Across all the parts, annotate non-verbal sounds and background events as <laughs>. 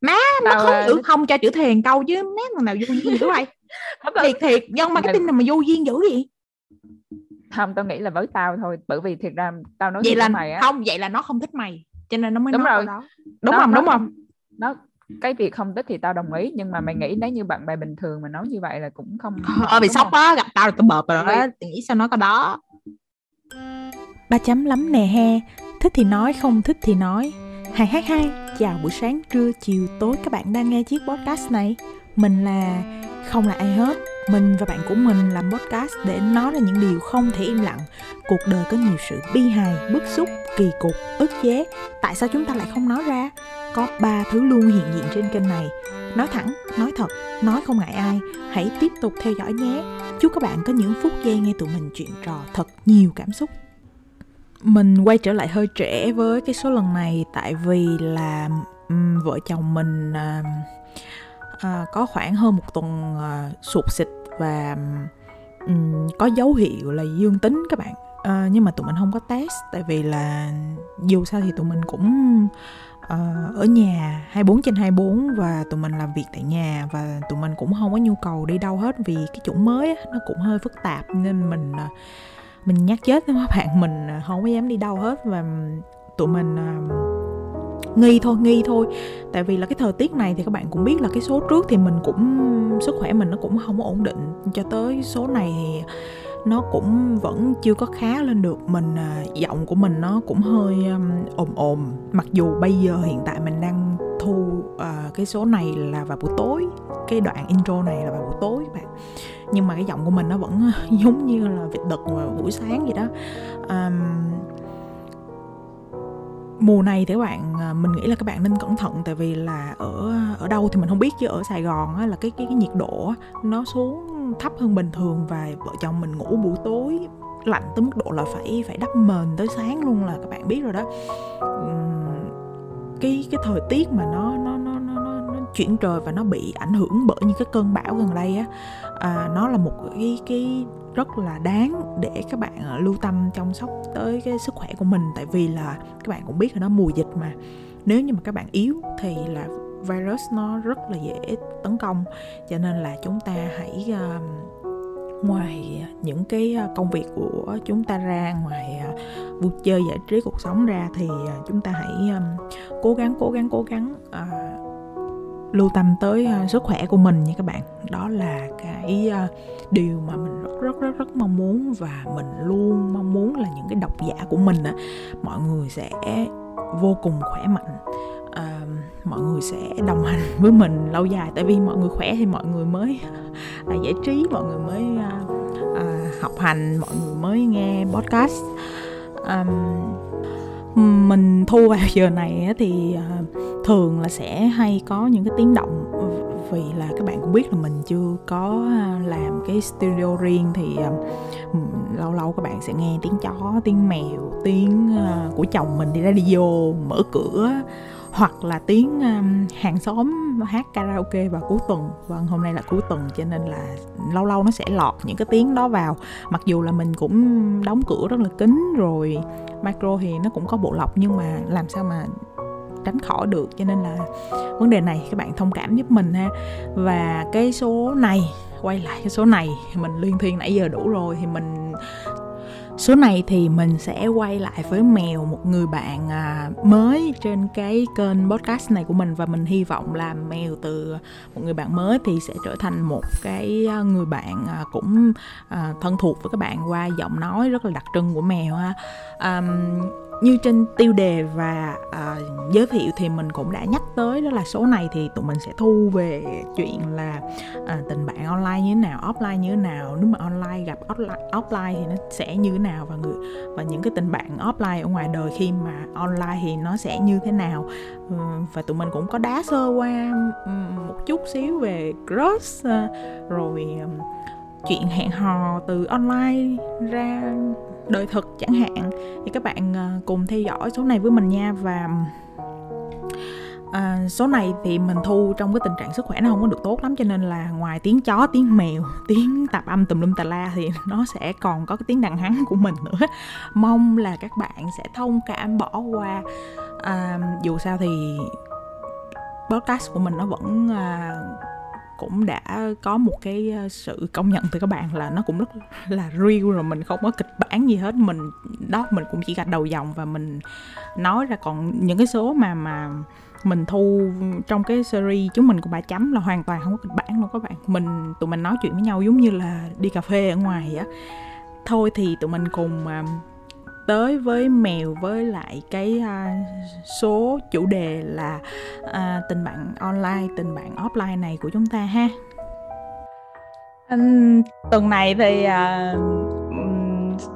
má nó không à, chữ không cho chữ thiền câu chứ má thằng nào vô duyên dữ vậy thiệt thiệt dân marketing nào mà vô duyên dữ vậy. Không tao nghĩ là với tao thôi bởi vì thiệt ra tao nói vậy là với mày á. không vậy là nó không thích mày cho nên nó mới Đúng nói rồi. câu đó đúng Nó- không? nó đúng không? nó cái việc không thích thì tao đồng ý nhưng mà mày nghĩ nếu như bạn bè bình thường mà nói như vậy là cũng không ờ bị sốc á gặp tao là tao bợp rồi đó nghĩ sao nói câu đó. Ba chấm lắm nè he Thích thì nói, không thích thì nói. Hai hát hai Chào buổi sáng, trưa, chiều, tối Các bạn đang nghe chiếc podcast này. Mình là không là ai hết. Mình và bạn của mình làm podcast Để nói ra những điều không thể im lặng. Cuộc đời có nhiều sự bi hài, bức xúc, kỳ cục, ức chế. Tại sao chúng ta lại không nói ra? Có ba thứ luôn hiện diện trên kênh này. Nói thẳng, nói thật, nói không ngại ai. Hãy tiếp tục theo dõi nhé. Chúc các bạn có những phút giây nghe tụi mình chuyện trò thật nhiều cảm xúc mình quay trở lại hơi trễ với cái số lần này tại vì là um, vợ chồng mình uh, uh, có khoảng hơn một tuần uh, sụt xịt và um, có dấu hiệu là dương tính các bạn. Uh, nhưng mà tụi mình không có test tại vì là dù sao thì tụi mình cũng uh, ở nhà 24 trên 24 và tụi mình làm việc tại nhà và tụi mình cũng không có nhu cầu đi đâu hết vì cái chủng mới á, nó cũng hơi phức tạp nên mình uh, mình nhắc chết với các <laughs> bạn mình à, không có dám đi đâu hết và tụi mình uh, nghi thôi nghi thôi. Tại vì là cái thời tiết này thì các bạn cũng biết là cái số trước thì mình cũng sức khỏe mình nó cũng không có ổn định. Cho tới số này thì nó cũng vẫn chưa có khá lên được. Mình à, giọng của mình nó cũng hơi um, ồm ồm. Mặc dù bây giờ hiện tại mình đang thu uh, cái số này là vào buổi tối cái đoạn intro này là vào buổi tối các bạn nhưng mà cái giọng của mình nó vẫn ờ, <laughs> giống như là vịt đực vào buổi sáng vậy đó. Um, mùa này thì các bạn ờ, mình nghĩ là các bạn nên cẩn thận. Tại vì là ở ở đâu thì mình không biết chứ. Ở Sài Gòn á, là cái cái, cái nhiệt độ á, nó xuống thấp hơn bình thường và vợ chồng mình ngủ buổi tối lạnh tới mức độ là phải phải đắp mền tới sáng luôn là các bạn biết rồi đó. Cái cái thời tiết mà nó nó nó nó, nó chuyển trời và nó bị ảnh hưởng bởi những cái cơn bão gần đây á. À, nó là một cái cái rất là đáng để các bạn à, lưu tâm chăm sóc tới cái sức khỏe của mình. Tại vì là các bạn cũng biết là nó mùa dịch mà. Nếu như mà các bạn yếu thì là virus nó rất là dễ tấn công. Cho nên là chúng ta hãy uh, ngoài những cái à, công việc của chúng ta ra ngoài vui chơi giải trí cuộc sống ra thì chúng ta hãy um, cố gắng cố gắng cố gắng uh, lưu tâm tới uh, sức khỏe của mình nha các bạn. Đó là cái uh, điều mà mình rất rất rất rất mong muốn và mình luôn mong muốn là những cái độc giả của mình á mọi người sẽ vô cùng khỏe mạnh. À, mọi người sẽ đồng hành <laughs> với mình lâu dài tại vì mọi người khỏe thì mọi người mới à, giải trí mọi người mới à, à, học hành mọi người mới nghe podcast. Um, mình thu vào giờ này thì à, thường là sẽ hay có những cái tiếng động. Vì là các bạn cũng biết là mình chưa có làm cái studio riêng thì à, lâu lâu các bạn sẽ nghe tiếng chó, tiếng mèo, tiếng à, của chồng mình đi radio mở cửa hoặc là tiếng hàng xóm hát karaoke vào cuối tuần vâng hôm nay là cuối tuần cho nên là lâu lâu nó sẽ lọt những cái tiếng đó vào. Mặc dù là mình cũng đóng cửa rất là kín rồi, micro thì nó cũng có bộ lọc nhưng mà làm sao mà tránh khỏi được. Cho nên là vấn đề này các bạn thông cảm giúp mình ha. Và cái số này, quay lại cái số này mình liên thiên nãy giờ đủ rồi thì mình số này thì mình sẽ quay lại với mèo một người bạn à, mới trên cái kênh podcast này của mình. Và mình hy vọng là mèo từ một người bạn mới thì sẽ trở thành một cái à, người bạn à, cũng thân thuộc với các bạn qua giọng nói rất là đặc trưng của mèo ha. Um, như trên tiêu đề và à, giới thiệu thì mình cũng đã nhắc tới đó là số này thì tụi mình sẽ thu về chuyện là à, tình bạn online như thế nào offline như thế nào. Nếu mà online gặp offline, offline thì nó sẽ như thế nào và người và những cái tình bạn offline ở ngoài đời khi mà online thì nó sẽ như thế nào. Ừ, và tụi mình cũng có đá sơ qua ừ, một chút xíu về crush à, rồi ừ, chuyện hẹn hò từ online ra đời thực chẳng hạn. Thì các bạn à, cùng theo dõi số này với mình nha. Và à, số này thì mình thu trong cái tình trạng sức khỏe nó không có được tốt lắm cho nên là ngoài tiếng chó tiếng mèo <laughs> tiếng tạp âm tùm lum tà la thì nó sẽ còn có cái tiếng đằng hắng của mình nữa. Mong là các bạn sẽ thông cảm bỏ qua. À, dù sao thì podcast của mình nó vẫn à, cũng đã có một cái ờ, sự công nhận từ các bạn là nó cũng rất là real rồi, mình không có kịch bản gì hết. Mình, đó, mình cũng chỉ gạch đầu dòng và mình nói ra. Còn những cái số mà mà mình thu trong cái series chúng mình cũng ba chấm là hoàn toàn không có kịch bản luôn các bạn. Mình, tụi mình nói chuyện với nhau giống như là đi cà phê ở ngoài á. Thôi thì tụi mình cùng ờ, tới với mèo với lại cái uh, số chủ đề là uh, tình bạn online tình bạn offline này của chúng ta ha. Um, tuần này thì uh,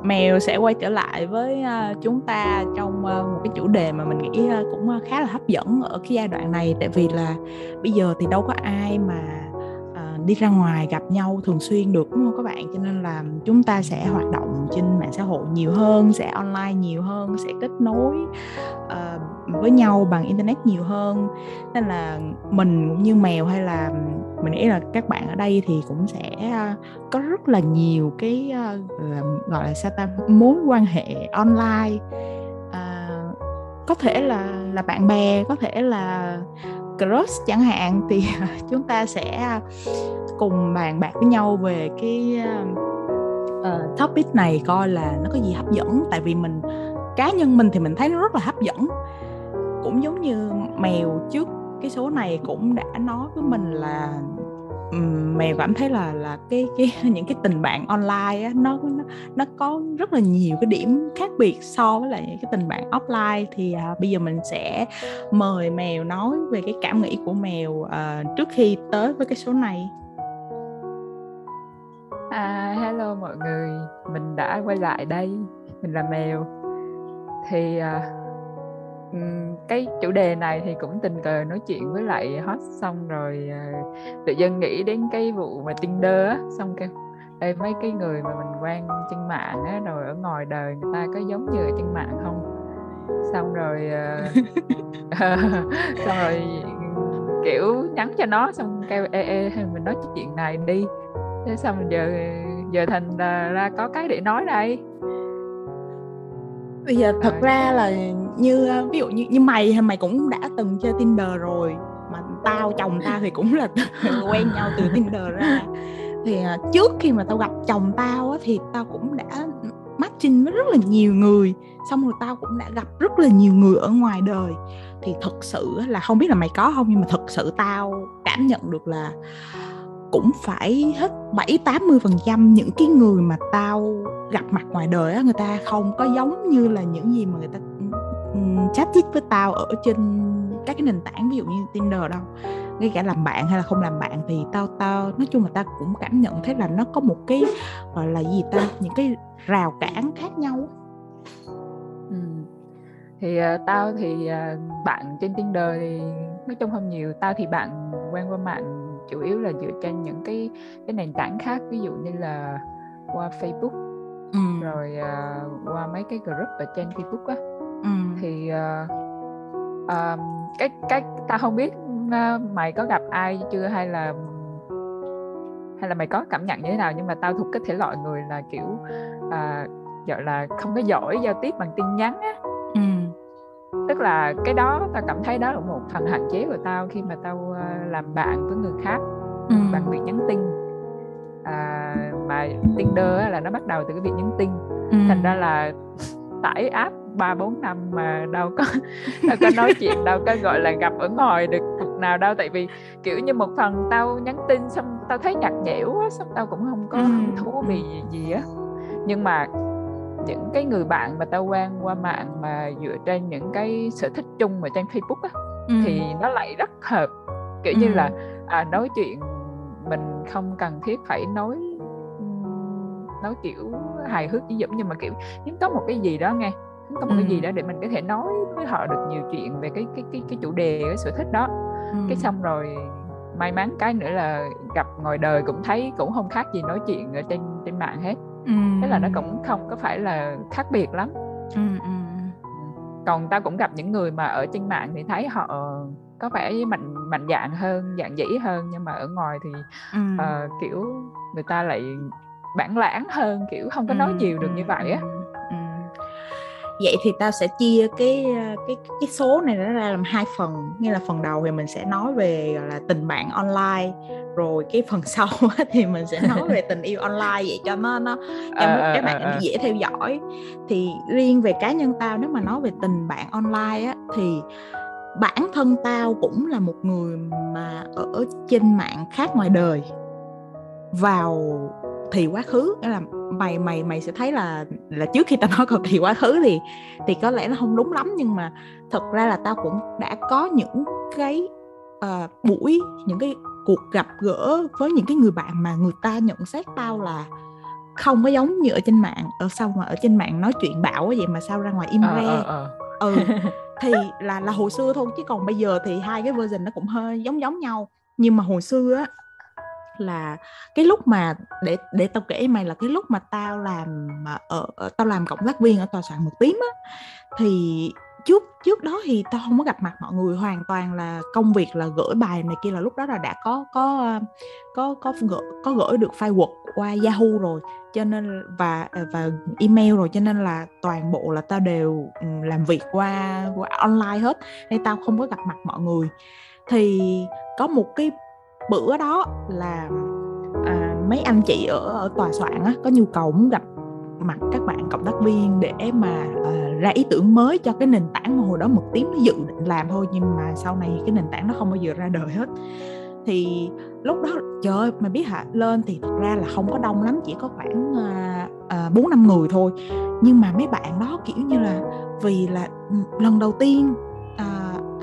mèo sẽ quay trở lại với uh, chúng ta trong uh, một cái chủ đề mà mình nghĩ uh, cũng khá là hấp dẫn ở cái giai đoạn này. Tại vì là bây giờ thì đâu có ai mà đi ra ngoài gặp nhau thường xuyên được đúng không các bạn? Cho nên là chúng ta sẽ hoạt động trên mạng xã hội nhiều hơn sẽ online nhiều hơn sẽ kết nối uh, với nhau bằng internet nhiều hơn. Nên là mình cũng như mèo hay là mình nghĩ là các bạn ở đây thì cũng sẽ ờ, có rất là nhiều cái uh, gọi là sao ta mối quan hệ online. Uh, có thể là là bạn bè có thể là crush chẳng hạn thì <laughs> chúng ta sẽ cùng bàn bạc với nhau về cái uh, topic này coi là nó có gì hấp dẫn. Tại vì mình cá nhân mình thì mình thấy nó rất là hấp dẫn. Cũng giống như mèo trước cái số này cũng đã nói với mình là mèo cảm thấy là là cái cái <laughs> những cái tình bạn online á nó nó nó có rất là nhiều cái điểm khác biệt so với lại những cái tình bạn offline thì à, bây giờ mình sẽ mời mèo nói về cái cảm nghĩ của mèo à, trước khi tới với cái số này À, hello mọi người, mình đã quay lại đây, mình là Mèo. Thì à, cái chủ đề này thì cũng tình cờ nói chuyện với lại hot xong rồi à, tự dưng nghĩ đến cái vụ mà Tinder á, xong kêu Ê, mấy cái người mà mình quen trên mạng á, rồi ở ngoài đời người ta có giống như ở trên mạng không? Xong rồi uh, <laughs> <laughs> xong rồi kiểu nhắn cho nó xong kêu ê ê mình nói chuyện này đi thế xong giờ giờ thành ra, ra có cái để nói đây bây giờ thật ra là như ví dụ như như mày hay mày cũng đã từng chơi Tinder rồi mà tao chồng tao thì cũng là <laughs> quen nhau từ Tinder ra. Thì à, trước khi mà tao gặp chồng tao á, thì tao cũng đã matching với rất là nhiều người xong rồi tao cũng đã gặp rất là nhiều người ở ngoài đời. Thì thật sự là không biết là mày có không nhưng mà thật sự tao cảm nhận được là cũng phải hết 7 80 phần trăm những cái người mà tao gặp mặt ngoài đời á người ta không có giống như là những gì mà người ta chat chít với tao ở trên các cái nền tảng ví dụ như Tinder đâu ngay cả làm bạn hay là không làm bạn thì tao tao nói chung là tao cũng cảm nhận thấy là nó có một cái gọi là gì ta những cái rào cản khác nhau ừ. thì uh, tao thì uh, bạn trên Tinder thì nói chung không nhiều tao thì bạn quen qua mạng chủ yếu là dựa trên những cái cái nền tảng khác ví dụ như là qua Facebook ừ. rồi uh, qua mấy cái group ở trên Facebook á ừ. thì uh, uh, cái cái ta không biết uh, mày có gặp ai chưa hay là hay là mày có cảm nhận như thế nào nhưng mà tao thuộc cái thể loại người là kiểu uh, gọi là không có giỏi giao tiếp bằng tin nhắn á ừ tức là cái đó tao cảm thấy đó là một phần hạn chế của tao khi mà tao uh, làm bạn với người khác ừ. bằng việc nhắn tin à, mà Tinder là nó bắt đầu từ cái việc nhắn tin ừ. thành ra là tải app ba bốn năm mà đâu có đâu có nói chuyện đâu có gọi là gặp ở ngoài được cuộc nào đâu. Tại vì kiểu như một phần tao nhắn tin xong tao thấy nhạt nhẽo á xong tao cũng không có thú vì gì, gì á. Nhưng mà những cái người bạn mà tao quen qua mạng mà dựa trên những cái sở thích chung ở trên Facebook á ừ. thì nó lại rất hợp. Kiểu ừ. như là à, nói chuyện mình không cần thiết phải nói nói kiểu hài hước chỉ dũng nhưng mà kiểu nhưng có một cái gì đó nghe có một ừ. cái gì đó để mình có thể nói với họ được nhiều chuyện về cái cái cái cái chủ đề cái sở thích đó ừ. cái xong rồi may mắn cái nữa là gặp ngoài đời cũng thấy cũng không khác gì nói chuyện ở trên trên mạng hết ừ. thế là nó cũng không có phải là khác biệt lắm ừ, ừ. còn tao cũng gặp những người mà ở trên mạng thì thấy họ có vẻ mạnh mạnh dạng hơn dạng dĩ hơn nhưng mà ở ngoài thì ừ. uh, kiểu người ta lại bản lãng hơn kiểu không có nói nhiều được như vậy á vậy thì tao sẽ chia cái cái cái số này nó ra làm hai phần. Như là phần đầu thì mình sẽ nói về gọi là tình bạn online rồi cái phần <laughs> sau thì mình sẽ nói về tình yêu online vậy cho nó nó cho à, các bạn à, dễ theo dõi. Thì riêng về cá nhân tao nếu mà nói về tình bạn online á thì bản thân tao cũng là một người mà ở trên mạng khác ngoài đời. Vào thì quá khứ nghĩa là mày mày mày sẽ thấy là là trước khi tao nói câu thì quá khứ thì thì có lẽ nó không đúng lắm nhưng mà thật ra là tao cũng đã có những cái uh, buổi những cái cuộc gặp gỡ với những cái người bạn mà người ta nhận xét tao là không có giống như ở trên mạng ở sau mà ở trên mạng nói chuyện bạo vậy mà sao ra ngoài im re ờ, ờ, ờ. ừ <laughs> thì là là hồi xưa thôi chứ còn bây giờ thì hai cái version nó cũng hơi giống giống nhau nhưng mà hồi xưa á là cái lúc mà để để tao kể mày là cái lúc mà tao làm à, ở, ở tao làm cộng tác viên ở tòa soạn một tím á. Thì trước trước đó thì tao không có gặp mặt mọi người hoàn toàn là công việc là gửi bài này kia là lúc đó là đã có có à, có có gửi có gửi được file Word qua Yahoo rồi cho nên và à, và email rồi cho nên là toàn bộ là tao đều ừ, làm việc qua qua online hết nên tao không có gặp mặt mọi người. Thì có một cái bữa đó là à, mấy anh chị ở ở tòa soạn á, có nhu cầu muốn gặp mặt các bạn cộng tác viên để mà uh, ra ý tưởng mới cho cái nền tảng mà hồi đó mực tím nó dự định làm thôi nhưng mà sau này cái nền tảng nó không bao giờ ra đời hết. Thì lúc đó trời ơi mày biết hả lên thì thật ra là không có đông lắm chỉ có khoảng à, à, bốn uh, năm người thôi. Nhưng mà mấy bạn đó kiểu như là vì là ừ, lần đầu tiên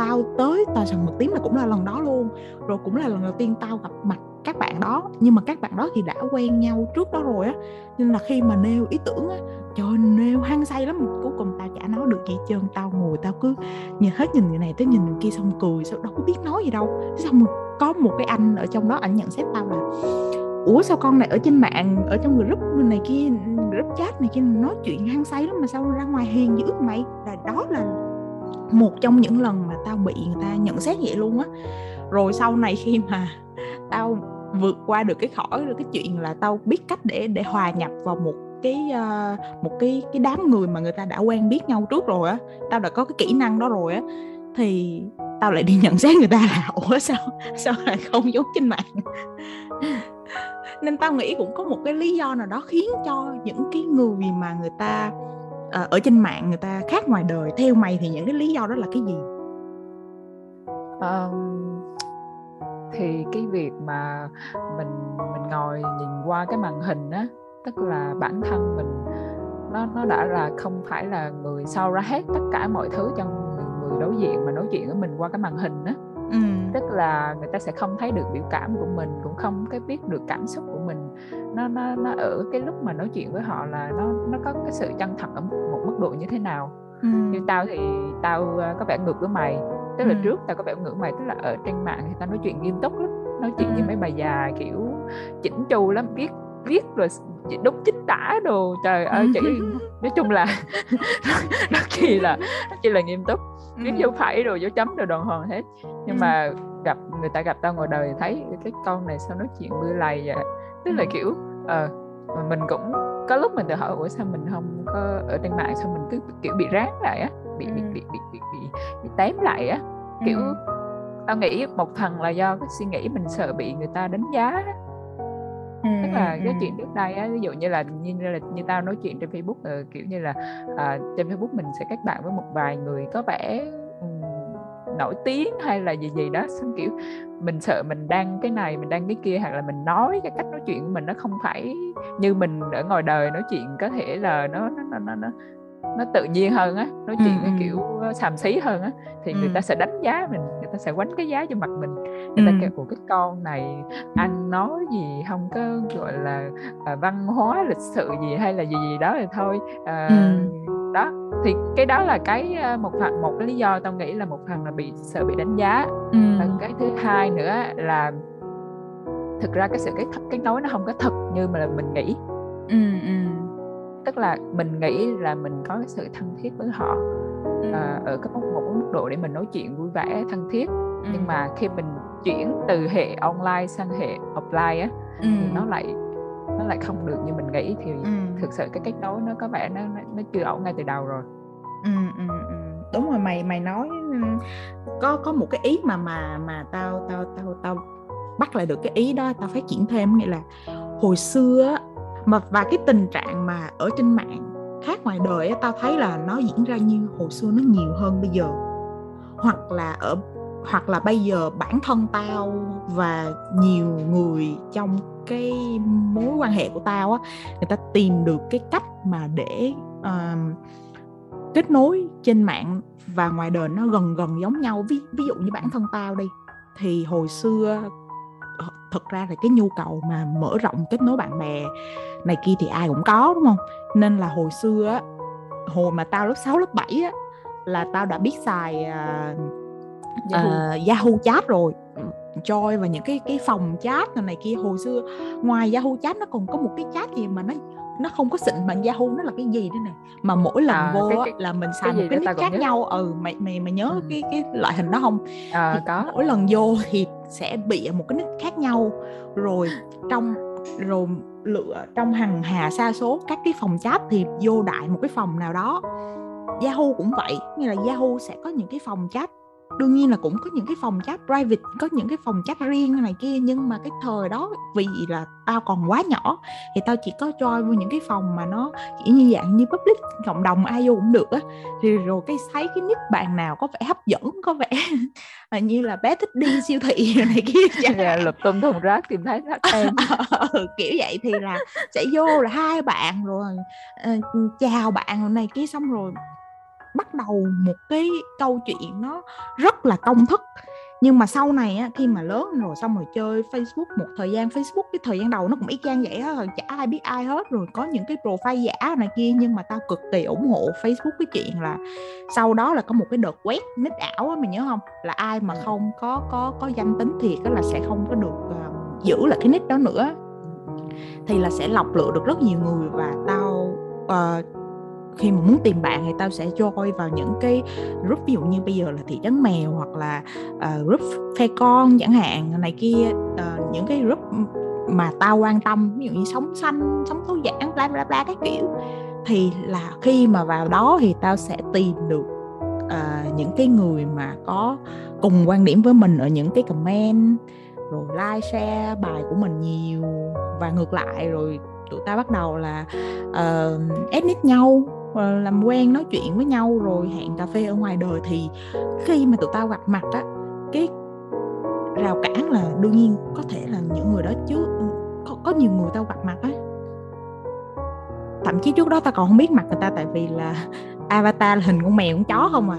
tao tới tòa sàn mực tím là cũng là lần đó luôn. Rồi cũng là lần đầu tiên tao gặp mặt các bạn đó. Nhưng mà các bạn đó thì đã quen nhau trước đó rồi á. Nên là khi mà nêu ý tưởng á, trời nêu hăng say lắm. Cuối cùng tao chả nói được gì trơn. Tao ngồi tao cứ nhìn hết nhìn người này tới nhìn người kia xong cười sao đâu có biết nói gì đâu. Xong có một cái anh ở trong đó anh nhận xét tao là, ủa, sao con này ở trên mạng, ở trong group này kia, group chat này kia, nói chuyện hăng say lắm mà sao ra ngoài hiền dữ mày là đó là một trong những lần mà tao bị người ta nhận xét vậy luôn á. Rồi sau này khi mà tao vượt qua được cái khỏi được cái chuyện là tao biết cách để để hòa nhập vào một cái uh, một cái cái đám người mà người ta đã quen biết nhau trước rồi á tao đã có cái kỹ năng đó rồi á thì tao lại đi <laughs> nhận xét người ta là ủa sao sao lại không giống trên mạng? <laughs> Nên tao nghĩ cũng có một cái lý do nào đó khiến cho những cái người mà người ta uh, ở trên mạng người ta khác ngoài đời theo mày thì những cái lý do đó là cái gì um, thì cái việc mà mình mình ngồi nhìn qua cái màn hình á tức là bản thân mình nó nó đã là không phải là người sau ra hết tất cả mọi thứ cho người, người đối diện mà nói chuyện với mình qua cái màn hình á ừ. tức là người ta sẽ không thấy được biểu cảm của mình cũng không cái biết được cảm xúc mình nó nó nó ở cái lúc mà nói chuyện với họ là nó nó có cái sự chân thật ở một, một mức độ như thế nào ừ. như tao thì tao ờ, có vẻ ngược với mày tức là ừ. trước tao có vẻ ngược mày tức là ở trên mạng thì tao nói chuyện nghiêm túc lắm nói chuyện ừ. như mấy bài già kiểu chỉnh chu lắm viết viết rồi đúng chính tả đồ trời <laughs> ơi chỉ nói chung là <laughs> nó chỉ là nó chỉ là nghiêm túc viết dấu phẩy rồi dấu chấm rồi đàng hoàng hết nhưng mà gặp người ta gặp tao ngoài đời thấy cái con này sao nói chuyện mưa lầy vậy tức là kiểu uh, mình cũng có lúc mình tự hỏi ủa sao mình không có ở trên mạng sao mình cứ kiểu bị ráng lại á bị bị bị bị bị bị, bị tém lại á? Kiểu tao nghĩ một phần là do cái suy nghĩ mình sợ bị người ta đánh giá Ừ, tức là cái chuyện trước đây á ví dụ như là như là như tao nói chuyện trên Facebook uh, kiểu như là uh, trên Facebook mình sẽ kết bạn với một vài người có vẻ nổi tiếng hay là gì gì đó xong kiểu mình sợ mình đăng cái này mình đăng cái kia hoặc là mình nói cái cách nói chuyện của mình nó không phải như mình ở ngoài đời nói chuyện có thể là nó nó nó nó, nó tự nhiên hơn á nói chuyện ừ, kiểu xàm xí hơn á thì ừ. người ta sẽ đánh giá mình người ta sẽ quánh cái giá cho mặt mình người ta kêu của cái con này ăn nói gì không có gọi là à, văn hóa lịch sự gì hay là gì gì đó thì thôi à, ừ. Đó thì cái đó là cái một phần một cái lý do tao nghĩ là một phần là bị sợ bị đánh giá ừ. và cái thứ hai nữa là thực ra cái sự kết kết nối nó không có thật như mà là mình nghĩ ừ, ừ tức là mình nghĩ là mình có cái sự thân thiết với họ ừ. à, ở cái một, một mức độ để mình nói chuyện vui vẻ thân thiết ừ. nhưng mà khi mình chuyển từ hệ online sang hệ offline á ừ. thì nó lại nó lại không được như mình nghĩ thì ừ. thực sự cái kết nối nó có vẻ nó nó, nó chưa ổn ngay từ đầu rồi ừ, ừ, ừ. đúng rồi mày mày nói có có một cái ý mà mà mà tao tao tao tao bắt lại được cái ý đó tao phát triển thêm nghĩa là hồi xưa mà và cái tình trạng mà ở trên mạng khác ngoài đời tao thấy là nó diễn ra như hồi xưa nó nhiều hơn bây giờ hoặc là ở hoặc là bây giờ bản thân tao và nhiều người trong cái mối quan hệ của tao á người ta tìm được cái cách mà để uh, kết nối trên mạng và ngoài đời nó gần gần giống nhau. Ví ví dụ như bản thân tao đi thì hồi xưa ờ, thực ra là cái nhu cầu mà mở rộng kết nối bạn bè này kia thì ai cũng có đúng không? Nên là hồi xưa á hồi mà tao lớp 6, lớp 7 á là tao đã biết xài uh, Yahoo. Uh, Yahoo chat rồi join vào những cái cái phòng chat này kia. Hồi xưa ngoài Yahoo chat nó còn có một cái chat gì mà nó nó không có xịn bằng Yahoo nó là cái gì thế này mà mỗi lần à, vô cái, cái, là mình xài một cái nick khác nhau. Ừ mày mày mày nhớ ừ. cái cái loại hình đó không? À, có. mỗi lần vô thì sẽ bị một cái nick khác nhau. Rồi trong rồi lựa trong hàng hà sa số các cái phòng chat thì vô đại một cái phòng nào đó. Yahoo cũng vậy như là Yahoo sẽ có những cái phòng chat đương nhiên là cũng có những cái phòng chat private có những cái phòng chat riêng này kia nhưng mà cái thời đó vì là tao còn quá nhỏ thì tao chỉ có join vô những cái phòng mà nó chỉ như dạng như public cộng đồng ai vô cũng được á. Thì rồi cái thấy cái nick bạn nào có vẻ hấp dẫn có vẻ <laughs> là như là bé thích đi siêu thị <laughs> này kia chẳng yeah, lục tung thùng rác tìm thấy rất em. ừ, kiểu vậy thì là sẽ vô là hai bạn rồi uh, chào bạn này kia xong rồi bắt đầu một cái câu chuyện nó rất là công thức. Nhưng mà sau này á, khi mà lớn rồi xong rồi chơi Facebook một thời gian Facebook cái thời gian đầu nó cũng y chang vậy á chả ai biết ai hết rồi có những cái profile giả này kia nhưng mà tao cực kỳ ủng hộ Facebook cái chuyện là sau đó là có một cái đợt quét nick ảo á mày nhớ không? Là ai mà không có có có danh tính thiệt á là sẽ không có được uh, giữ lại cái nick đó nữa. Thì là sẽ lọc lựa được rất nhiều người và tao uh, khi mà muốn tìm bạn thì tao sẽ join vào những cái group ví dụ như bây giờ là thị trấn mèo hoặc là uh, group phe con chẳng hạn này kia. Uh, những cái group mà tao quan tâm ví dụ như sống xanh sống tối giãn bla bla bla các kiểu thì là khi mà vào đó thì tao sẽ tìm được uh, những cái người mà có cùng quan điểm với mình ở những cái comment rồi like share bài của mình nhiều. Và ngược lại rồi tụi ta bắt đầu là uh, edit nhau. Ờ, làm quen nói chuyện với nhau rồi hẹn cà phê ở ngoài đời thì khi mà tụi tao gặp mặt á cái rào cản là đương nhiên có thể là những người đó chứ ừ, có, có nhiều người tao gặp mặt á. Thậm chí trước đó tao còn không biết mặt người ta tại vì là <laughs> avatar là hình con mèo con chó không à.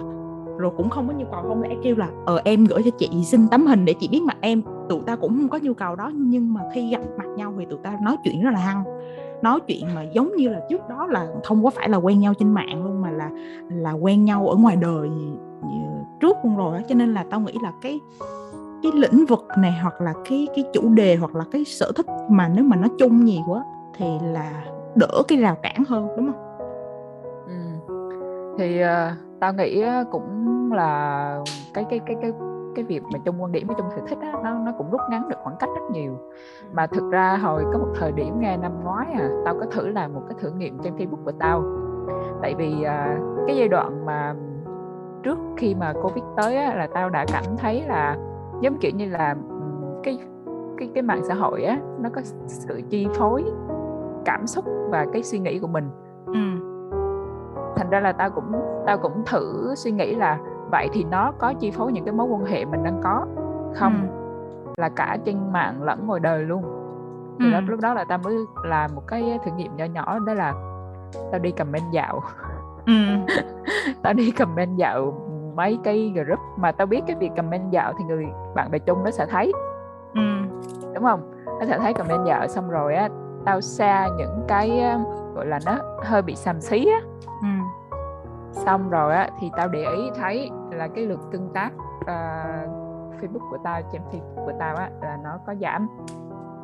Rồi cũng không có nhu cầu không lẽ kêu là ờ em gửi cho chị xin tấm hình để chị biết mặt em. Tụi tao cũng không có nhu cầu đó nhưng mà khi gặp mặt nhau thì tụi tao nói chuyện rất là hăng nói chuyện mà giống như là trước đó là không có phải là quen nhau trên mạng luôn mà là là quen nhau ở ngoài đời trước luôn rồi đó. cho nên là tao nghĩ là cái cái lĩnh vực này hoặc là cái cái chủ đề hoặc là cái sở thích mà nếu mà nó chung nhiều quá thì là đỡ cái rào cản hơn đúng không? Ừ. Thì uh, tao nghĩ cũng là cái cái cái cái cái việc mà trong quan điểm với trong sở thích á, nó nó cũng rút ngắn được khoảng cách rất nhiều. Mà thực ra hồi có một thời điểm nghe năm ngoái à tao có thử làm một cái thử nghiệm trên Facebook của tao. Tại vì à, cái giai đoạn mà trước khi mà covid tới á, là tao đã cảm thấy là giống kiểu như là cái cái cái mạng xã hội á nó có sự chi phối cảm xúc và cái suy nghĩ của mình. Ừ. thành ra là tao cũng tao cũng thử suy nghĩ là vậy thì nó có chi phối những cái mối quan hệ mình đang có không ừ. là cả trên mạng lẫn ngoài đời luôn thì ừ. lúc đó là tao mới làm một cái thử nghiệm nhỏ nhỏ đó là tao đi comment dạo ừ. <laughs> tao đi comment dạo mấy cái group mà tao biết cái việc comment dạo thì người bạn bè chung nó sẽ thấy ừ. đúng không nó sẽ thấy comment dạo xong rồi á tao share những cái gọi là nó hơi bị xàm xí á xong rồi á thì tao để ý thấy là cái lượt tương tác uh, Facebook của tao trên Facebook của tao á là nó có giảm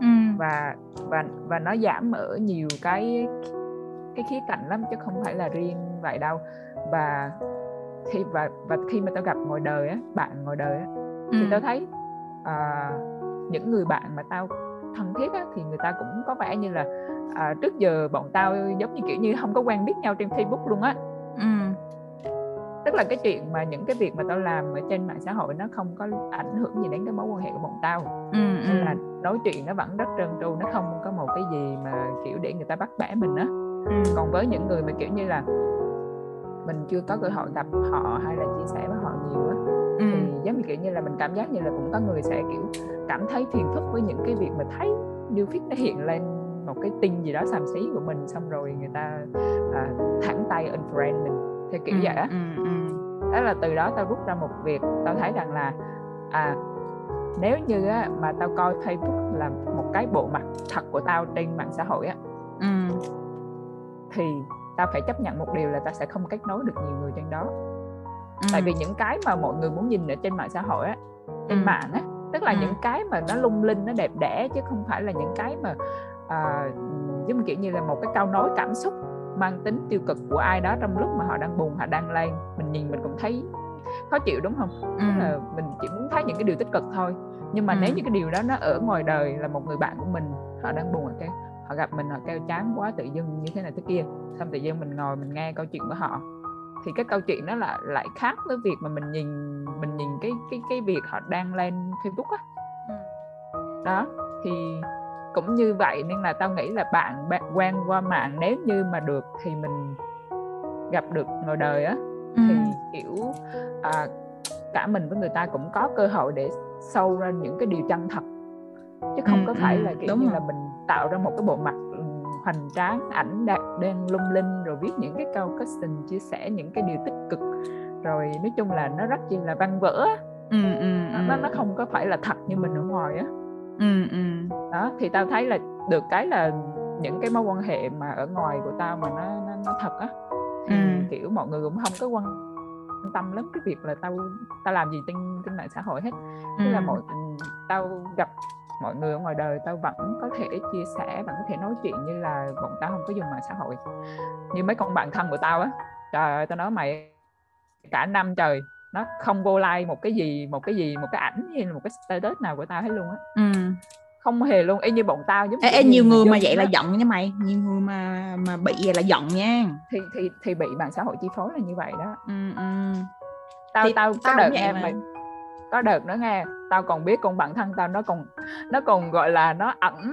ừ. và và và nó giảm ở nhiều cái cái khía cạnh lắm chứ không phải là riêng vậy đâu và khi và và khi mà tao gặp ngoài đời á bạn ngoài đời á thì ừ. tao thấy uh, những người bạn mà tao thân thiết á, thì người ta cũng có vẻ như là à, trước giờ bọn tao giống như kiểu như không có quen biết nhau trên Facebook luôn á tức là cái chuyện mà những cái việc mà tao làm ở trên mạng xã hội nó không có ảnh hưởng gì đến cái mối quan hệ của bọn tao ừ, nên ừ. là nói chuyện nó vẫn rất trơn tru nó không có một cái gì mà kiểu để người ta bắt bẻ mình á ừ. còn với những người mà kiểu như là mình chưa có cơ hội gặp họ hay là chia sẻ với họ nhiều á ừ. thì giống như kiểu như là mình cảm giác như là cũng có người sẽ kiểu cảm thấy phiền phức với những cái việc mà thấy new feed nó hiện lên một cái tin gì đó xàm xí của mình xong rồi người ta à, thẳng tay unfriend mình theo kiểu ừ, vậy á ừ, ừ. đó là từ đó tao rút ra một việc tao thấy rằng là à nếu như á, mà tao coi Facebook là một cái bộ mặt thật của tao trên mạng xã hội á ừ. thì tao phải chấp nhận một điều là tao sẽ không kết nối được nhiều người trên đó ừ. tại vì những cái mà mọi người muốn nhìn ở trên mạng xã hội á trên Ừ. mạng á tức là Ừ. những cái mà nó lung linh nó đẹp đẽ chứ không phải là những cái mà à, giống kiểu như là một cái câu nói cảm xúc mang tính tiêu cực của ai đó trong lúc mà họ đang buồn họ đang lên mình nhìn mình cũng thấy khó chịu đúng không ừ. Tức là mình chỉ muốn thấy những cái điều tích cực thôi nhưng mà Ừ. nếu như cái điều đó nó ở ngoài đời là một người bạn của mình họ đang buồn kêu họ gặp mình họ kêu chán quá tự dưng như thế này thế kia xong tự dưng mình ngồi mình nghe câu chuyện của họ thì cái câu chuyện đó là lại khác với việc mà mình nhìn mình nhìn cái cái cái việc họ đang lên Facebook á Ừ. đó thì cũng như vậy nên là tao nghĩ là bạn bạn quen qua mạng nếu như mà được thì mình gặp được ngoài đời á Ừ. thì kiểu à, cả mình với người ta cũng có cơ hội để sâu ra những cái điều chân thật chứ không Ừ, có phải ừ, là kiểu như rồi. là mình tạo ra một cái bộ mặt ừ, hoành tráng ảnh đạt đen lung linh rồi viết những cái câu caption chia sẻ những cái điều tích cực rồi nói chung là nó rất chi là văn vỡ ừ. ừ. nó, nó nó không có phải là thật như mình ở ngoài á ừ. ừ. đó thì tao thấy là được cái là những cái mối quan hệ mà ở ngoài của tao mà nó nó, nó thật á thì Ừ. kiểu mọi người cũng không có quan tâm lắm cái việc là tao tao làm gì trên trên mạng xã hội hết tức là Ừ. mọi tao gặp mọi người ở ngoài đời tao vẫn có thể chia sẻ vẫn có thể nói chuyện như là bọn tao không có dùng mạng xã hội như mấy con bạn thân của tao á trời ơi tao nói mày cả năm trời nó không vô like một cái gì một cái gì một cái ảnh hay là một cái status nào của tao hết luôn á ừ. không hề luôn y như bọn tao giống Ê, ê, nhiều người mà vậy là á. giận nha mày nhiều người mà mà bị vậy là giận nha thì thì thì bị mạng xã hội chi phối là như vậy đó ừ. Ừ. tao Thì tao có đợt nghe mà. mày có đợt nữa nghe tao còn biết con bạn thân tao nó còn nó còn gọi là nó ẩn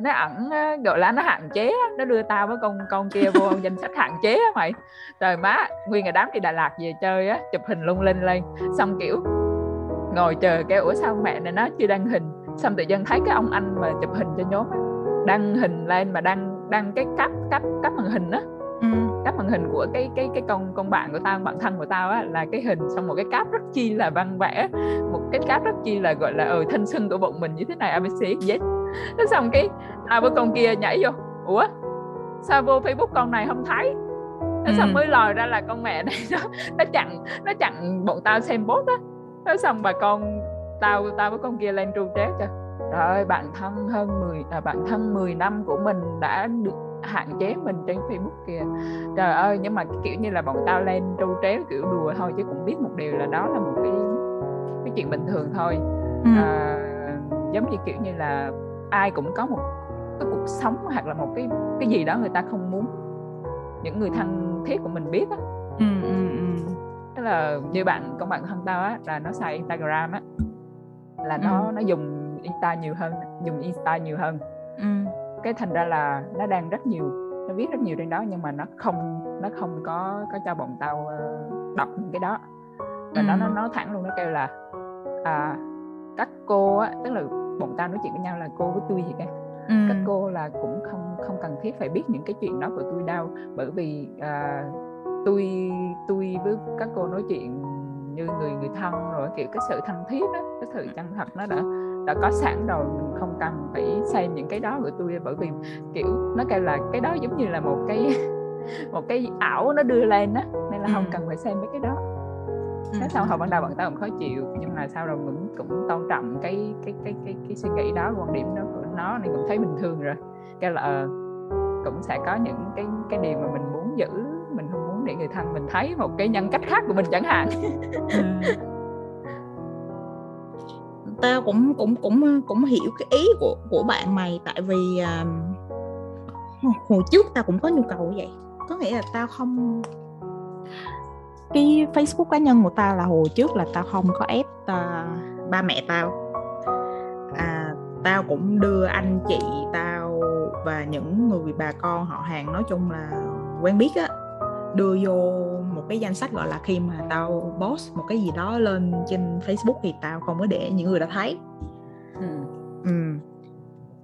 nó ẩn gọi là nó hạn chế nó đưa tao với con con kia vô <laughs> danh sách hạn chế á mày. Trời má nguyên ngày đám đi Đà Lạt về chơi á chụp hình lung linh lên. Xong kiểu ngồi chờ cái ủa sao mẹ này nó chưa đăng hình. Xong tự dưng thấy cái ông anh mà chụp hình cho nhóm á đăng hình lên mà đăng đăng cái cắp cắp cắp màn hình á. Ừ. cáp màn hình của cái cái cái con con bạn của tao bạn thân của tao á là cái hình xong một cái cáp rất chi là văn vẽ. Một cái cáp rất chi là gọi là ờ thanh xuân của bọn mình như thế này abc z nó xong cái tao với con kia nhảy vô. Ủa? Sao vô facebook con này không thấy? Nó xong Ừ. mới lòi ra là con mẹ này nó, nó chặn nó chặn bọn tao xem post á. Nó xong bà con tao tao với con kia lên tru trét cho trời ơi bạn thân hơn 10 à, bạn thân 10 năm của mình đã được hạn chế mình trên Facebook kìa. Trời ơi nhưng mà kiểu như là bọn tao lên tru tréo kiểu đùa thôi chứ cũng biết một điều là đó là một cái cái chuyện bình thường thôi. Ừ. à, giống như kiểu như là ai cũng có một cái cuộc sống hoặc là một cái cái gì đó người ta không muốn những người thân thiết của mình biết á Ừ. Ừ. Ừ. tức là như bạn con bạn thân tao á là nó xài Instagram á là nó Ừ. nó dùng Insta nhiều hơn dùng Insta nhiều hơn Ừ. cái thành ra là nó đang rất nhiều nó viết rất nhiều trên đó nhưng mà nó không nó không có có cho bọn tao ờ, đọc những cái đó và nó nó Ừ. nói thẳng luôn nó kêu là à, các cô á tức là bọn tao nói chuyện với nhau là cô với tôi gì cả Ừ. các cô là cũng không không cần thiết phải biết những cái chuyện đó của tôi đâu bởi vì à, tôi tôi với các cô nói chuyện như người người thân rồi kiểu cái sự thân thiết đó cái sự chân thật nó đã đã có sẵn rồi mình không cần phải xem những cái đó của tôi bởi vì kiểu nó kêu là cái đó giống như là một cái <laughs> một cái ảo nó đưa lên á nên là không Ừ. cần phải xem mấy cái đó Ừ. thế sau hồi ban đầu bọn tao cũng khó chịu nhưng mà sau rồi cũng cũng tôn trọng cái cái cái cái cái suy nghĩ đó quan điểm đó của nó nên cũng thấy bình thường rồi. Cái là ờ, cũng sẽ có những cái cái điều mà mình muốn giữ mình không muốn để người thân mình thấy một cái nhân cách khác của mình chẳng hạn. <laughs> Tao cũng cũng cũng cũng hiểu cái ý của của bạn mày tại vì à, hồi trước tao cũng có nhu cầu như vậy. Có nghĩa là tao không cái Facebook cá nhân của tao là hồi trước là tao không có ép uh, ba mẹ tao à tao cũng đưa anh chị tao và những người bà con họ hàng nói chung là quen biết á đưa vô một cái danh sách gọi là khi mà tao post một cái gì đó lên trên Facebook thì tao không có để những người đã thấy ừ. ừ.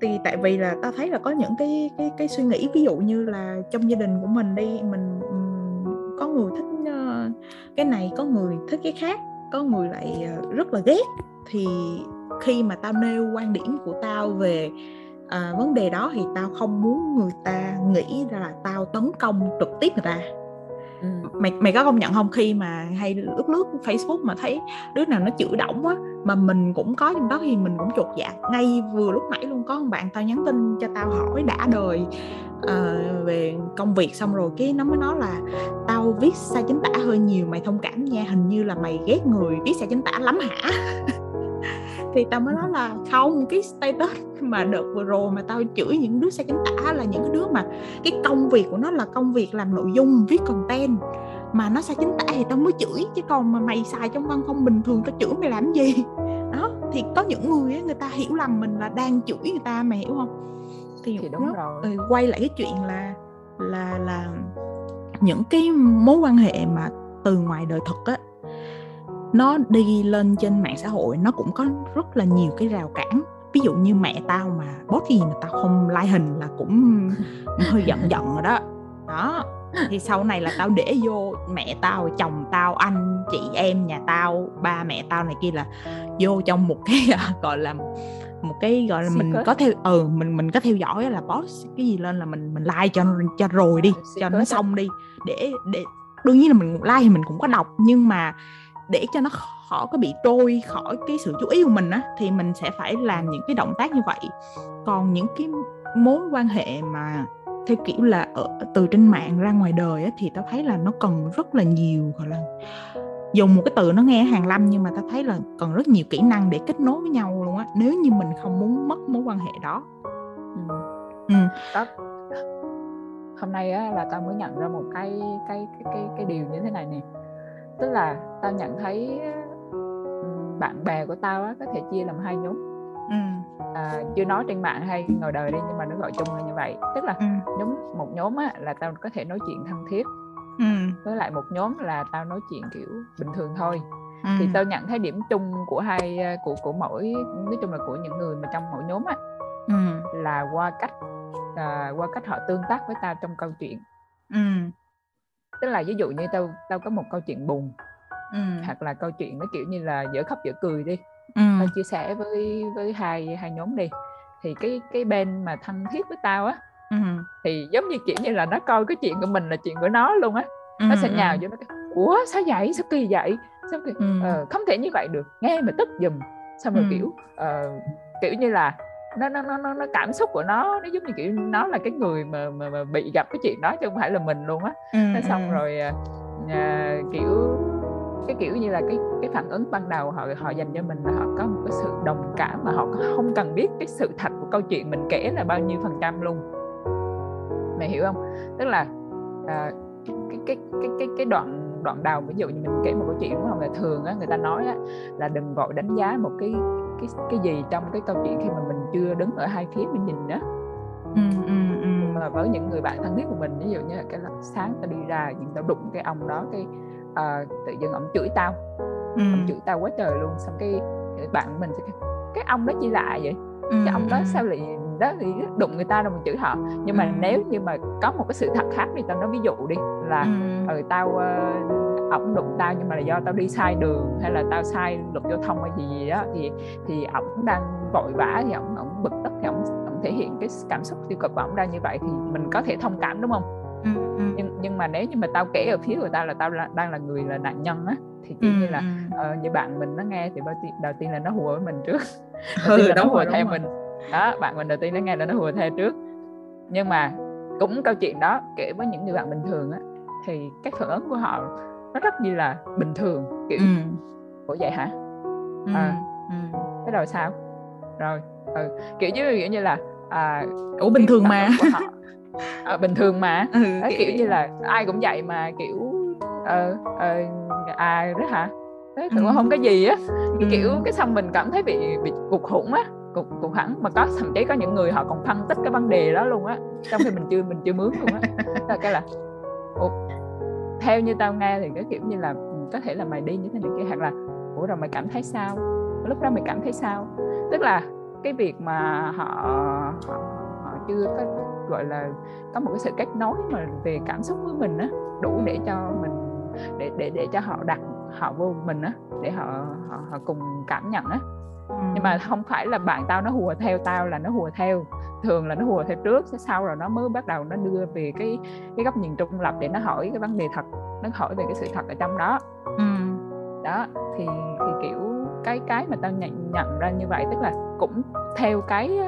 thì tại vì là tao thấy là có những cái cái cái suy nghĩ ví dụ như là trong gia đình của mình đi mình có người thích cái này có người thích cái khác có người lại uh, rất là ghét. Thì khi mà tao nêu quan điểm của tao về à, vấn đề đó thì tao không muốn người ta nghĩ ra là tao tấn công trực tiếp người ta. Ừ. mày mày có công nhận không? Khi mà hay lướt lướt Facebook mà thấy đứa nào nó chửi động á mà mình cũng có trong đó thì mình cũng chột dạ. Ngay vừa lúc nãy luôn có một bạn tao nhắn tin cho tao hỏi đã đời uh, về công việc xong rồi cái nó mới nói là tao viết sai chính tả hơi nhiều mày thông cảm nha hình như là mày ghét người viết sai chính tả lắm hả? <laughs> Thì tao mới nói là không cái status mà đợt vừa rồi mà tao chửi những đứa sai chính tả là những cái đứa mà cái công việc của nó là công việc làm nội dung viết content mà nó sai chính tả thì tao mới chửi chứ còn mà mày xài trong văn phong bình thường tao chửi mày làm gì? <laughs> Đó thì có những người ấy, người ta hiểu lầm mình là đang chửi người ta mày hiểu không? Thì, thì đúng nó, rồi. ừ, quay lại cái chuyện là là là những cái mối quan hệ mà từ ngoài đời thực á nó đi lên trên mạng xã hội nó cũng có rất là nhiều cái rào cản. Ví dụ như mẹ tao mà post gì mà tao không like hình là cũng <laughs> hơi giận giận rồi đó. Đó thì sau này là tao để vô mẹ tao chồng tao anh chị em nhà tao ba mẹ tao này kia là vô trong một cái gọi là một cái gọi là mình có theo ừ mình mình có theo dõi là post cái gì lên là mình mình like cho cho rồi đi cho nó xong đi. Để để đương nhiên là mình like thì mình cũng có đọc nhưng mà để cho nó khỏi có bị trôi khỏi cái sự chú ý của mình á thì mình sẽ phải làm những cái động tác như vậy. Còn những cái mối quan hệ mà theo kiểu là ở từ trên mạng ra ngoài đời á, thì tao thấy là nó cần rất là nhiều gọi là dùng một cái từ nó nghe hàng lâm nhưng mà tao thấy là cần rất nhiều kỹ năng để kết nối với nhau luôn á nếu như mình không muốn mất mối quan hệ đó ừ. Ừ. đó hôm nay á, là tao mới nhận ra một cái cái cái cái cái điều như thế này nè tức là tao nhận thấy bạn bè của tao á, có thể chia làm hai nhóm ừ. à, chưa nói trên mạng hay ngồi đời đi nhưng mà nó gọi chung là như vậy tức là ừ. nhóm một nhóm á, là tao có thể nói chuyện thân thiết ừ. với lại một nhóm là tao nói chuyện kiểu bình thường thôi ừ. thì tao nhận thấy điểm chung của hai của của mỗi nói chung là của những người mà trong mỗi nhóm á ừ. là qua cách à, qua cách họ tương tác với tao trong câu chuyện ừ tức là ví dụ như tao tao có một câu chuyện buồn ừ. hoặc là câu chuyện nó kiểu như là dở khóc dở cười đi ừ. chia sẻ với với hai hai nhóm đi thì cái cái bên mà thân thiết với tao á ừ. thì giống như kiểu như là nó coi cái chuyện của mình là chuyện của nó luôn á ừ. nó sẽ nhào vô nó ủa sao vậy sao kỳ vậy sao kỳ ừ. ờ, không thể như vậy được nghe mà tức giùm xong rồi ừ. kiểu uh, kiểu như là nó nó nó nó cảm xúc của nó nó giống như kiểu nó là cái người mà mà, mà bị gặp cái chuyện đó chứ không phải là mình luôn á ừ, xong ừ. rồi à, kiểu cái kiểu như là cái cái phản ứng ban đầu họ họ dành cho mình là họ có một cái sự đồng cảm mà họ không cần biết cái sự thật của câu chuyện mình kể là bao nhiêu phần trăm luôn. Mày hiểu không? Tức là à, cái cái cái cái cái đoạn đoạn đầu ví dụ như mình kể một câu chuyện đúng không? Là thường á người ta nói á, là đừng vội đánh giá một cái cái cái gì trong cái câu chuyện khi mà mình chưa đứng ở hai phía mình nhìn á. Ừ, ừ, ừ. mà với những người bạn thân thiết của mình ví dụ như là cái sáng tao đi ra nhưng tao đụng cái ông đó cái uh, tự dưng ông chửi tao ừ. ông chửi tao quá trời luôn xong cái, cái bạn mình sẽ cái ông đó chi lạ vậy ừ, cái ông đó sao lại đó thì đụng người ta rồi mình chửi họ nhưng mà ừ. nếu như mà có một cái sự thật khác thì tao nói ví dụ đi là ừ. ừ tao uh, ổng đụng tao nhưng mà là do tao đi sai đường hay là tao sai luật giao thông hay gì gì đó thì thì ổng đang vội vã thì ổng ổng bực tức thì ổng ổng thể hiện cái cảm xúc tiêu cực của ổng ra như vậy thì mình có thể thông cảm đúng không ừ, ừ. nhưng mà nếu như mà tao kể ở phía của tao là tao là, đang là người là nạn nhân á thì kiểu ừ, như là uh, như bạn mình nó nghe thì đầu tiên, đầu tiên là nó hùa với mình trước <laughs> đầu tiên là nó hùa theo mình đó bạn mình đầu tiên nó nghe là nó hùa theo trước nhưng mà cũng câu chuyện đó kể với những người bạn bình thường á thì cái phản ứng của họ nó rất như là bình thường kiểu ừ. ủa vậy hả ừ. à, ừ. cái rồi sao rồi ừ. kiểu như kiểu như là à, ủa bình thường mà à, bình thường mà. Ừ, kiểu... kiểu như là ai cũng vậy mà kiểu ờ ờ à đó hả? Thế cũng ừ. không có gì á. Ừ. kiểu cái xong mình cảm thấy bị bị cục hủng á cục cục hẳn. Mà có thậm chí có những người họ còn phân tích cái vấn đề đó luôn á. Trong khi mình chưa mình chưa mướn luôn á. Là cái là Ủa, theo như tao nghe thì cái kiểu như là có thể là mày đi như thế này kia hoặc là ủa rồi mày cảm thấy sao? Lúc đó mày cảm thấy sao? Tức là cái việc mà họ, họ chưa có gọi là có một cái sự kết nối mà về cảm xúc với mình á đủ để cho mình để để để cho họ đặt họ vô mình á để họ họ, họ cùng cảm nhận á ừ. nhưng mà không phải là bạn tao nó hùa theo tao là nó hùa theo thường là nó hùa theo trước sau rồi nó mới bắt đầu nó đưa về cái cái góc nhìn trung lập để nó hỏi cái vấn đề thật nó hỏi về cái sự thật ở trong đó ừ. đó thì thì kiểu cái cái mà tao nhận nhận ra như vậy tức là cũng theo cái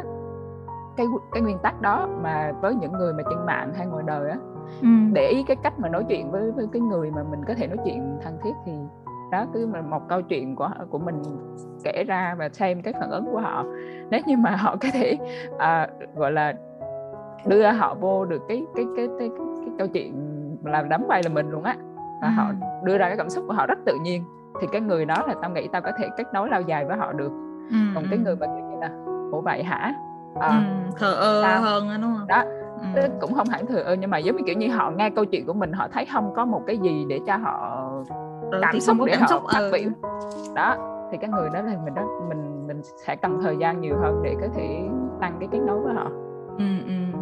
cái cái nguyên tắc đó mà với những người mà trên mạng hay ngoài đời á ừ. để ý cái cách mà nói chuyện với với cái người mà mình có thể nói chuyện thân thiết thì đó cứ mà một câu chuyện của của mình kể ra và xem cái phản ứng của họ nếu như mà họ có thể à, gọi là đưa họ vô được cái cái cái cái, cái, cái câu chuyện làm đắm vai là mình luôn á và ừ. họ đưa ra cái cảm xúc của họ rất tự nhiên thì cái người đó là tao nghĩ tao có thể kết nối lâu dài với họ được ừ. còn cái người mà kiểu như là ủa vậy hả à, ừ, thờ ơ tao, hơn đó, đúng không đó ừ. cũng không hẳn thừa ơ nhưng mà giống như kiểu như họ nghe câu chuyện của mình họ thấy không có một cái gì để cho họ ừ, cảm xúc để cảm họ phát ừ. biểu đó thì cái người đó là mình đó mình mình sẽ cần thời gian nhiều hơn để có thể tăng cái kết nối với họ ừ, ừ.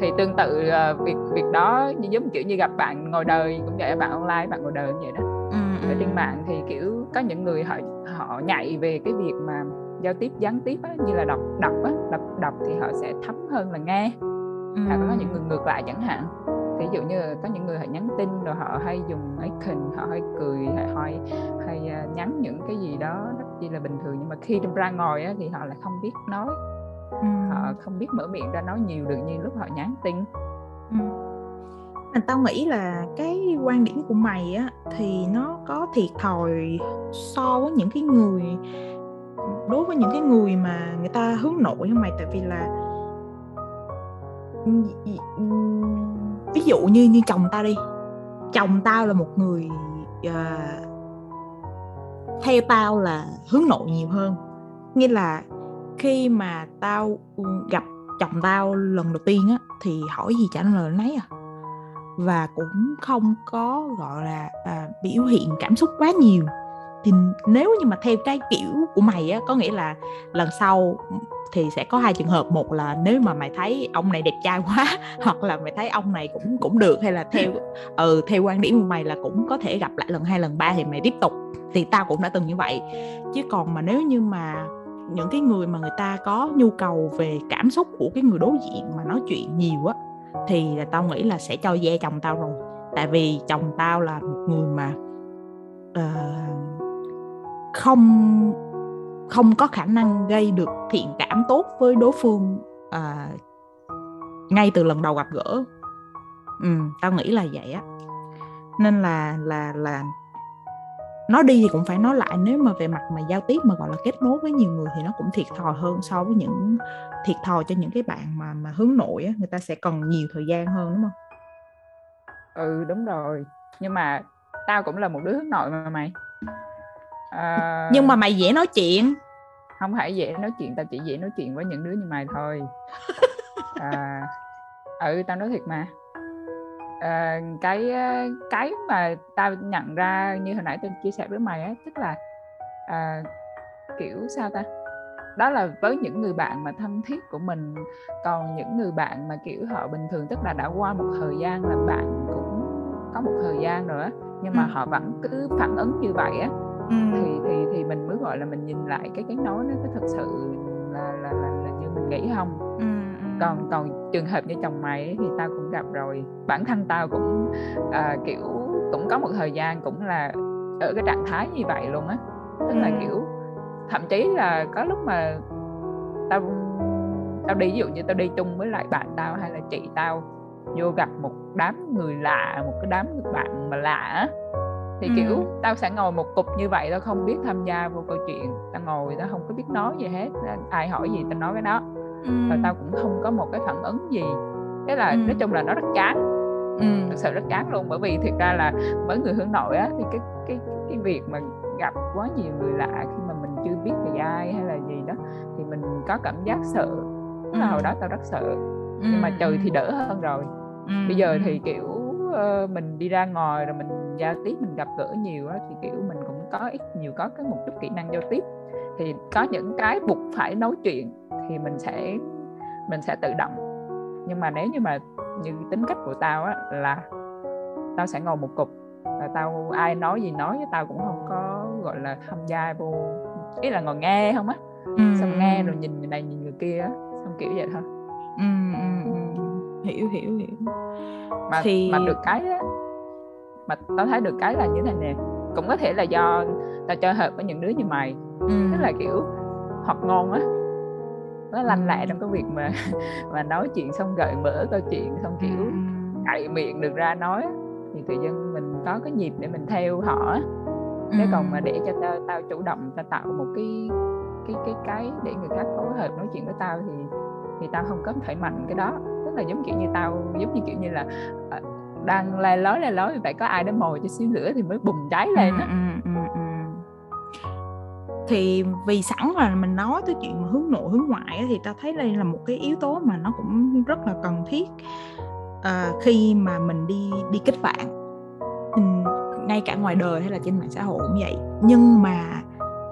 thì tương tự uh, việc việc đó như giống kiểu như gặp bạn ngồi đời cũng vậy bạn online bạn ngồi đời cũng vậy đó ừ, ở trên mạng thì kiểu có những người họ họ nhạy về cái việc mà giao tiếp gián tiếp á, như là đọc đọc á đọc đọc thì họ sẽ thấm hơn là nghe ừ. hoặc có những người ngược lại chẳng hạn ví dụ như có những người họ nhắn tin rồi họ hay dùng icon họ hay cười hay hay, hay à, nhắn những cái gì đó rất chi là bình thường nhưng mà khi ra ngồi á, thì họ lại không biết nói ừ. họ không biết mở miệng ra nói nhiều được như lúc họ nhắn tin ừ. Mà tao nghĩ là cái quan điểm của mày á thì nó có thiệt thòi so với những cái người đối với những cái người mà người ta hướng nội không mày tại vì là ví dụ như như chồng tao đi. Chồng tao là một người uh, theo tao là hướng nội nhiều hơn. Nghĩa là khi mà tao ừ, gặp chồng tao lần đầu tiên á thì hỏi gì trả lời nấy à. Và cũng không có gọi là à, biểu hiện cảm xúc quá nhiều thì nếu như mà theo cái kiểu của mày á có nghĩa là lần sau thì sẽ có hai trường hợp. Một là nếu mà mày thấy ông này đẹp trai quá <laughs> hoặc là mày thấy ông này cũng cũng được hay là theo ừ theo quan điểm của mày là cũng có thể gặp lại lần hai lần ba thì mày tiếp tục thì tao cũng đã từng như vậy. Chứ còn mà nếu như mà những cái người mà người ta có nhu cầu về cảm xúc của cái người đối diện mà nói chuyện nhiều á thì là tao nghĩ là sẽ cho ve chồng tao rồi. Tại vì chồng tao là một người mà uh, không không có khả năng gây được thiện cảm tốt với đối phương à, ngay từ lần đầu gặp gỡ. Ừ, tao nghĩ là vậy á. Nên là là là nó đi thì cũng phải nói lại nếu mà về mặt mà giao tiếp mà gọi là kết nối với nhiều người thì nó cũng thiệt thòi hơn so với những thiệt thòi cho những cái bạn mà mà hướng nội á người ta sẽ cần nhiều thời gian hơn đúng không? Ừ đúng rồi. Nhưng mà tao cũng là một đứa hướng nội mà mày à... nhưng mà mày dễ nói chuyện. Không phải dễ nói chuyện tao chỉ dễ nói chuyện với những đứa như mày thôi. À, <laughs> ừ tao nói thiệt mà. À, cái cái mà tao nhận ra như hồi nãy tao chia sẻ với mày á tức là à, kiểu sao ta? Đó là với những người bạn mà thân thiết của mình còn những người bạn mà kiểu họ bình thường tức là đã qua một thời gian làm bạn cũng có một thời gian rồi á nhưng mà ừ. họ vẫn cứ phản ứng như vậy á ừ. thì thì thì mình mới gọi là mình nhìn lại cái cái nói nó có thật sự là là là, là như mình nghĩ không ừ, còn còn trường hợp như chồng mày ấy, thì tao cũng gặp rồi bản thân tao cũng à, kiểu cũng có một thời gian cũng là ở cái trạng thái như vậy luôn á tức ừ. là kiểu thậm chí là có lúc mà tao tao đi ví dụ như tao đi chung với lại bạn tao hay là chị tao vô gặp một đám người lạ một cái đám bạn mà lạ á thì ừ. kiểu tao sẽ ngồi một cục như vậy tao không biết tham gia vô câu chuyện tao ngồi tao không có biết nói gì hết ai hỏi gì tao nói cái đó ừ. và tao cũng không có một cái phản ứng gì thế là ừ. nói chung là nó rất chán ừ. thực sự rất chán luôn bởi vì thực ra là với người hướng nội á thì cái cái cái việc mà gặp quá nhiều người lạ khi mà mình chưa biết về ai hay là gì đó thì mình có cảm giác sợ ừ. hồi đó tao rất sợ ừ. nhưng mà trừ thì đỡ hơn rồi ừ. bây giờ thì kiểu uh, mình đi ra ngoài rồi mình giao tiếp mình gặp gỡ nhiều á thì kiểu mình cũng có ít nhiều có cái một chút kỹ năng giao tiếp thì có những cái buộc phải nói chuyện thì mình sẽ mình sẽ tự động nhưng mà nếu như mà như tính cách của tao á là tao sẽ ngồi một cục và tao ai nói gì nói với tao cũng không có gọi là tham gia vô ý là ngồi nghe không á ừ. xong nghe rồi nhìn người này nhìn người kia á xong kiểu vậy thôi ừ, ừ, ừ. hiểu hiểu hiểu mà thì mà được cái á mà tao thấy được cái là như thế này nè. Cũng có thể là do tao chơi hợp với những đứa như mày. Ừ. tức là kiểu học ngon á nó lanh lẹ trong cái việc mà <laughs> mà nói chuyện xong gợi mở câu chuyện xong kiểu cậy miệng được ra nói thì tự nhiên mình có cái nhịp để mình theo họ chứ còn mà để cho tao tao chủ động tao tạo một cái cái cái cái để người khác phối hợp nói chuyện với tao thì thì tao không có phải mạnh cái đó. Tức là giống kiểu như tao giống như kiểu như là uh, đang le lói le lói phải có ai đó mồi cho xíu lửa thì mới bùng cháy lên á. ừ, ừ, ừ, thì vì sẵn là mình nói tới chuyện mà hướng nội hướng ngoại thì ta thấy đây là một cái yếu tố mà nó cũng rất là cần thiết uh, khi mà mình đi đi kết bạn. Mình, ngay cả ngoài đời hay là trên mạng xã hội cũng vậy. Nhưng mà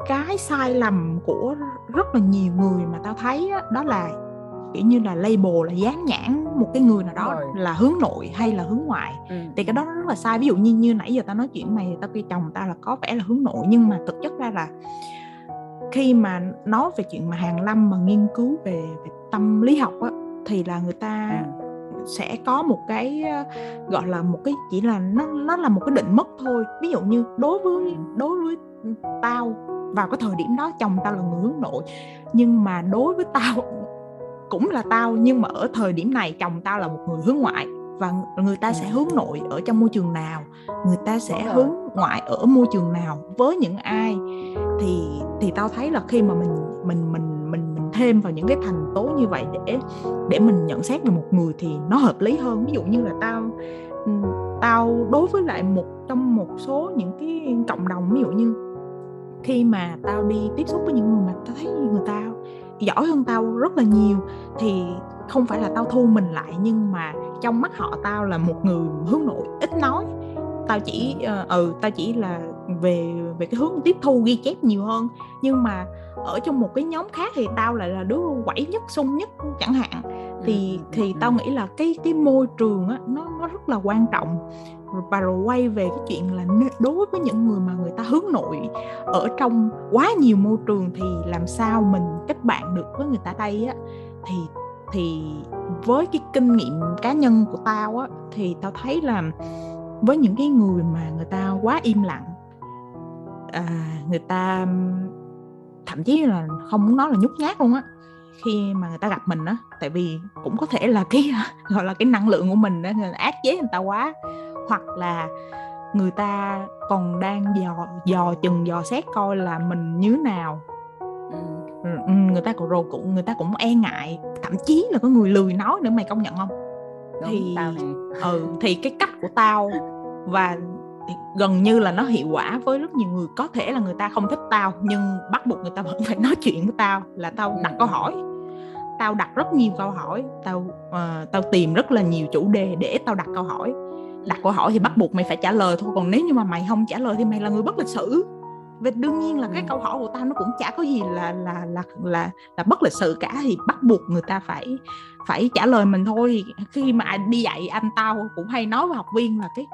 cái sai lầm của rất là nhiều người mà tao thấy đó, đó là kiểu như là label là dán nhãn một cái người nào đó Rồi. là hướng nội hay là hướng ngoại ừ. thì cái đó rất là sai ví dụ như như nãy giờ tao nói chuyện mày tao kêu chồng tao là có vẻ là hướng nội nhưng mà thực chất ra là khi mà nói về chuyện mà hàng lâm mà nghiên cứu về, về tâm lý học á thì là người ta ừ. sẽ có một cái gọi là một cái chỉ là nó nó là một cái định mức thôi ví dụ như đối với đối với tao vào cái thời điểm đó chồng tao là người hướng nội nhưng mà đối với tao cũng là tao nhưng mà ở thời điểm này chồng tao là một người hướng ngoại và người ta sẽ hướng nội ở trong môi trường nào người ta sẽ hướng ngoại ở môi trường nào với những ai thì thì tao thấy là khi mà mình mình mình mình mình thêm vào những cái thành tố như vậy để để mình nhận xét về một người thì nó hợp lý hơn. Ví dụ như là tao tao đối với lại một trong một số những cái cộng đồng ví dụ như khi mà tao đi tiếp xúc với những người mà tao thấy người ta giỏi hơn tao rất là nhiều. Thì không phải là tao thu mình lại nhưng mà trong mắt họ tao là một người hướng nội ít nói. Tao chỉ uh, ừ tao chỉ là về về cái hướng tiếp thu ghi chép nhiều hơn. Nhưng mà ở trong một cái nhóm khác thì tao lại là đứa quẩy nhất sung nhất chẳng hạn. Thì ừ, thì tao nghĩ là cái cái môi trường á nó nó rất là quan trọng và rồi quay về cái chuyện là đối với những người mà người ta hướng nội ở trong quá nhiều môi trường thì làm sao mình kết bạn được với người ta đây á? Thì thì với cái kinh nghiệm cá nhân của tao á thì tao thấy là với những cái người mà người ta quá im lặng à, người ta thậm chí là không muốn nói là nhút nhát luôn á khi mà người ta gặp mình á tại vì cũng có thể là cái <laughs> gọi là cái năng lượng của mình á ác chế người ta quá hoặc là người ta còn đang dò dò chừng dò xét coi là mình như nào ừ. Ừ, người ta cũng rồi cũng người ta cũng e ngại thậm chí là có người lười nói nữa mày công nhận không Đúng, thì tao này. ừ thì cái cách của tao và gần như là nó hiệu quả với rất nhiều người có thể là người ta không thích tao nhưng bắt buộc người ta vẫn phải <laughs> nói chuyện với tao là tao đặt câu hỏi tao đặt rất nhiều câu hỏi tao uh, tao tìm rất là nhiều chủ đề để tao đặt câu hỏi đặt câu hỏi thì bắt buộc mày phải trả lời thôi còn nếu như mà mày không trả lời thì mày là người bất lịch sự. Và đương nhiên là cái câu hỏi của tao nó cũng chả có gì là là là là là bất lịch sự cả thì bắt buộc người ta phải phải trả lời mình thôi. Khi mà đi dạy anh tao cũng hay nói với học viên là cái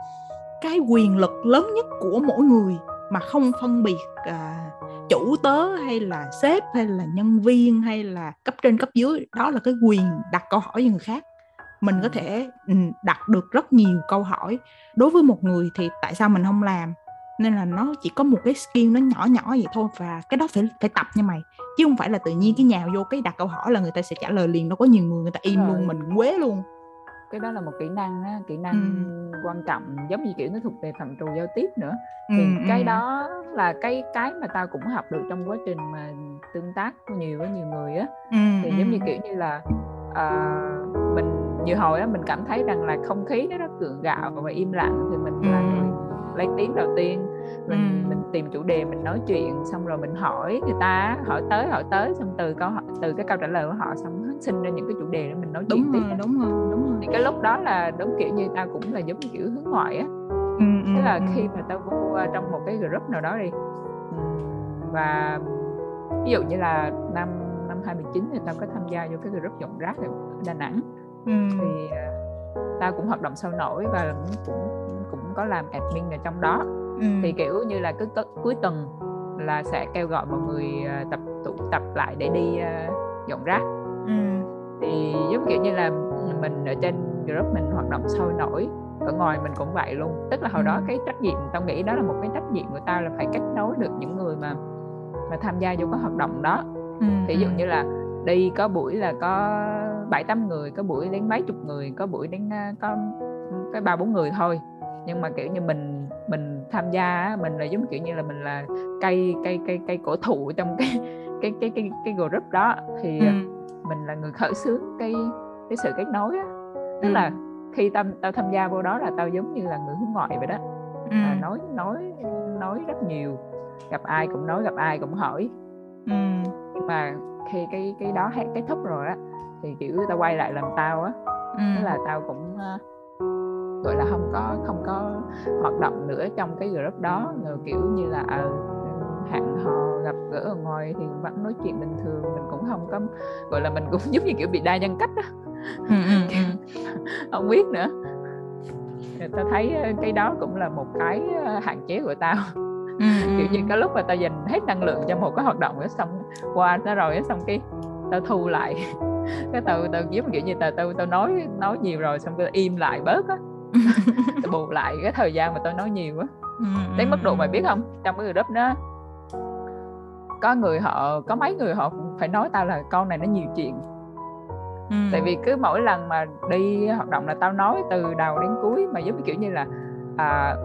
cái quyền lực lớn nhất của mỗi người mà không phân biệt à, chủ tớ hay là sếp hay là nhân viên hay là cấp trên cấp dưới đó là cái quyền đặt câu hỏi cho người khác mình có thể đặt được rất nhiều câu hỏi. Đối với một người thì tại sao mình không làm? Nên là nó chỉ có một cái skill nó nhỏ nhỏ vậy thôi và cái đó phải phải tập nha mày. Chứ không phải là tự nhiên cái nhào vô cái đặt câu hỏi là người ta sẽ trả lời liền nó có nhiều người người ta im luôn mình quế luôn. Cái đó là một kỹ năng á, kỹ năng ừ. quan trọng giống như kiểu nó thuộc về phạm trù giao tiếp nữa. Thì ừ, cái ừ. đó là cái cái mà tao cũng học được trong quá trình mà tương tác nhiều với nhiều người á. Ừ, thì giống như kiểu như là uh, mình nhiều hồi á mình cảm thấy rằng là không khí nó rất gượng gạo và im lặng thì mình ừ. là người lấy tiếng đầu tiên mình ừ. mình tìm chủ đề mình nói chuyện xong rồi mình hỏi người ta hỏi tới hỏi tới xong từ câu hỏi từ cái câu trả lời của họ xong sinh ra những cái chủ đề để mình nói đúng chuyện rồi, tiếp đúng rồi đúng rồi thì cái lúc đó là đúng kiểu như tao cũng là giống như kiểu hướng ngoại á ừ, tức là ừ. khi mà tao vô trong một cái group nào đó đi và ví dụ như là năm năm 2019 thì tao có tham gia vô cái group dọn rác ở Đà Nẵng ừ. thì à, tao cũng hoạt động sôi nổi và cũng cũng có làm admin ở trong đó ừ. thì kiểu như là cứ cuối tuần là sẽ kêu gọi mọi người à, tập tụ tập lại để đi uh, dọn rác ừ. thì giống kiểu như là mình ở trên group mình hoạt động sôi nổi ở ngoài mình cũng vậy luôn tức là hồi đó cái trách nhiệm tao nghĩ đó là một cái trách nhiệm của tao là phải kết nối được những người mà mà tham gia vô cái hoạt động đó ừ. ví dụ như là đi có buổi là có bảy tám người có buổi đến mấy chục người có buổi đến có cái ba bốn người thôi nhưng mà kiểu như mình mình tham gia mình là giống kiểu như là mình là cây cây cây cây cổ thụ trong cái <laughs> cái cái cái cái group đó thì ừ. mình là người khởi xướng cái cái sự kết nối á tức ừ. là khi tao tao tham gia vô đó là tao giống như là người hướng ngoại vậy đó ừ. à, nói nói nói rất nhiều gặp ai cũng nói gặp ai cũng hỏi ừ. nhưng mà khi cái cái đó hết kết thúc rồi á thì kiểu tao quay lại làm tao á. Ừ. là tao cũng uh, gọi là không có không có hoạt động nữa trong cái group đó. Rồi kiểu như là uh, hẹn hò gặp gỡ ở ngoài thì vẫn nói chuyện bình thường. Mình cũng không có gọi là mình cũng <laughs> giống như kiểu bị đa nhân cách đó ừ, ừ, không biết nữa. Ta thấy cái đó cũng là một cái hạn chế của tao. <laughs> Kiểu như cái lúc mà tao dành hết năng lượng cho một cái hoạt động đó xong qua nó rồi xong cái tao thu lại. <laughs> Cái tao tao giống kiểu như tao tao tao nói nói nhiều rồi xong tao im lại bớt á. <laughs> Tao bù lại cái thời gian mà tao nói nhiều á. Đến mức độ mày biết không? Trong cái group đó có người họ có mấy người họ phải nói tao là con này nó nhiều chuyện. Ừ. tại vì cứ mỗi lần mà đi hoạt động là tao nói từ đầu đến cuối mà giống như kiểu như là à,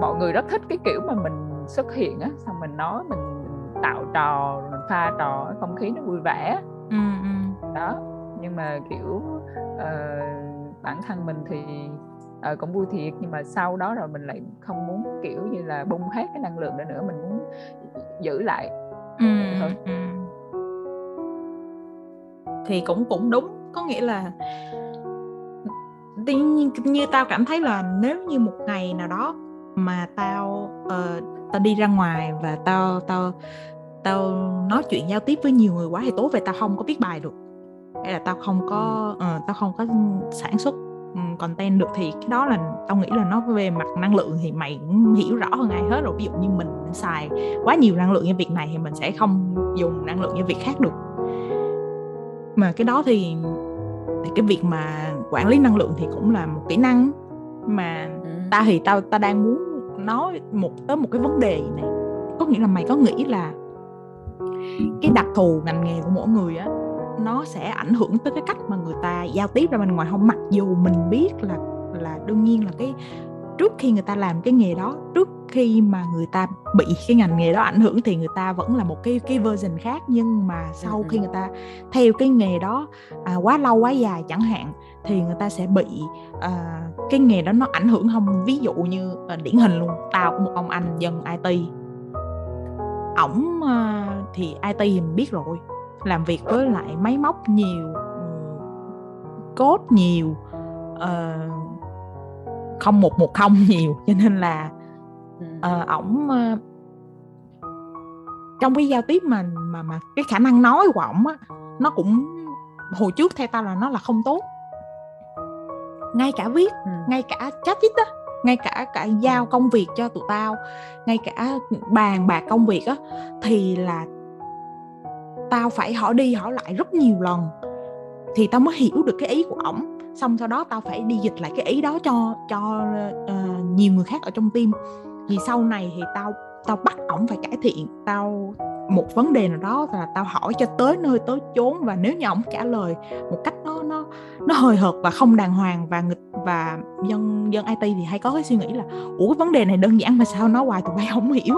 mọi người rất thích cái kiểu mà mình xuất hiện á xong mình nói mình, mình tạo trò mình pha trò không khí nó vui vẻ ừ, ừ. đó nhưng mà kiểu uh, bản thân mình thì uh, cũng vui thiệt nhưng mà sau đó rồi mình lại không muốn kiểu như là bung hết cái năng lượng đó nữa mình muốn giữ lại ừ, thôi ừ. thì cũng cũng đúng có nghĩa là như, như tao cảm thấy là nếu như một ngày nào đó mà tao uh, tao đi ra ngoài và tao tao tao nói chuyện giao tiếp với nhiều người quá thì tối về tao không có viết bài được. Hay là tao không có uh, tao không có sản xuất content được thì cái đó là tao nghĩ là nó về mặt năng lượng thì mày cũng hiểu rõ hơn ai hết rồi. Ví dụ như mình xài quá nhiều năng lượng cho việc này thì mình sẽ không dùng năng lượng cho việc khác được. Mà cái đó thì thì cái việc mà quản lý năng lượng thì cũng là một kỹ năng. Mà ừ. ta thì tao ta đang muốn nói một tới một cái vấn đề này. Có nghĩa là mày có nghĩ là cái đặc thù ngành nghề của mỗi người á nó sẽ ảnh hưởng tới cái cách mà người ta giao tiếp ra bên ngoài không? Mặc dù mình biết là là đương nhiên là cái trước khi người ta làm cái nghề đó trước khi mà người ta bị cái ngành nghề đó ảnh hưởng thì người ta vẫn là một cái cái version khác. Nhưng mà sau ừ, khi ừ. người ta theo cái nghề đó à, quá lâu quá dài chẳng hạn thì người ta sẽ bị à, cái nghề đó nó ảnh hưởng không? Ví dụ như à, điển hình luôn tao một ông anh dân IT ổng à, thì IT mình biết rồi. Làm việc với lại máy móc nhiều code nhiều uh, không một một không <laughs> nhiều. Cho nên là uh, ổng uh, trong cái giao tiếp mà mà mà cái khả năng nói của ổng á nó cũng hồi trước theo tao là nó là không tốt. Ngay cả viết ừ. ngay cả chat chít á ngay cả cả giao công việc cho tụi tao ngay cả bàn bạc công việc á thì là tao phải hỏi đi hỏi lại rất nhiều lần. Thì tao mới hiểu được cái ý của ổng. Xong sau đó tao phải đi dịch lại cái ý đó cho cho uh, nhiều người khác ở trong team. Vì sau này thì tao tao bắt ổng phải cải thiện. Tao một vấn đề nào đó là tao hỏi cho tới nơi tới chốn và nếu như ổng trả lời một cách nó nó nó hời hợt và không đàng hoàng và nghịch và dân dân IT thì hay có cái suy nghĩ là ủa cái vấn đề này đơn giản mà sao nói hoài tụi bay không hiểu?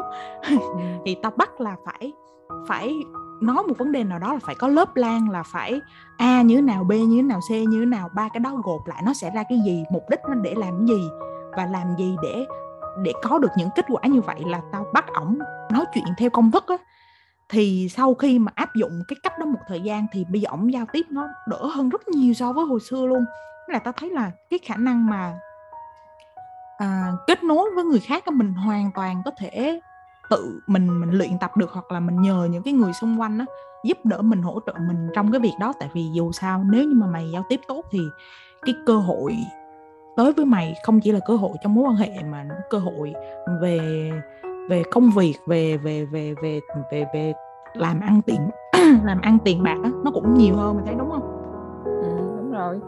<laughs> Thì tao bắt là phải phải nói một vấn đề nào đó là phải có lớp lan là phải a như thế nào b như thế nào c như thế nào ba cái đó gộp lại nó sẽ ra cái gì mục đích nó để làm cái gì và làm gì để để có được những kết quả như vậy là tao bắt ổng nói chuyện theo công thức á. Thì sau khi mà áp dụng cái cách đó một thời gian thì bây giờ ổng giao tiếp nó đỡ hơn rất nhiều so với hồi xưa luôn. Là tao thấy là cái khả năng mà à, kết nối với người khác mình hoàn toàn có thể tự mình mình luyện tập được hoặc là mình nhờ những cái người xung quanh đó giúp đỡ mình hỗ trợ mình trong cái việc đó. Tại vì dù sao nếu như mà mày giao tiếp tốt thì cái cơ hội tới với mày không chỉ là cơ hội trong mối quan hệ mà cơ hội về về công việc về về về về về về làm ăn tiền <clears throat> làm ăn tiền bạc đó, nó cũng nhiều hơn mày thấy đúng không? Ừ, đúng rồi.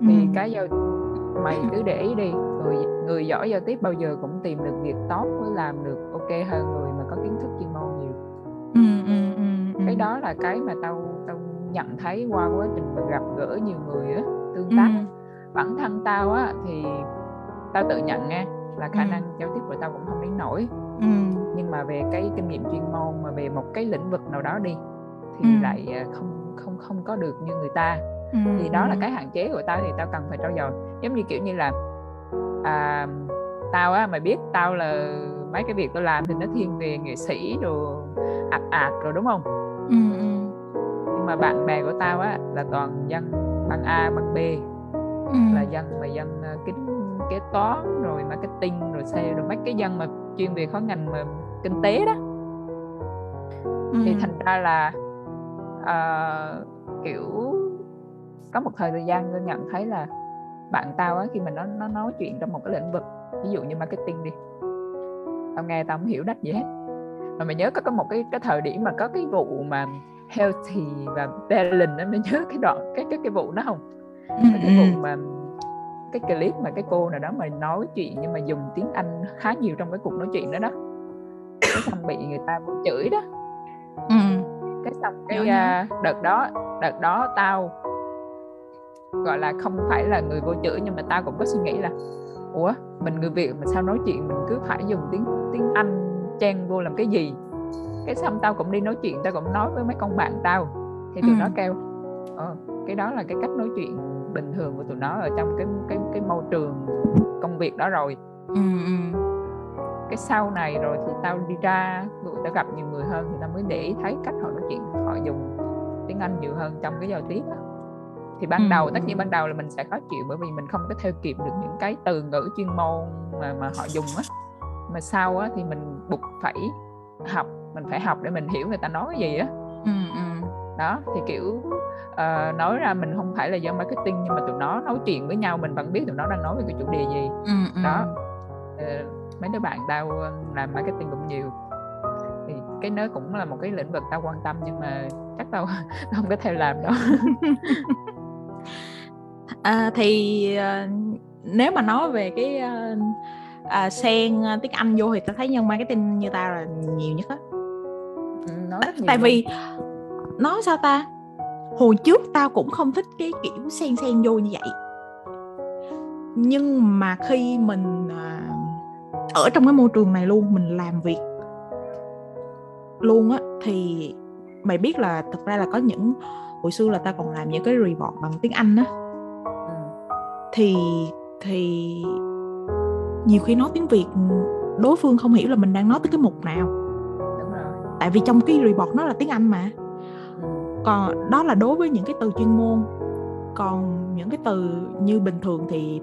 Thì ừ. cái giao mày cứ để ý đi người người giỏi giao tiếp bao giờ cũng tìm được việc tốt với làm được ok hơn người mà có kiến thức chuyên môn nhiều ừ, ừ, ừ, cái đó là cái mà tao tao nhận thấy qua quá trình mà gặp gỡ nhiều người á tương tác ừ. bản thân tao á thì tao tự nhận nha là khả năng giao tiếp của tao cũng không đến nổi ừ. nhưng mà về cái kinh nghiệm chuyên môn mà về một cái lĩnh vực nào đó đi thì ừ. lại à, không không không có được như người ta ừ. thì đó là cái hạn chế của tao thì tao cần phải trau dồi giống như kiểu như là à, tao á mày biết tao là mấy cái việc tao làm thì nó thiên về nghệ sĩ đồ ạt ạt rồi đúng không ừ, ừ. nhưng mà bạn bè của tao á là toàn dân bằng A bằng B ừ. là dân mà dân uh, kính kế toán rồi marketing rồi sale rồi mấy cái dân mà chuyên về khối ngành mà kinh tế đó ừ. thì thành ra là uh, kiểu có một thời gian tôi nhận thấy là bạn tao á khi mà nó nó nói chuyện trong một cái lĩnh vực ví dụ như marketing đi. Tao nghe tao không hiểu đắt gì hết. Mà mày nhớ có có một cái cái thời điểm mà có cái vụ mà healthy và balance á mày nhớ cái đoạn cái cái cái vụ đó không? Ừ, cái vụ ừ. mà cái clip mà cái cô nào đó mà nói chuyện nhưng mà dùng tiếng Anh khá nhiều trong cái cuộc nói chuyện đó đó. Cái xong bị người ta chửi đó. Ừ. cái xong cái uh, đợt đó đợt đó tao gọi là không phải là người vô chữ nhưng mà tao cũng có suy nghĩ là ủa mình người việt mà sao nói chuyện mình cứ phải dùng tiếng tiếng anh chen vô làm cái gì cái xong tao cũng đi nói chuyện tao cũng nói với mấy con bạn tao thì tụi ừ. nó kêu ờ, cái đó là cái cách nói chuyện bình thường của tụi nó ở trong cái cái cái môi trường công việc đó rồi ừ, ừ. cái sau này rồi thì tao đi ra tụi tao gặp nhiều người hơn thì tao mới để ý thấy cách họ nói chuyện họ dùng tiếng anh nhiều hơn trong cái giao tiếp đó thì ban đầu tất nhiên ban đầu là mình sẽ khó chịu bởi vì mình không có theo kịp được những cái từ ngữ chuyên môn mà mà họ dùng á. Mà sau á thì mình buộc phải học mình phải học để mình hiểu người ta nói cái gì á. Đó thì kiểu uh, nói ra mình không phải là dân marketing nhưng mà tụi nó nói chuyện với nhau mình vẫn biết tụi nó đang nói về cái chủ đề gì. Đó. Uh, mấy đứa bạn tao làm marketing cũng nhiều. Thì cái nó cũng là một cái lĩnh vực tao quan tâm nhưng mà chắc tao <laughs> không có theo làm đâu <laughs> à, thì uh, nếu mà nói về cái uh, à, xen uh, tiếng Anh vô thì tao thấy nhân marketing như tao là nhiều nhất á. Ừ, tại vì nói sao ta? Hồi trước tao cũng không thích cái kiểu xen xen vô như vậy. Nhưng mà khi mình à, ở trong cái môi trường này luôn mình làm việc luôn á thì mày biết là thực ra là có những hồi xưa là tao còn làm những cái report bằng tiếng anh á. Thì thì nhiều khi nói tiếng việt đối phương không hiểu là mình đang nói tới cái mục nào. Tại vì trong cái report nó là tiếng anh mà. Ừ. còn đó là đối với những cái từ chuyên môn. Còn những cái từ như bình thường thì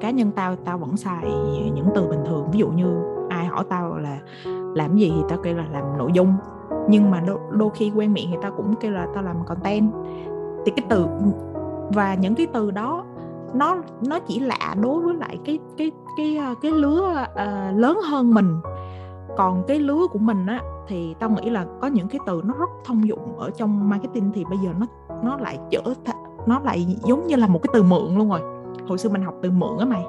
cá nhân tao tao vẫn xài những từ bình thường. Ví dụ như ai hỏi tao là làm gì? thì tao kêu là làm nội dung nhưng mà đôi, đôi khi quen miệng thì tao cũng kêu là tao làm content. Thì cái từ và những cái từ đó nó nó chỉ lạ đối với lại cái cái cái ờ, cái lứa uh, lớn hơn mình. Còn cái lứa của mình á thì tao nghĩ là có những cái từ nó rất thông dụng ở trong marketing thì bây giờ nó nó lại trở nó lại giống như là một cái từ mượn luôn rồi. Hồi xưa mình học từ mượn á mày.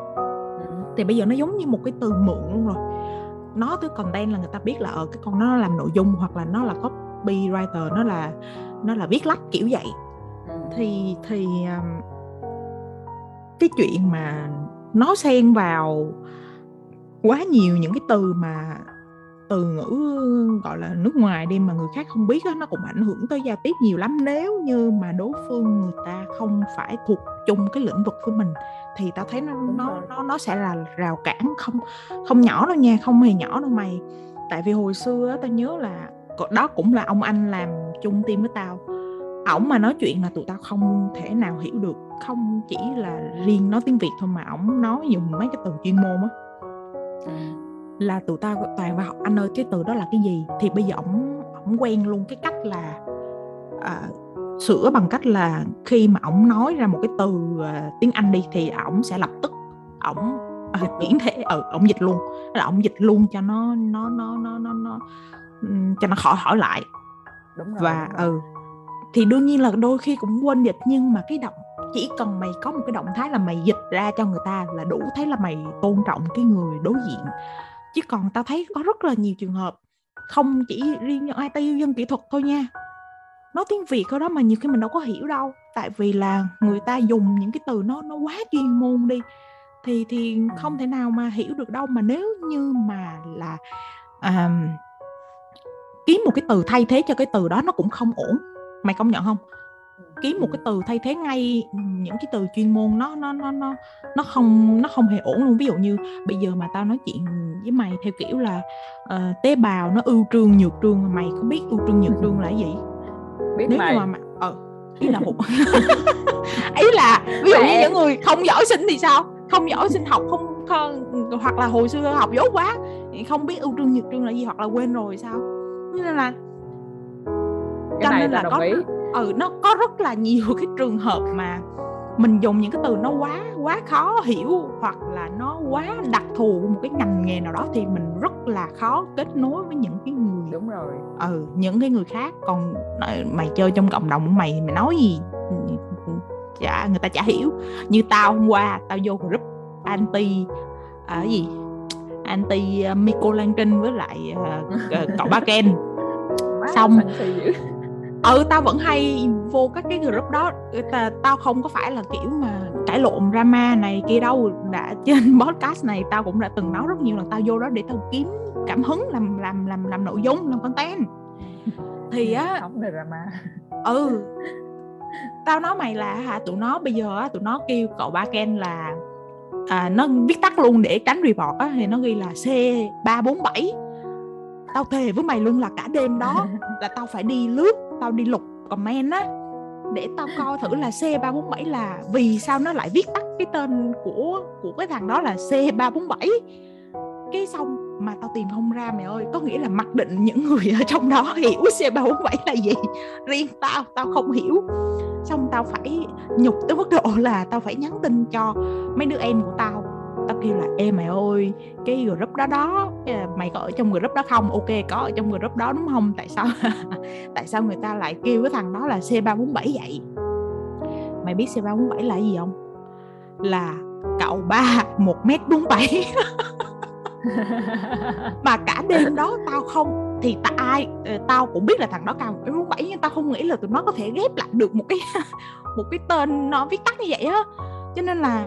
Thì bây giờ nó giống như một cái từ mượn luôn rồi nó tới content là người ta biết là ở ờ, cái con nó làm nội dung hoặc là nó là copywriter nó là nó là viết lách kiểu vậy. Thì thì um, cái chuyện mà nó xen vào quá nhiều những cái từ mà từ ngữ gọi là nước ngoài đi mà người khác không biết á nó cũng ảnh hưởng tới giao tiếp nhiều lắm. Nếu như mà đối phương người ta không phải thuộc chung cái lĩnh vực của mình thì tao thấy nó nó nó nó sẽ là rào cản không không nhỏ đâu nha không hề nhỏ đâu mày. Tại vì hồi xưa tao nhớ là đó cũng là ông anh làm chung team với tao. Ổng mà nói chuyện là tụi tao không thể nào hiểu được không chỉ là riêng nói tiếng việt thôi mà ổng nói dùng mấy cái từ chuyên môn á. Ừ. là tụi tao toàn vào anh ơi cái từ đó là cái gì? Thì bây giờ ổng ổng quen luôn cái cách là à, sửa bằng cách là khi mà ổng nói ra một cái từ uh, tiếng anh đi thì ổng sẽ lập tức ổng à, diễn thể ừ, ổng dịch luôn. Là ổng dịch luôn cho nó nó nó nó nó, nó cho nó khỏi hỏi lại. Đúng rồi, và đúng rồi. ừ thì đương nhiên là đôi khi cũng quên dịch nhưng mà cái động chỉ cần mày có một cái động thái là mày dịch ra cho người ta là đủ thấy là mày tôn trọng cái người đối diện. Chứ còn tao thấy có rất là nhiều trường hợp không chỉ riêng những IT dân kỹ thuật thôi nha nói tiếng việt thôi đó mà nhiều khi mình đâu có hiểu đâu. Tại vì là người ta dùng những cái từ nó nó quá chuyên môn đi thì thì không thể nào mà hiểu được đâu. Mà nếu như mà là à, kiếm một cái từ thay thế cho cái từ đó nó cũng không ổn. Mày công nhận không? Kiếm một cái từ thay thế ngay những cái từ chuyên môn nó nó nó nó nó không nó không hề ổn luôn. Ví dụ như bây giờ mà tao nói chuyện với mày theo kiểu là uh, tế bào nó ưu trương nhược trương mày có biết ưu trương nhược trương là gì biết nếu mày. mà ờ ý là hụt <laughs> ý là ví dụ như những người không giỏi sinh thì sao không giỏi sinh học không, hoặc là hồi xưa học dốt quá không biết ưu trương nhược trương là gì hoặc là quên rồi sao nên là cái này nên là có ý. ừ nó có rất là nhiều cái trường hợp mà mình dùng những cái từ nó quá quá khó hiểu hoặc là nó quá đặc thù một cái ngành nghề nào đó thì mình rất là khó kết nối với những cái đúng rồi. Ừ những cái người khác còn mày chơi trong cộng đồng của mày mày nói gì? Chả người ta chả hiểu. Như tao hôm qua tao vô group anti à, gì? Anti uh, Miko Lan Trinh với lại uh, uh, cậu ba Ken. <laughs> Xong ừ tao vẫn hay vô các cái group đó. Tao không có phải là kiểu mà cãi lộn drama này kia đâu đã trên <laughs> podcast này tao cũng đã từng nói rất nhiều lần tao vô đó để tao kiếm cảm hứng làm làm làm làm nội dung làm content. Thì á không drama. ừ. <laughs> Tao nói mày là hả tụi nó bây giờ á tụi nó kêu cậu ba ken là à, nó viết tắt luôn để tránh report á thì nó ghi là c 347 tao thề với mày luôn là cả đêm đó <laughs> là tao phải đi lướt tao đi lục comment á để tao coi thử là C347 là vì sao nó lại viết tắt cái tên của của cái thằng đó là C347 cái xong mà tao tìm không ra mày ơi, có nghĩa là mặc định những người ở trong đó hiểu C347 là gì. Riêng tao tao không hiểu. Xong tao phải nhục tới mức độ là tao phải nhắn tin cho mấy đứa em của tao tao kêu là em mày ơi cái group đó đó mày có ở trong group đó không? Ok có ở trong group đó đúng không? Tại sao <laughs> tại sao người ta lại kêu cái thằng đó là c 347 vậy? Mày biết c 347 là gì không? Là cậu ba một m bốn bảy. <laughs> Mà cả đêm đó tao không thì ta ai ờ, tao cũng biết là thằng đó cao một m bảy nhưng tao không nghĩ là tụi nó có thể ghép lại được một cái <laughs> một cái tên nó viết tắt như vậy á. Cho nên là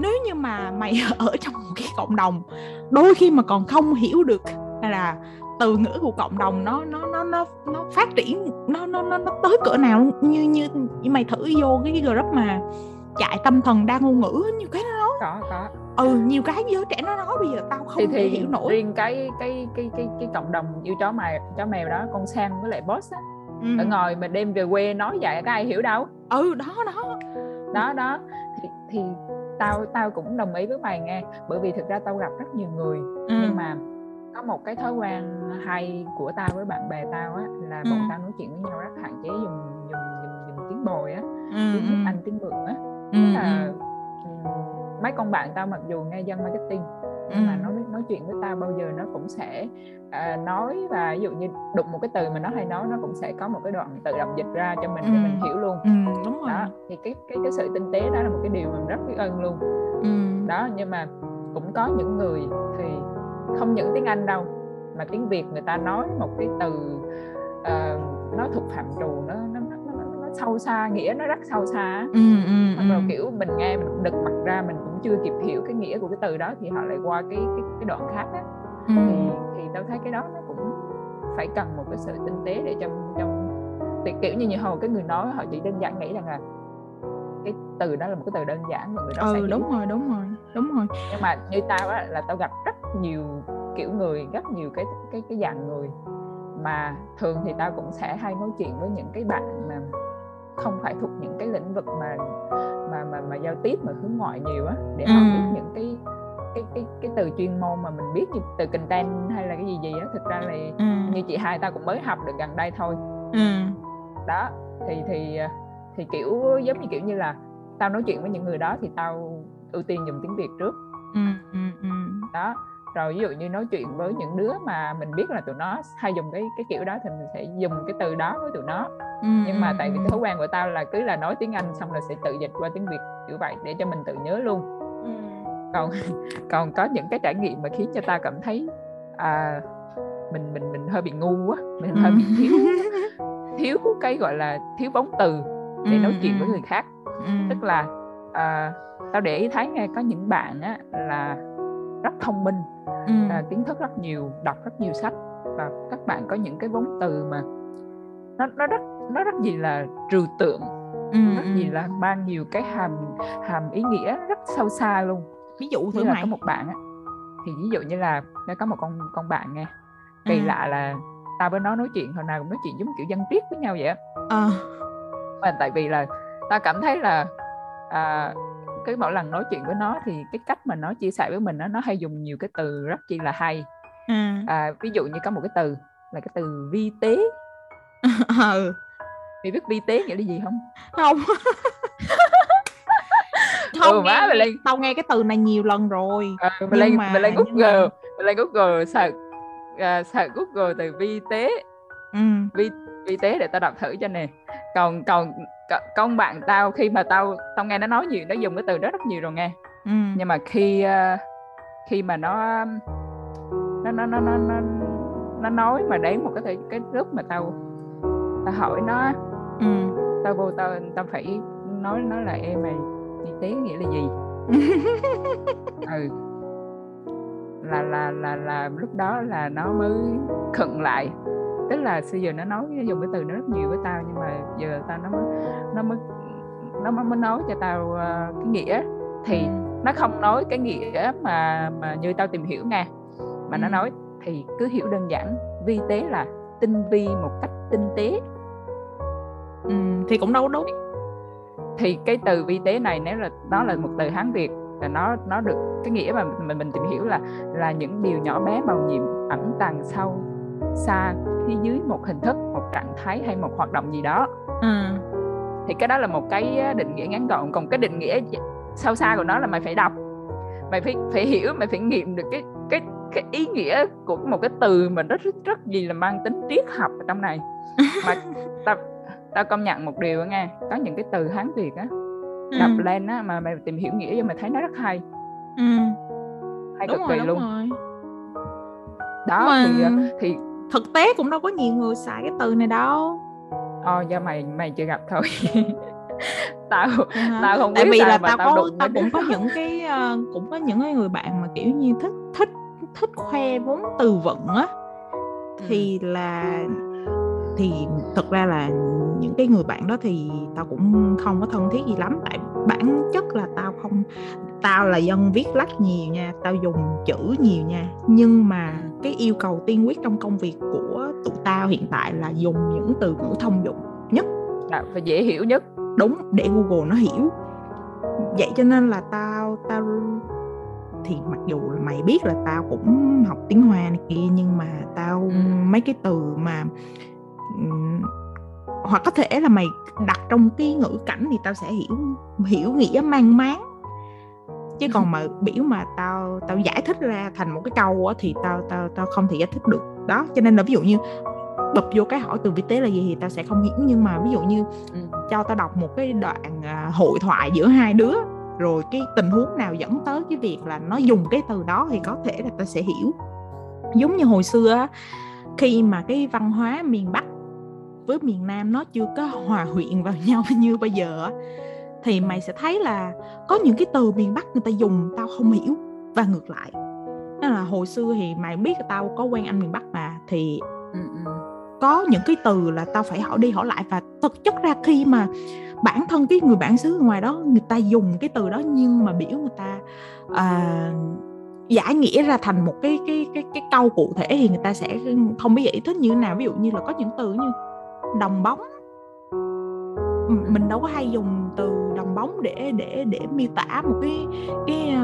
nếu như mà mày <laughs> ở trong một cái cộng đồng đôi khi mà còn không hiểu được hay là từ ngữ của cộng đồng nó nó nó nó nó phát triển nó nó nó, nó tới cỡ nào như như như mày thử vô cái, group mà chạy tâm thần đa ngôn ngữ nhiều cái nó nói. Có có. Ừ nhiều cái giới trẻ nó nói bây giờ tao không thì, thì hiểu nổi. riêng cái cái cái cái cái cộng đồng yêu chó mèo chó mèo đó con sang với lại boss á ừ. ở ngoài mà đêm về quê nói vậy có ai hiểu đâu. Ừ đó đó. Đó đó. Thì, thì tao tao cũng đồng ý với mày nghe bởi vì thực ra tao gặp rất nhiều người ừ. nhưng mà có một cái thói quen hay của tao với bạn bè tao á là ừ. bọn tao nói chuyện với nhau rất hạn chế dùng dùng dùng, dùng tiếng bồi á ừ. tiếng anh tiếng vượng á ừ. là ừ. mấy con bạn tao mặc dù nghe dân marketing nhưng mà nó nói chuyện với tao bao giờ nó cũng sẽ uh, nói và ví dụ như đụng một cái từ mà nó hay nói nó cũng sẽ có một cái đoạn tự động dịch ra cho mình ừ. để mình hiểu luôn ừ, đúng rồi. đó thì cái cái cái sự tinh tế đó là một cái điều mình rất biết ơn luôn ừ. đó nhưng mà cũng có những người thì không những tiếng Anh đâu mà tiếng Việt người ta nói một cái từ uh, nó thuộc phạm trù nó nó, nó nó nó sâu xa nghĩa nó rất sâu xa ừ, ừ, ừ. rồi kiểu mình nghe mình đực mặt ra mình cũng chưa kịp hiểu cái nghĩa của cái từ đó thì họ lại qua cái cái cái đoạn khác á. Ừ. thì, thì tao thấy cái đó nó cũng phải cần một cái sự tinh tế để trong trong kiểu như như hồi cái người nói họ chỉ đơn giản nghĩ rằng là cái từ đó là một cái từ đơn giản mà người đó ừ, sẽ đúng rồi đúng rồi đúng rồi. Nhưng mà như tao á là tao gặp rất nhiều kiểu người rất nhiều cái cái cái dạng người mà thường thì tao cũng sẽ hay nói chuyện với những cái bạn mà không phải thuộc những cái lĩnh vực mà mà mà mà giao tiếp mà hướng ngoại nhiều á để ừ. họ biết những cái cái cái cái từ chuyên môn mà mình biết như từ content hay là cái gì gì á thực ra là ừ. như chị hai tao cũng mới học được gần đây thôi ừ. đó thì thì thì kiểu giống như kiểu như là tao nói chuyện với những người đó thì tao ưu tiên dùng tiếng việt trước ừ, ừ, ừ. đó rồi ví dụ như nói chuyện với những đứa mà mình biết là tụi nó hay dùng cái cái kiểu đó thì mình sẽ dùng cái từ đó với tụi nó ừ, nhưng mà tại vì thói quen của tao là cứ là nói tiếng anh xong là sẽ tự dịch qua tiếng việt kiểu vậy để cho mình tự nhớ luôn. Ừ. còn <laughs> còn có những cái trải nghiệm mà khiến cho tao cảm thấy à, mình mình mình hơi bị ngu á mình hơi bị thiếu thiếu cái gọi là thiếu bóng từ để nói chuyện với người khác. tức là à, tao để ý thấy nghe có những bạn á là rất thông minh ừ. à, kiến thức rất nhiều đọc rất nhiều sách và các bạn có những cái vốn từ mà nó nó rất nó rất gì là trừu tượng ừ, rất gì là mang nhiều cái hàm hàm ý nghĩa rất sâu xa luôn ví dụ như là mày. có một bạn á thì ví dụ như là nó có một con con bạn nghe kỳ ừ. lạ là tao với nó nói chuyện hồi nào cũng nói chuyện giống kiểu dân triết với nhau vậy á à. mà tại vì là tao cảm thấy là à, cái mỗi lần nói chuyện với nó thì cái cách mà nó chia sẻ với mình đó, nó hay dùng nhiều cái từ rất chi là hay ừ. à, ví dụ như có một cái từ là cái từ vi tế <laughs> ừ mày biết vi tế nghĩa là gì không? Không. <laughs> Không ừ, má, mày lên... tao nghe cái từ này nhiều lần rồi. À, mày lên mà... mày lên google mày lên google search uh, search google từ vi tế. Ừ. vi vi tế để tao đọc thử cho nè. Còn còn con bạn tao khi mà tao tao nghe nó nói nhiều nó dùng cái từ đó rất nhiều rồi nghe. Ừ. nhưng mà khi uh, khi mà nó nó nó nó nó nó, nó nói mà đến một cái cái lúc mà tao tao hỏi nó ừ. tao vô tao tao phải nói nó là em mày y tế nghĩa là gì. <laughs> Ừ. Là là là là lúc đó là nó mới khựng lại. Tức là xưa giờ nó nói nó dùng cái từ nó rất nhiều với tao nhưng mà giờ tao nó mới nó mới nó mới nói cho tao uh, cái nghĩa. Thì nó không nói cái nghĩa mà mà như tao tìm hiểu nha mà ừ. nó nói thì cứ hiểu đơn giản vi tế là tinh vi một cách tinh tế ừ, thì cũng đâu đúng. Thì cái từ vi tế này nếu là nó là một từ hán việt là nó nó được cái nghĩa mà mình mình tìm hiểu là là những điều nhỏ bé màu nhiệm ẩn tàng sâu xa phía dưới một hình thức một trạng thái hay một hoạt động gì đó. Ừ. thì cái đó là một cái định nghĩa ngắn gọn. Còn cái định nghĩa sâu xa của nó là mày phải đọc. Mày phải phải hiểu mày phải nghiệm được cái cái cái ý nghĩa của một cái từ mà rất rất, rất gì là mang tính triết học ở trong này. Mà <laughs> tao tao công nhận một điều nghe có những cái từ hán việt á đọc ừ. lên á mà mày tìm hiểu nghĩa cho mày thấy nó rất hay ừ. hay đúng cực rồi, kỳ luôn rồi. đó mà... thì ờ, thì thực tế cũng đâu có nhiều người xài cái từ này đâu ờ do mày mày chưa gặp thôi <laughs> tao à, tao không tại biết vì là tao, tao có tao cũng có những cái uh, cũng có những cái người bạn mà kiểu như thích thích thích khoe vốn từ vựng á thì ừ. là thì thực ra là những cái người bạn đó thì tao cũng không có thân thiết gì lắm. Tại bản chất là tao không tao là dân viết lách nhiều nha tao dùng chữ nhiều nha. Nhưng mà cái yêu cầu tiên quyết trong công việc của tụi tao hiện tại là dùng những từ ngữ thông dụng nhất. À, phải dễ hiểu nhất. Đúng để google nó hiểu. Vậy cho nên là tao tao thì mặc dù là mày biết là tao cũng học tiếng hoa này kia nhưng mà tao ừ. mấy cái từ mà hoặc có thể là mày đặt trong cái ngữ cảnh thì tao sẽ hiểu hiểu nghĩa mang máng. Chứ còn mà <laughs> biểu mà tao tao giải thích ra thành một cái câu á thì tao tao tao không thể giải thích được. Đó cho nên là ví dụ như bập vô cái hỏi từ vi tế là gì thì tao sẽ không hiểu. Nhưng mà ví dụ như cho tao đọc một cái đoạn à, hội thoại giữa hai đứa rồi cái tình huống nào dẫn tới cái việc là nó dùng cái từ đó thì có thể là tao sẽ hiểu. Giống như hồi xưa khi mà cái văn hóa miền bắc với miền nam nó chưa có hòa quyện vào <laughs> nhau như bây giờ thì mày sẽ thấy là có những cái từ miền bắc người ta dùng tao không hiểu và ngược lại nên là hồi xưa thì mày biết tao có quen anh miền bắc mà thì ừ, ừ. có những cái từ là tao phải hỏi đi hỏi lại và thực chất ra khi mà bản thân cái người bản xứ ngoài đó người ta dùng cái từ đó nhưng mà biểu người ta à, giải nghĩa ra thành một cái cái cái cái câu cụ thể thì người ta sẽ không biết giải thích như thế nào ví dụ như là có những từ như đồng bóng. Mình đâu có hay dùng từ đồng bóng để để để miêu tả một cái cái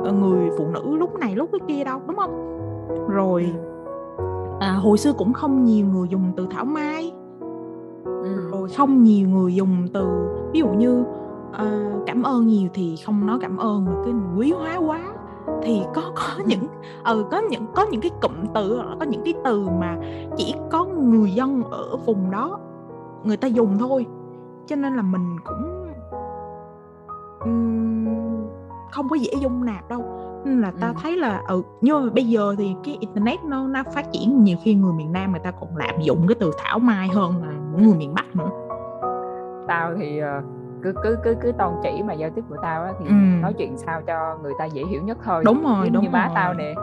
uh, người phụ nữ lúc này lúc cái kia đâu đúng không? Rồi à, hồi xưa cũng không nhiều người dùng từ thảo mai. Ừ. rồi không nhiều người dùng từ ví dụ như uh, cảm ơn nhiều thì không nói cảm ơn mà cái quý hóa quá thì có có <laughs> những ừ có những có những cái cụm từ có những cái từ mà chỉ có người dân ở vùng đó người ta dùng thôi. Cho nên là mình cũng không có dễ dung nạp đâu. Nên là ta ừ. thấy là ừ nhưng mà bây giờ thì cái internet nó nó phát triển nhiều khi người miền nam người ta còn lạm dụng cái từ thảo mai hơn là người miền bắc nữa. Tao thì uh, cứ cứ cứ cứ toàn chỉ mà giao tiếp của tao á thì ừ. nói chuyện sao cho người ta dễ hiểu nhất thôi đúng rồi như, đúng như má rồi. tao nè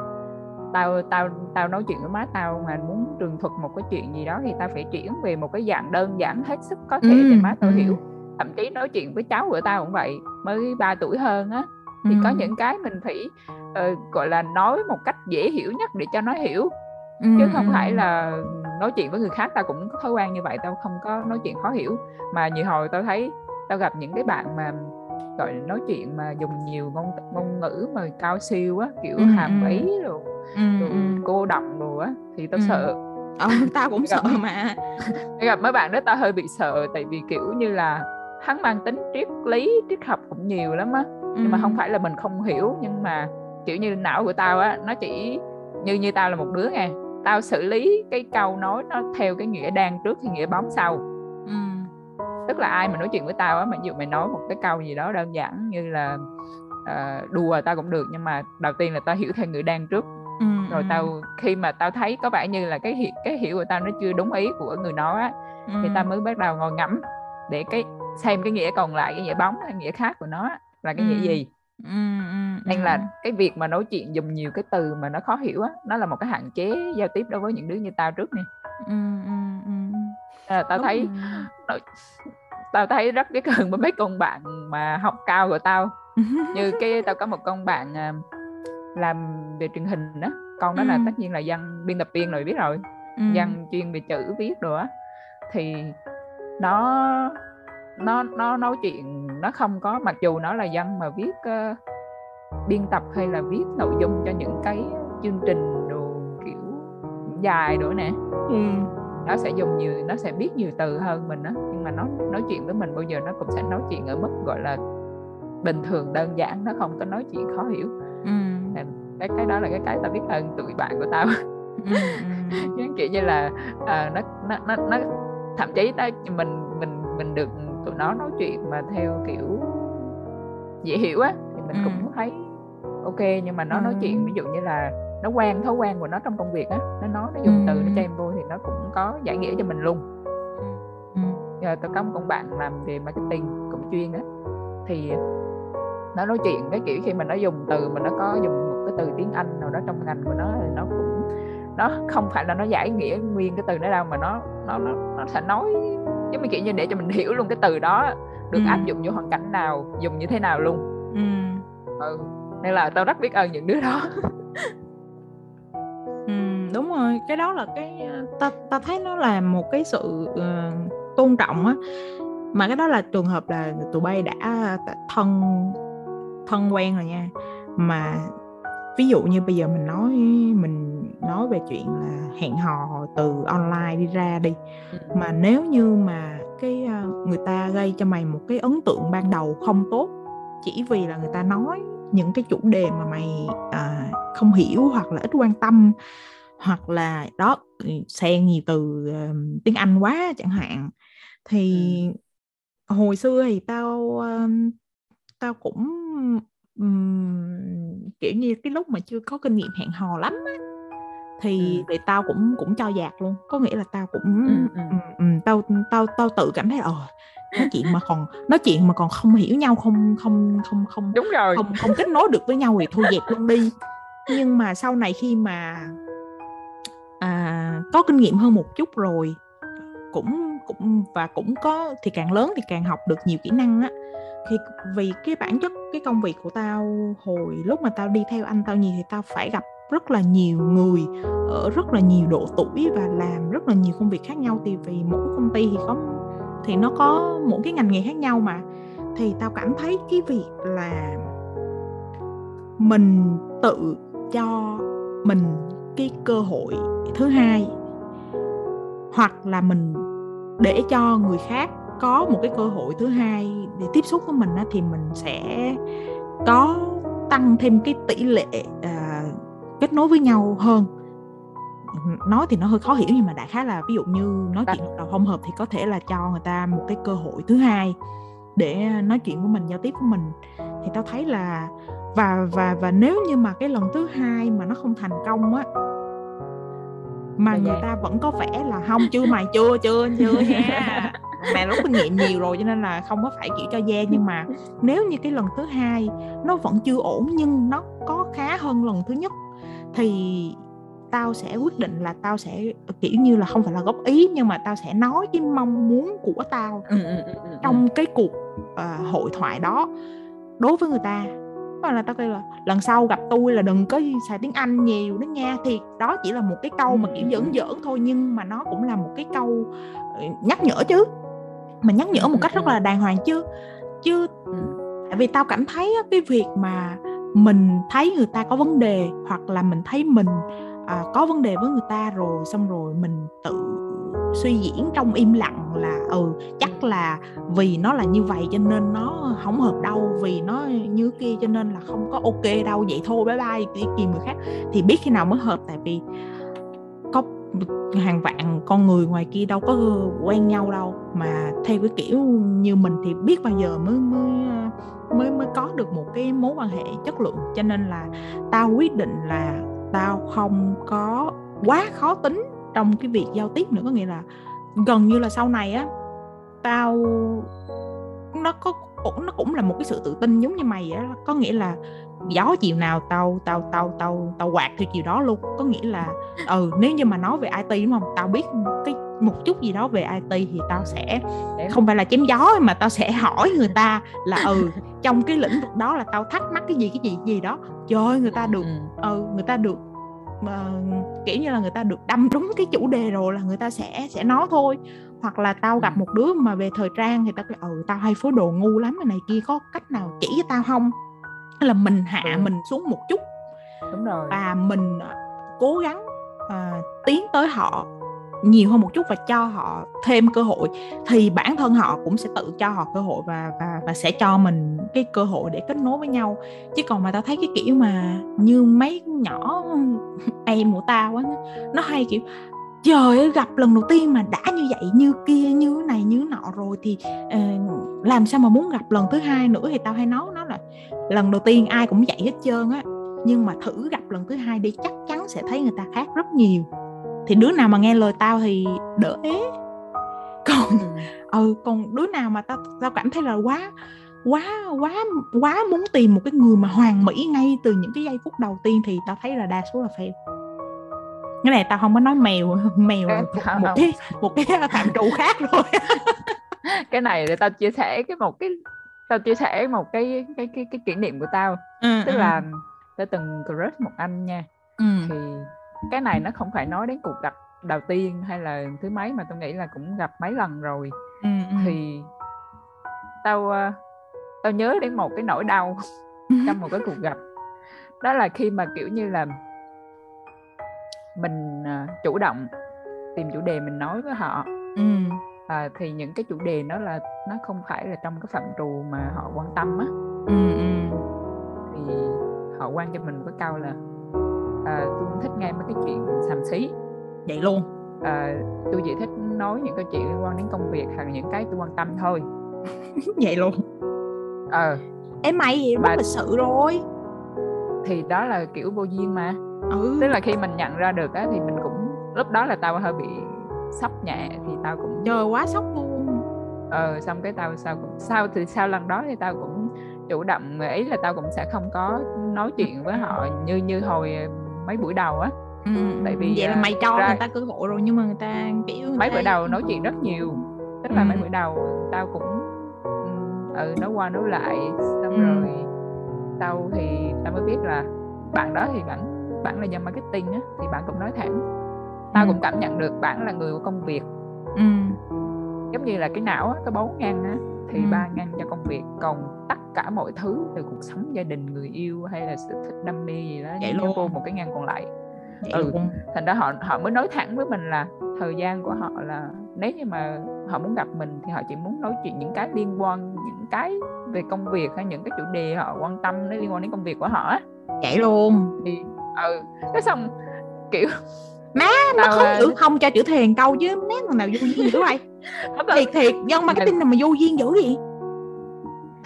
tao tao tao nói chuyện với má tao mà muốn tường thuật một cái chuyện gì đó thì tao phải chuyển về một cái dạng đơn giản hết sức có thể ừ, để má tao ừ. hiểu thậm chí nói chuyện với cháu của tao cũng vậy mới 3 tuổi hơn á thì ừ. có những cái mình phải uh, gọi là nói một cách dễ hiểu nhất để cho nó hiểu ừ, chứ không ừ. phải là nói chuyện với người khác tao cũng có thói quen như vậy tao không có nói chuyện khó hiểu mà nhiều hồi tao thấy tao gặp những cái bạn mà gọi là nói chuyện mà dùng nhiều ngôn ngôn ngữ mà cao siêu á kiểu ừ, hàm ý rồi, ừ, rồi cô động rồi á thì tao ừ. sợ. Ờ, tao cũng <laughs> sợ mà. <laughs> gặp mấy bạn đó tao hơi bị sợ tại vì kiểu như là hắn mang tính triết lý triết học cũng nhiều lắm á ừ. nhưng mà không phải là mình không hiểu nhưng mà kiểu như não của tao á nó chỉ như như tao là một đứa nghe. Tao xử lý cái câu nói nó theo cái nghĩa đang trước thì nghĩa bóng sau tức là ai mà nói chuyện với tao á mà ví dụ mày nói một cái câu gì đó đơn giản như là uh, đùa tao cũng được nhưng mà đầu tiên là tao hiểu theo người đang trước ừ, rồi ừ. tao khi mà tao thấy có vẻ như là cái hiểu cái hiểu của tao nó chưa đúng ý của người nói á ừ. thì tao mới bắt đầu ngồi ngẫm để cái xem cái nghĩa còn lại cái nghĩa bóng hay nghĩa khác của nó là cái ừ. nghĩa gì ừ, ừ, nên là cái việc mà nói chuyện dùng nhiều cái từ mà nó khó hiểu á nó là một cái hạn chế giao tiếp đối với những đứa như tao trước nè ừ. À, tao thấy tao thấy rất biết ơn với mấy con bạn mà học cao của tao. <laughs> Như cái tao có một con bạn à, làm về truyền hình đó con đó ừ. là tất nhiên là dân biên tập viên rồi biết rồi. Ừ. dân chuyên về chữ viết rồi á. Thì nó nó nó nói chuyện nó không có mặc dù nó là dân mà viết uh, biên tập hay là viết nội dung cho những cái chương trình đồ kiểu dài nữa nè. Ừ nó sẽ dùng nhiều nó sẽ biết nhiều từ hơn mình á nhưng mà nó nói chuyện với mình bao giờ nó cũng sẽ nói chuyện ở mức gọi là bình thường đơn giản nó không có nói chuyện khó hiểu ừ. cái cái đó là cái cái tao biết ơn tụi bạn của tao <laughs> ừ, ừ. kiểu như là à, nó, nó nó nó thậm chí ta mình mình mình được tụi nó nói chuyện mà theo kiểu dễ hiểu á thì mình ừ. cũng thấy ok nhưng mà nó nói chuyện ví dụ như là nó quen thói quen của nó trong công việc á nó nói nó dùng từ nó cho em vô thì nó cũng có giải nghĩa cho mình luôn giờ tôi có một con bạn làm về marketing cũng chuyên á thì nó nói chuyện cái kiểu khi mà nó dùng từ mà nó có dùng một cái từ tiếng Anh nào đó trong ngành của nó thì nó cũng nó không phải là nó giải nghĩa nguyên cái từ đó đâu mà nó nó nó, nó sẽ nói giống như kiểu như để cho mình hiểu luôn cái từ đó được ừ. áp dụng vô hoàn cảnh nào dùng như thế nào luôn ừ. ừ. nên là tao rất biết ơn những đứa đó <laughs> đúng rồi cái đó là cái ta ta thấy nó là một cái sự uh, tôn trọng á. Mà cái đó là trường hợp là tụi bay đã thân thân quen rồi nha. Mà ví dụ như bây giờ mình nói mình nói về chuyện là hẹn hò từ online đi ra đi mà nếu như mà cái người ta gây cho mày một cái ấn tượng ban đầu không tốt chỉ vì là người ta nói những cái chủ đề mà mày à, không hiểu hoặc là ít quan tâm hoặc là đó xen nhiều từ uh, tiếng Anh quá chẳng hạn thì ừ. hồi xưa thì tao uh, tao cũng um, kiểu như cái lúc mà chưa có kinh nghiệm hẹn hò lắm á thì ừ. thì tao cũng cũng cho dạt luôn có nghĩa là tao cũng ừ, ừ. Um, tao tao tao tự cảm thấy ờ nói chuyện mà còn nói chuyện mà còn không hiểu nhau không không không không đúng rồi. không không kết nối được với nhau thì thôi dẹp luôn đi. Nhưng mà sau này khi mà à, có kinh nghiệm hơn một chút rồi cũng cũng và cũng có thì càng lớn thì càng học được nhiều kỹ năng á. Thì vì cái bản chất cái công việc của tao hồi lúc mà tao đi theo anh tao nhiều thì tao phải gặp rất là nhiều người ở rất là nhiều độ tuổi và làm rất là nhiều công việc khác nhau. Thì vì mỗi công ty thì có thì nó có mỗi cái ngành nghề khác nhau mà. Thì tao cảm thấy cái việc là mình tự cho mình cái cơ hội thứ hai hoặc là mình để cho người khác có một cái cơ hội thứ hai để tiếp xúc với mình á, thì mình sẽ có tăng thêm cái tỷ lệ à, kết nối với nhau hơn nói thì nó hơi khó hiểu nhưng mà đại khái là ví dụ như nói chuyện đầu không hợp thì có thể là cho người ta một cái cơ hội thứ hai để nói chuyện với mình giao tiếp với mình. Thì tao thấy là và và và nếu như mà cái lần thứ hai mà nó không thành công á mà người ta vẫn có vẻ là không chưa mày chưa chưa chưa nha. <laughs> Mày lúc kinh nghiệm nhiều rồi cho nên là không có phải kiểu cho da nhưng mà nếu như cái lần thứ hai nó vẫn chưa ổn nhưng nó có khá hơn lần thứ nhất thì tao sẽ quyết định là tao sẽ kiểu như là không phải là góp ý nhưng mà tao sẽ nói cái mong muốn của tao ừ, ừ, ừ, trong cái cuộc uh, hội thoại đó đối với người ta. Mà là tao kêu là lần sau gặp tôi là đừng có xài tiếng Anh nhiều đó nha. Thì đó chỉ là một cái câu mà kiểu giỡn giỡn thôi nhưng mà nó cũng là một cái câu ờ, nhắc nhở chứ. Mà nhắc nhở một cách rất là đàng hoàng chứ. Chứ tại vì tao cảm thấy cái việc mà mình thấy người ta có vấn đề hoặc là mình thấy mình à, có vấn đề với người ta rồi xong rồi mình tự suy diễn trong im lặng là ừ chắc là vì nó là như vậy cho nên nó không hợp đâu vì nó như kia cho nên là không có ok đâu vậy thôi bye bye đi tìm người khác. Thì biết khi nào mới hợp tại vì có hàng vạn con người ngoài kia đâu có quen nhau đâu. Mà theo cái kiểu như mình thì biết bao giờ mới mới mới mới có được một cái mối quan hệ chất lượng. Cho nên là tao quyết định là tao không có quá khó tính trong cái việc giao tiếp nữa. Có nghĩa là gần như là sau này á, tao, nó có, nó cũng là một cái sự tự tin giống như mày á. Có nghĩa là gió chiều nào tao tao tao tao tao quạt theo chiều đó luôn. Có nghĩa là ừ nếu như mà nói về IT đúng không? Tao biết cái một chút gì đó về IT thì tao sẽ không phải là chém gió mà tao sẽ <laughs> hỏi người ta là <laughs> ừ trong cái lĩnh vực đó là tao thắc mắc cái gì cái gì gì đó. Trời ơi người ta được ừ. người ta được uh, kiểu như là người ta được đâm đúng cái chủ đề rồi là người ta sẽ sẽ nói thôi. Hoặc là tao gặp một đứa mà về thời trang thì tao kêu ừ tao hay phối đồ ngu lắm cái này kia có cách nào chỉ cho tao không? Là mình hạ ừ. mình xuống một chút đúng rồi. và mình ờ, cố gắng uh, tiến tới họ nhiều hơn một chút và cho họ thêm cơ hội thì bản thân họ cũng sẽ tự cho họ cơ hội và và và sẽ cho mình cái cơ hội để kết nối với nhau. Chứ còn mà tao thấy cái kiểu mà như mấy nhỏ <laughs> em của tao á nó hay kiểu trời ơi gặp lần đầu tiên mà đã như vậy như kia như này như nọ rồi thì uh, làm sao mà muốn gặp lần thứ hai nữa? Thì tao hay nói nó là lần đầu tiên ai cũng vậy hết trơn á nhưng mà thử gặp lần thứ hai đi chắc chắn sẽ thấy người ta khác rất nhiều thì đứa nào mà nghe lời tao thì đỡ ế còn ừ. ừ còn đứa nào mà tao tao cảm thấy là quá quá quá quá muốn tìm một cái người mà hoàn mỹ ngay từ những cái giây phút đầu tiên thì tao thấy là đa số là fail cái này tao không có nói mèo <laughs> mèo một, một cái một cái <laughs> phạm trụ khác rồi <laughs> cái này để tao chia sẻ cái một cái tao chia sẻ một cái cái cái cái kỷ niệm của tao ừ, tức ừ. là tao từng crush một anh nha ừ. thì cái này nó không phải nói đến cuộc gặp đầu tiên hay là thứ mấy mà tôi nghĩ là cũng gặp mấy lần rồi ừ, ừ. thì tao ờ, tao nhớ đến một cái nỗi đau <laughs> trong một cái cuộc gặp đó là khi mà kiểu như là mình uh, chủ động tìm chủ đề mình nói với họ ừ. à, thì những cái chủ đề nó là nó không phải là trong cái phạm trù mà họ quan tâm á ừ, ừ. thì họ quan cho mình với câu là à, tôi không thích nghe mấy cái chuyện xàm xí. Vậy luôn? À, tôi chỉ thích nói những cái chuyện liên quan đến công việc hoặc những cái tôi quan tâm thôi. <laughs> Vậy luôn? Ờ. Em mày gì? Rất lịch sự rồi. Thì đó là kiểu vô duyên mà. Ừ. tức là khi mình nhận ra được á thì mình cũng lúc đó là tao hơi bị sốc nhẹ thì tao cũng trời quá sốc luôn. Ờ xong cái tao sao cũng sau thì sau lần đó thì tao cũng chủ động ý là tao cũng sẽ không có nói chuyện với họ như như hồi mấy buổi đầu á ừ, tại vì vậy là mày cho ra, người ta cơ hội rồi nhưng mà người ta kiểu mấy ta... bữa đầu nói chuyện rất nhiều tức là ừ. mấy bữa đầu tao cũng ừ nói qua nói lại xong ừ. rồi sau thì tao mới biết là bạn đó thì bạn bạn là dân marketing á thì bạn cũng nói thẳng tao ừ. cũng cảm nhận được bạn là người của công việc ừ. giống như là cái não á cái bốn ngăn á thì ừ. ba ngăn cho công việc còn tất cả mọi thứ từ cuộc sống gia đình người yêu hay là sở thích đam mê gì đó vậy luôn vô một cái ngăn còn lại. Vậy ừ luôn. thành ra họ họ mới nói thẳng với mình là thời gian của họ là nếu như mà họ muốn gặp mình thì họ chỉ muốn nói chuyện những cái liên quan những cái về công việc hay những cái chủ đề họ quan tâm nó liên quan đến công việc của họ á. Vậy luôn. Thì ừ cái xong kiểu má nó không chữ không cho chữ thiền câu chứ nét thằng nào vô duyên dữ vậy thiệt thiệt. Dân marketing nào mà vô duyên dữ gì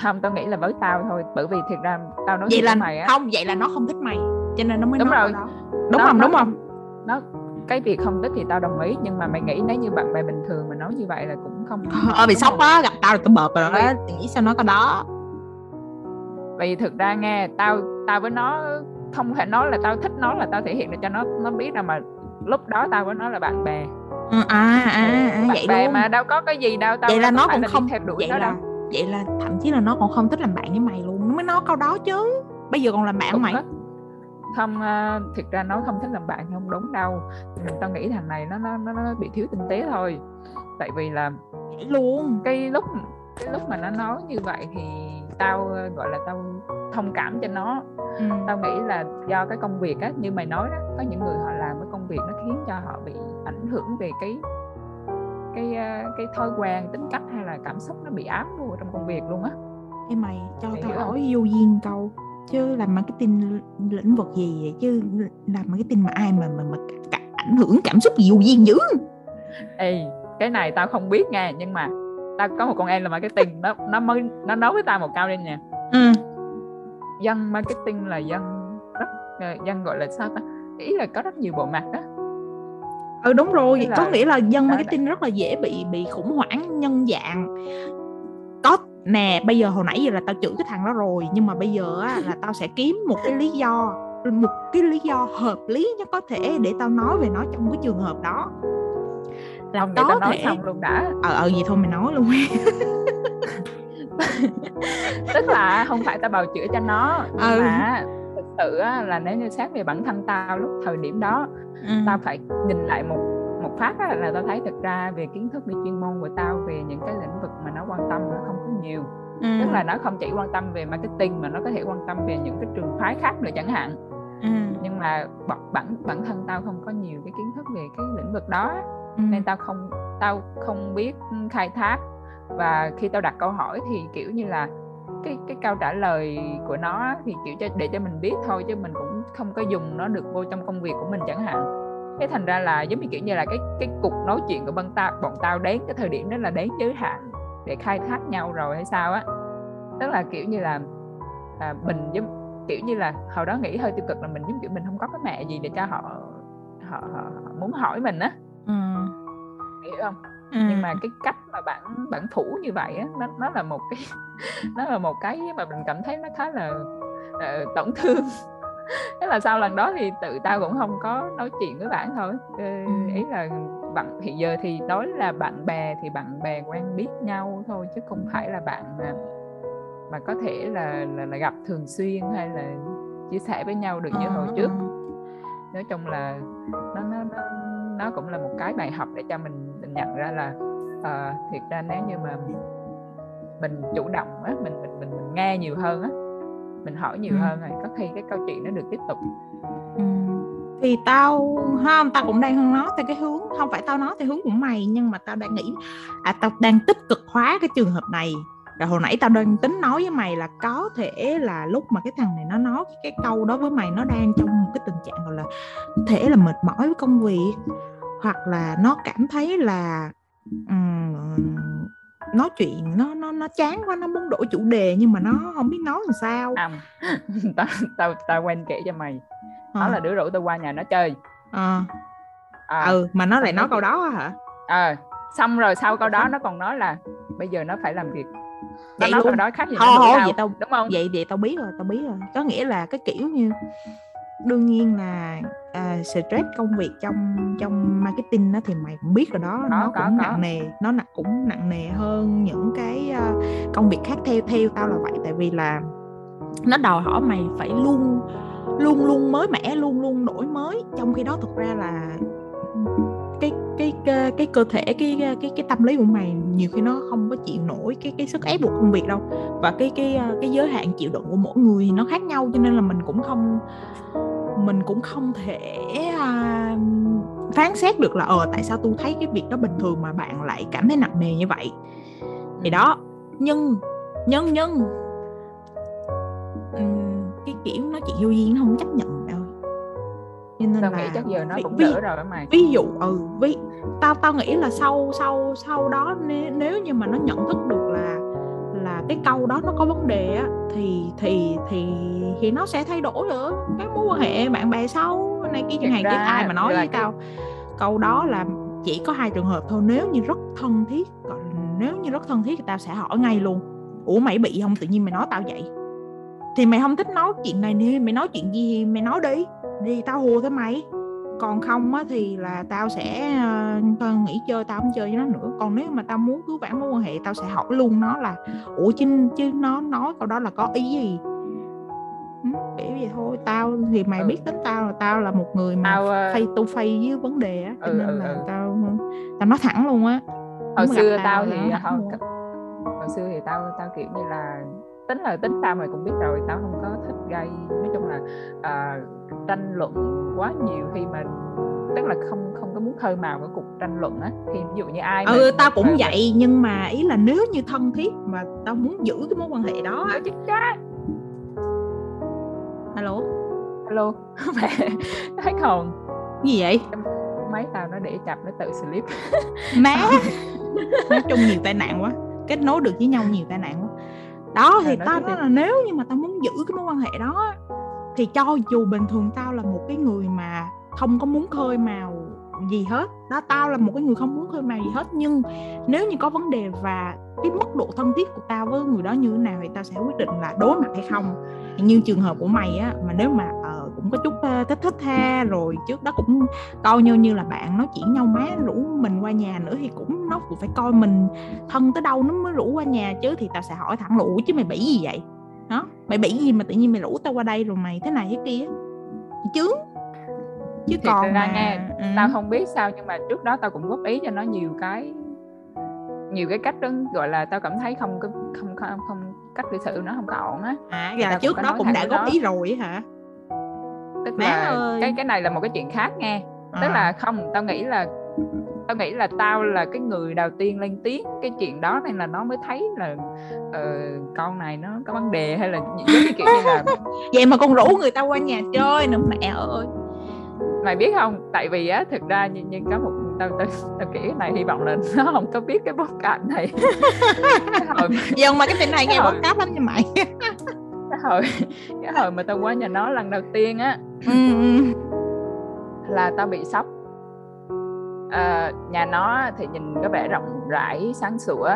không tao nghĩ là với tao thôi. Bởi vì thiệt ra tao nói vậy là mày á. không vậy là nó không thích mày. Cho nên nó mới đúng nói rồi. đó. đúng nó, không đúng không? nó cái việc không thích thì tao đồng ý. Nhưng mà mày nghĩ nếu như bạn bè bình thường mà nói như vậy là cũng không <laughs> ờ bị sốc á gặp tao là tao bợp rồi đó. Nghĩ sao nó có đó. Vì thực ra nghe tao tao với nó không thể nói là tao thích nó là tao thể hiện được cho nó nó biết rằng mà lúc đó tao với nó là bạn bè à à, à bạn vậy bè luôn. mà đâu có cái gì đâu tao vậy là nó cũng không theo đuổi vậy nó là đâu. vậy là thậm chí là nó còn không thích làm bạn với mày luôn. Nó mới nói câu đó chứ. Bây giờ còn làm bạn mày. không uh, thực ra nói không thích làm bạn không đúng đâu. Tao nghĩ thằng này nó nó nó, nó bị thiếu tinh tế thôi. Tại vì là vậy luôn. cái lúc cái lúc mà nó nói như vậy thì tao ờ, gọi là tao thông cảm cho nó. Ừ. tao nghĩ là do cái công việc á như mày nói đó có những người họ công việc nó khiến cho họ bị ảnh hưởng về cái cái ờ, cái thói quen tính cách hay là cảm xúc nó bị ám vô trong công việc luôn á. Ê mày cho mày tao hỏi vô duyên câu chứ làm marketing lĩnh vực gì vậy? Chứ làm marketing mà ai mà mà, mà cả, ảnh hưởng cảm xúc gì vô duyên dữ? Ê cái này tao không biết nha nhưng mà tao có một con em là marketing nó nó mới nó nói với tao một câu đây nè. Ừ. dân marketing là dân rất ờ, dân gọi là sao ta ý là có rất nhiều bộ mặt đó. Ừ đúng rồi. Là, có nghĩa là dân marketing rất là dễ bị bị khủng hoảng nhân dạng. Có nè bây giờ hồi nãy giờ là tao chửi cái thằng đó rồi nhưng mà bây giờ á, là tao sẽ kiếm một cái lý do một cái lý do hợp lý nhất có thể để tao nói về nó trong cái trường hợp đó. Là không có nói thể... xong luôn đã. Ờ ờ gì thôi mày nói luôn. <laughs> Tức là không phải tao bào chữa cho nó ừ. mà thực sự là nếu như xét về bản thân tao lúc thời điểm đó ừ. tao phải nhìn lại một một phát á, là tao thấy thực ra về kiến thức về chuyên môn của tao về những cái lĩnh vực mà nó quan tâm nó không có nhiều ừ. tức là nó không chỉ quan tâm về marketing mà nó có thể quan tâm về những cái trường phái khác nữa chẳng hạn ừ. nhưng mà bản bản thân tao không có nhiều cái kiến thức về cái lĩnh vực đó ừ. nên tao không tao không biết khai thác và khi tao đặt câu hỏi thì kiểu như là cái cái câu trả lời của nó thì kiểu cho để cho mình biết thôi chứ mình cũng không có dùng nó được vô trong công việc của mình chẳng hạn. Cái thành ra là giống như kiểu như là cái cái cuộc nói chuyện của bọn tao bọn tao đến cái thời điểm đó là đến giới hạn để khai thác nhau rồi hay sao á. Tức là kiểu như là à, mình giống kiểu như là hồi đó nghĩ hơi tiêu cực là mình giống kiểu mình không có cái mẹ gì để cho họ họ, họ, họ muốn hỏi mình á. Ừ. hiểu không ừ. nhưng mà cái cách mà bạn bạn thủ như vậy á nó nó là một cái <laughs> nó là một cái mà mình cảm thấy nó khá là uh, tổn thương. <laughs> Thế là sau lần đó thì tự tao cũng không có nói chuyện với bạn thôi. Ừ, ý là bạn thì giờ thì nói là bạn bè thì bạn bè quen biết nhau thôi chứ không phải là bạn mà mà có thể là là, là gặp thường xuyên hay là chia sẻ với nhau được như hồi trước. nói chung là nó nó nó nó cũng là một cái bài học để cho mình nhận ra là uh, thiệt ra nếu như mà mình chủ động á mình mình mình, mình nghe nhiều hơn á mình hỏi nhiều ừ. hơn rồi có khi cái câu chuyện nó được tiếp tục ừ. thì tao không tao cũng đang nói theo cái hướng không phải tao nói theo hướng của mày nhưng mà tao đang nghĩ à tao đang tích cực hóa cái trường hợp này rồi hồi nãy tao đang tính nói với mày là có thể là lúc mà cái thằng này nó nói cái câu đó với mày nó đang trong một cái tình trạng gọi là thể là mệt mỏi với công việc hoặc là nó cảm thấy là um, nói chuyện nó nó nó chán quá nó muốn đổi chủ đề nhưng mà nó không biết nói làm sao. À, <laughs> tao tao tao quen kể cho mày. À. nó là đứa rủ tao qua nhà nó chơi. À. À, ừ mà nó lại nói câu đó hả? Ờ. À, xong rồi sau câu đó nó còn nói là bây giờ nó phải làm việc. Vậy nói luôn. đó khác gì thôi thôi vậy tao đúng không? vậy vậy tao biết rồi tao biết rồi. Có nghĩa là cái kiểu như đương nhiên là à, stress công việc trong trong marketing đó thì mày cũng biết rồi đó có, nó có, cũng có. nặng nề nó nặng cũng nặng nề hơn những cái uh, công việc khác theo theo tao là vậy tại vì là nó đòi hỏi mày phải luôn luôn luôn mới mẻ luôn luôn đổi mới trong khi đó thực ra là cái cái cơ thể cái cái cái tâm lý của mày nhiều khi nó không có chịu nổi cái cái sức ép của công việc đâu. Và cái cái cái giới hạn chịu đựng của mỗi người nó khác nhau cho nên là mình cũng không mình cũng không thể uh, phán xét được là ờ tại sao tôi thấy cái việc đó bình thường mà bạn lại cảm thấy nặng nề như vậy. Thì đó nhưng nhưng nhưng cái kiểu nói chuyện vô duyên nó không chấp nhận cho nên tao là nghĩ chắc giờ nó cũng ví, đỡ rồi mày. ví dụ ừ ví tao tao nghĩ là sau sau sau đó nếu, nếu như mà nó nhận thức được là là cái câu đó nó có vấn đề á thì thì thì thì nó sẽ thay đổi nữa cái mối quan hệ bạn bè sau này kia chẳng hạn. Chứ ai mà nói với cái... tao câu đó là chỉ có hai trường hợp thôi nếu như rất thân thiết còn nếu như rất thân thiết thì tao sẽ hỏi ngay luôn. Ủa mày bị không? Tự nhiên mày nói tao vậy. Thì mày không thích nói chuyện này nè mày nói chuyện gì thì mày nói đi đi tao hùa thôi mày còn không á thì là tao sẽ uh, nghỉ chơi tao không chơi với nó nữa. Còn nếu mà tao muốn cứu vãn mối quan hệ tao sẽ hỏi luôn nó là ủa chứ chứ nó nói câu đó là có ý gì? Kiểu vậy thôi. Tao thì mày ừ. biết tính tao là tao là một người mà tao, uh... phay tu phay với vấn đề á cho ừ, nên ừ, là ừ. tao tao nói thẳng luôn á. Hồi xưa tao thì hồi, hồi xưa thì tao tao kiểu như là tính là tính tao mày cũng biết rồi tao không có thích gây nói chung là à, tranh luận quá nhiều khi mà tức là không không có muốn khơi mào cái cuộc tranh luận á. Thì ví dụ như ai ừ tao cũng mà... vậy nhưng mà ý là nếu như thân thiết mà tao muốn giữ cái mối quan hệ đó á. Chắn alo? Alo <laughs> mẹ thấy không? Gì vậy? Máy tao nó để chập nó tự slip. <laughs> Má nói chung nhiều tai nạn quá kết nối được với nhau nhiều tai nạn quá. Đó thì tao nói là nếu như mà tao muốn giữ cái mối quan hệ đó thì cho dù bình thường tao là một cái người mà không có muốn khơi màu gì hết đó tao là một cái người không muốn khơi màu gì hết. Nhưng nếu như có vấn đề và cái mức độ thân thiết của tao với người đó như thế nào thì tao sẽ quyết định là đối mặt hay không. Như trường hợp của mày á mà nếu mà uh, cũng có chút uh, thích thích ha rồi trước đó cũng coi như như là bạn nói chuyện nhau má rủ mình qua nhà nữa thì cũng nó cũng phải coi mình thân tới đâu nó mới rủ qua nhà chứ thì tao sẽ hỏi thẳng lũ chứ mày bị gì vậy? Đó mày bị gì mà tự nhiên mày rủ tao qua đây rồi mày thế này thế kia chứ chứ Thiệt còn ra mà... nghe ừ. tao không biết sao nhưng mà trước đó tao cũng góp ý cho nó nhiều cái nhiều cái cách đó gọi là tao cảm thấy không có không không không cách cư xử nó không có ổn á à trước đó cũng đã góp đó. ý rồi hả tức Má là ơi. cái cái này là một cái chuyện khác nghe à. tức là không tao nghĩ là tao nghĩ là tao là cái người đầu tiên lên tiếng cái chuyện đó nên là nó mới thấy là uh, con này nó có vấn đề hay là giống như kiểu như là <laughs> vậy mà con rủ người ta qua nhà chơi nữa mẹ ơi. Mày biết không? Tại vì á thực ra như, như có một tao tao tao kể cái này hy vọng là <laughs> nó không có biết cái podcast này. Hồi dân mà cái tin này nghe podcast lắm nha mày. <laughs> Cái hồi cái hồi mà tao qua nhà nó lần đầu tiên á. Ừ, ừ. là tao bị sốc à, nhà nó thì nhìn có vẻ rộng rãi sáng sủa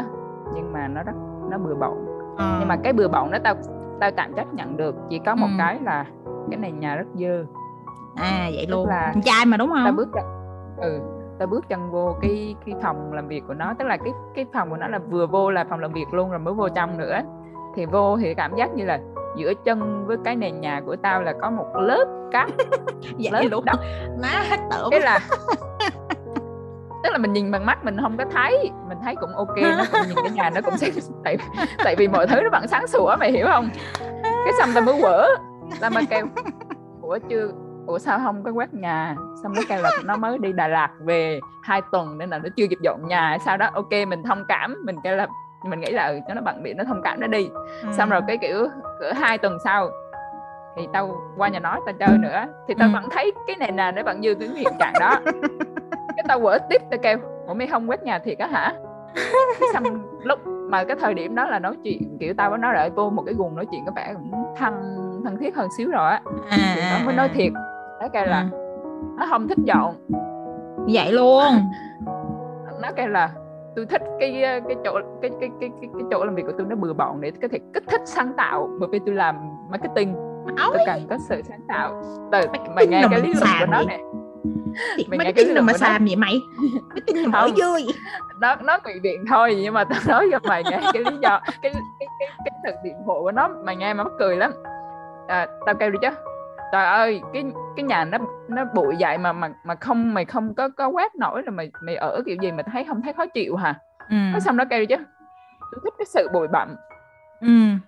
nhưng mà nó rất nó bừa bộn. À. nhưng mà cái bừa bộn đó tao tao tạm chấp nhận được chỉ có một ừ. cái là cái này nhà rất dơ. À vậy Tức luôn. là trai mà đúng không? tao bước chân ừ tao bước chân vô cái cái phòng làm việc của nó. Tức là cái cái phòng của nó là vừa vô là phòng làm việc luôn rồi mới vô trong nữa. Thì vô thì cảm giác như là giữa chân với cái nền nhà của tao là có một lớp cát <laughs> vậy lớp luôn. đất. Má hết tưởng. Cái là <laughs> tức là mình nhìn bằng mắt mình không có thấy mình thấy cũng ok nó cũng nhìn cái nhà nó cũng sẽ <laughs> <laughs> tại tại vì mọi thứ nó vẫn sáng sủa mày hiểu không? Cái xong tao mới quở tao mới kêu ủa chưa ủa sao không có quét nhà? Xong nó kêu là nó mới đi Đà Lạt về hai tuần nên là nó chưa kịp dọn nhà. Sau đó ok mình thông cảm mình kêu là mình nghĩ là ừ, nó bận điện nó thông cảm nó đi. Ừ. xong rồi cái kiểu cỡ hai tuần sau thì tao qua nhà nó tao chơi nữa thì tao ừ. vẫn thấy cái này nè nó vẫn như cái hiện trạng đó <laughs> cái tao quở tiếp tao kêu ủa mày không quét nhà thiệt á hả? Xong lúc mà cái thời điểm đó là nói chuyện kiểu tao với nó đợi vô một cái guồng nói chuyện có vẻ cũng thân thân thiết hơn xíu rồi á. À, nó mới nói à, à. thiệt nó kêu là ừ. nó không thích dọn. Vậy luôn. Nó kêu là tôi thích cái cái chỗ cái cái cái cái, cái chỗ làm việc của tôi nó bừa bộn để có thể kích thích sáng tạo bởi vì tôi làm marketing Ôi. tôi cần có sự sáng tạo. Từ mày nghe cái lý luận của nó này tin nào lượng mà xàm vậy mày nào mở Không. vui. Nó nó ngụy biện thôi nhưng mà tao nói cho mày nghe cái lý do cái cái cái cái thực biện hộ của nó mày nghe mà mắc cười lắm. À, tao kêu đi chứ. Trời ơi cái cái nhà nó nó bụi vậy mà mà mà không mày không có có quét nổi là mày mày ở kiểu gì mà thấy không thấy khó chịu hả? Ừ. xong nó kêu đi chứ. Tôi thích cái sự bụi bặm. Ừ.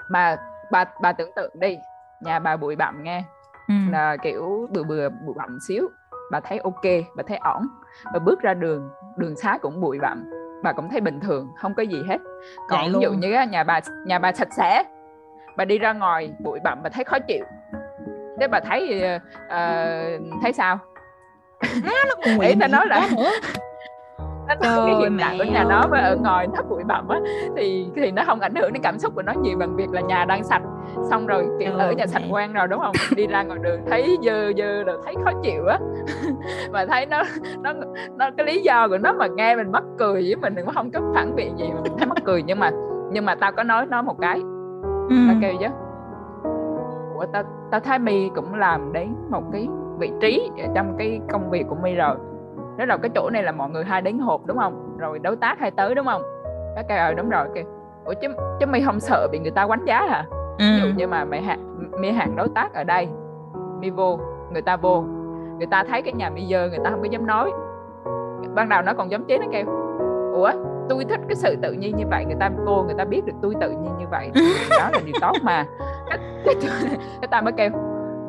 mà bà bà tưởng tượng đi nhà bà bụi bặm nghe. Ừ. là kiểu bừa bừa bụi bặm xíu bà thấy ok bà thấy ổn. Bà bước ra đường đường xá cũng bụi bặm. Bà cũng thấy bình thường không có gì hết. Còn ví dụ như á, nhà bà nhà bà sạch sẽ bà đi ra ngoài bụi bặm bà thấy khó chịu. Thế bà thấy ờ, thấy sao? Nó còn ý ta nói là nó nói cái hiện trạng của nhà nó với ở ngoài nó bụi bặm á thì thì nó không ảnh hưởng đến cảm xúc của nó nhiều bằng việc là nhà đang sạch. Xong rồi kiểu ở nhà sạch mẹ. quen rồi đúng không? Đi ra ngoài đường thấy dơ dơ rồi thấy khó chịu á. <laughs> Mà thấy nó nó nó cái lý do của nó mà nghe mình mắc cười với mình đừng có không có phản biện gì mình thấy mắc cười. Nhưng mà nhưng mà tao có nói nó một cái. Ừ. tao kêu chứ ủa tao tao thấy mi cũng làm đến một cái vị trí ở trong cái công việc của mi rồi đó là cái chỗ này là mọi người hay đến họp đúng không? Rồi đối tác hay tới đúng không? Nó kêu ờ đúng rồi. Kêu ủa chứ chứ mi không sợ bị người ta quánh giá hả? Ừ. ví dụ như mà mày hàng mi hàng đối tác ở đây mi vô người ta vô người ta thấy cái nhà mi dơ người ta không có dám nói. Ban đầu nó còn giống chế nó kêu ủa tôi thích cái sự tự nhiên như vậy. Người ta vô người ta biết được tôi tự nhiên như vậy. Đó là điều tốt mà. Cái, cái, <laughs> cái ta mới kêu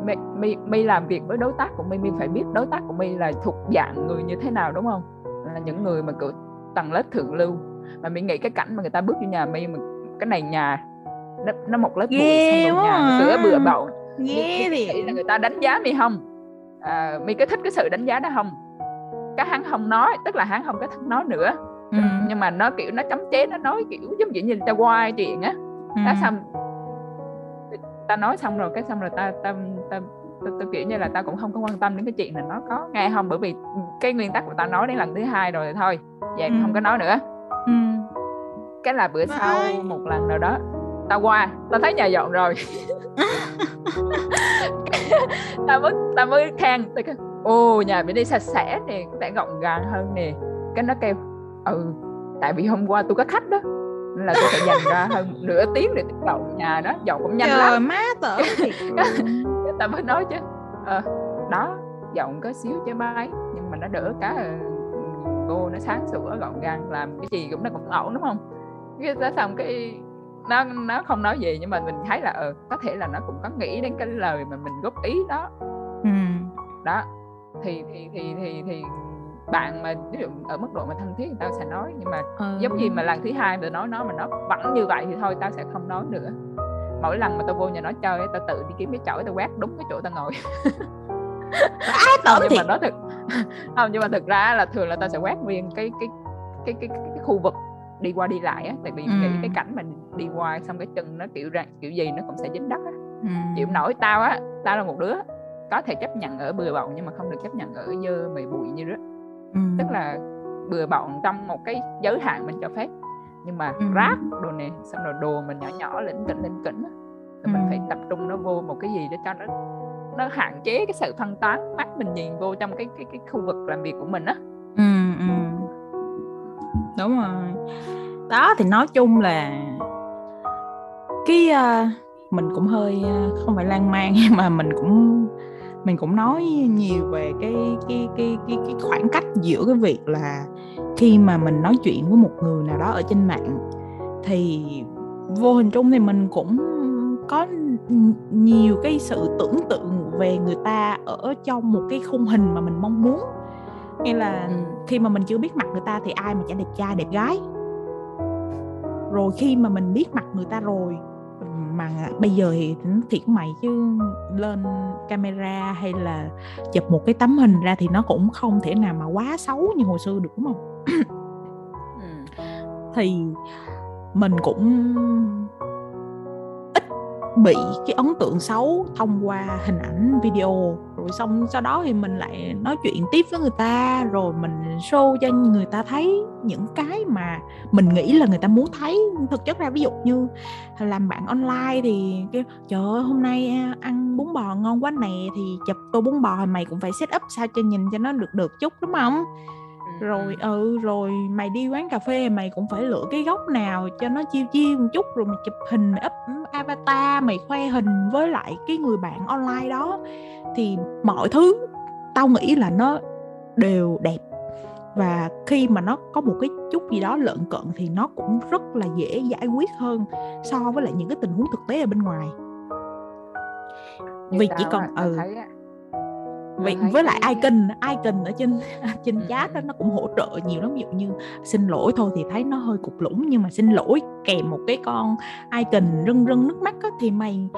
mi, mi, mi làm việc với đối tác của mi mi phải biết đối tác của mi là thuộc dạng người như thế nào đúng không? Là những người mà kiểu tầng lớp thượng lưu. Mà mi nghĩ cái cảnh mà người ta bước vô nhà mi mà cái này nhà nó, nó một lớp bụi xong rồi nhà à. cửa bừa bộn. Mi thì là người ta đánh giá mi không? À, mi có thích cái sự đánh giá đó không? Cái hắn không nói tức là hắn không có thích nói nữa. Ừ. nhưng mà nó kiểu nó chấm chế nó nói kiểu giống như như ta quay chuyện á. Ừ. đã xong ta nói xong rồi cái xong rồi ta ta ta, ta kiểu như là ta cũng không có quan tâm đến cái chuyện là nó có nghe không bởi vì cái nguyên tắc của ta nói đến lần thứ hai rồi thì thôi vậy Ừ. không có nói nữa ừ. cái là bữa sau Vãi. một lần nào đó tao qua tao thấy nhà dọn rồi <laughs> tao mới tao mới khen tao kêu ồ nhà bên đây sạch sẽ nè có vẻ gọn gàng hơn nè cái nó kêu ừ tại vì hôm qua tôi có khách đó nên là tôi phải dành ra hơn nửa tiếng để dọn nhà đó dọn cũng nhanh trời lắm. má cái <laughs> tao mới nói chứ. Ờ đó dọn có xíu chứ mấy nhưng mà nó đỡ cái là cô nó sáng sủa gọn gàng làm cái gì cũng nó cũng ổn đúng không? Cái tới xong cái nó nó không nói gì nhưng mà mình thấy là ờ có thể là nó cũng có nghĩ đến cái lời mà mình góp ý đó. Ừ. đó thì thì thì thì thì bạn mà ví dụ ở mức độ mà thân thiết thì tao sẽ nói nhưng mà ừ. giống như mà lần thứ hai tao nói nó mà nó vẫn như vậy thì thôi tao sẽ không nói nữa mỗi lần mà tao vô nhà nó chơi tao tự đi kiếm cái chổi tao quét đúng cái chỗ tao ngồi Á, tởm nhưng thiệt mà nó thực <laughs> không nhưng mà thực ra là thường là tao sẽ quét nguyên cái cái cái cái, cái, cái khu vực đi qua đi lại á tại vì Ừ. nghĩ cái cảnh mình đi qua xong cái chân nó kiểu rằng kiểu gì nó cũng sẽ dính đất á ừ. chịu nổi tao á tao là một đứa có thể chấp nhận ở bừa bộn nhưng mà không được chấp nhận ở dơ mày bụi như đó ừ. tức là bừa bộn trong một cái giới hạn mình cho phép nhưng mà Ừ. rác đồ này xong rồi đồ mình nhỏ nhỏ lỉnh kỉnh lỉnh kỉnh thì mình Ừ. phải tập trung nó vô một cái gì để cho nó nó hạn chế cái sự phân tán mắt mình nhìn vô trong cái cái cái khu vực làm việc của mình á ừ ừ đúng rồi đó thì nói chung là cái à, mình cũng hơi à, không phải lan man <laughs> nhưng mà mình cũng mình cũng nói nhiều về cái cái cái cái cái khoảng cách giữa cái việc là khi mà mình nói chuyện với một người nào đó ở trên mạng thì vô hình chung thì mình cũng có nhiều cái sự tưởng tượng về người ta ở trong một cái khung hình mà mình mong muốn hay là Ừ. khi mà mình chưa biết mặt người ta thì ai mà chả đẹp trai đẹp gái rồi khi mà mình biết mặt người ta rồi mà bây giờ thì thiệt mày chứ lên camera hay là chụp một cái tấm hình ra thì nó cũng không thể nào mà quá xấu như hồi xưa được đúng không ừ. thì mình cũng ít bị cái ấn tượng xấu thông qua hình ảnh video rồi xong sau đó thì mình lại nói chuyện tiếp với người ta, rồi mình show cho người ta thấy những cái mà mình nghĩ là người ta muốn thấy. Thực chất ra ví dụ như làm bạn online thì kêu, trời ơi, hôm nay ăn bún bò ngon quá nè, thì chụp tô bún bò thì mày cũng phải set up sao cho nhìn cho nó được được chút, đúng không? Rồi ừ rồi mày đi quán cà phê mày cũng phải lựa cái góc nào cho nó chiêu chiêu một chút rồi mày chụp hình mày up avatar mày khoe hình với lại cái người bạn online đó. Thì mọi thứ tao nghĩ là nó đều đẹp. Và khi mà nó có một cái chút gì đó lợn cận thì nó cũng rất là dễ giải quyết hơn so với lại những cái tình huống thực tế ở bên ngoài. Vì chỉ còn ừ. thấy vậy với lại icon icon ở trên <laughs> trên chat đó nó cũng hỗ trợ nhiều lắm. Ví dụ như xin lỗi thôi thì thấy nó hơi cục lũng nhưng mà xin lỗi kèm một cái con icon rưng rưng nước mắt á, thì mày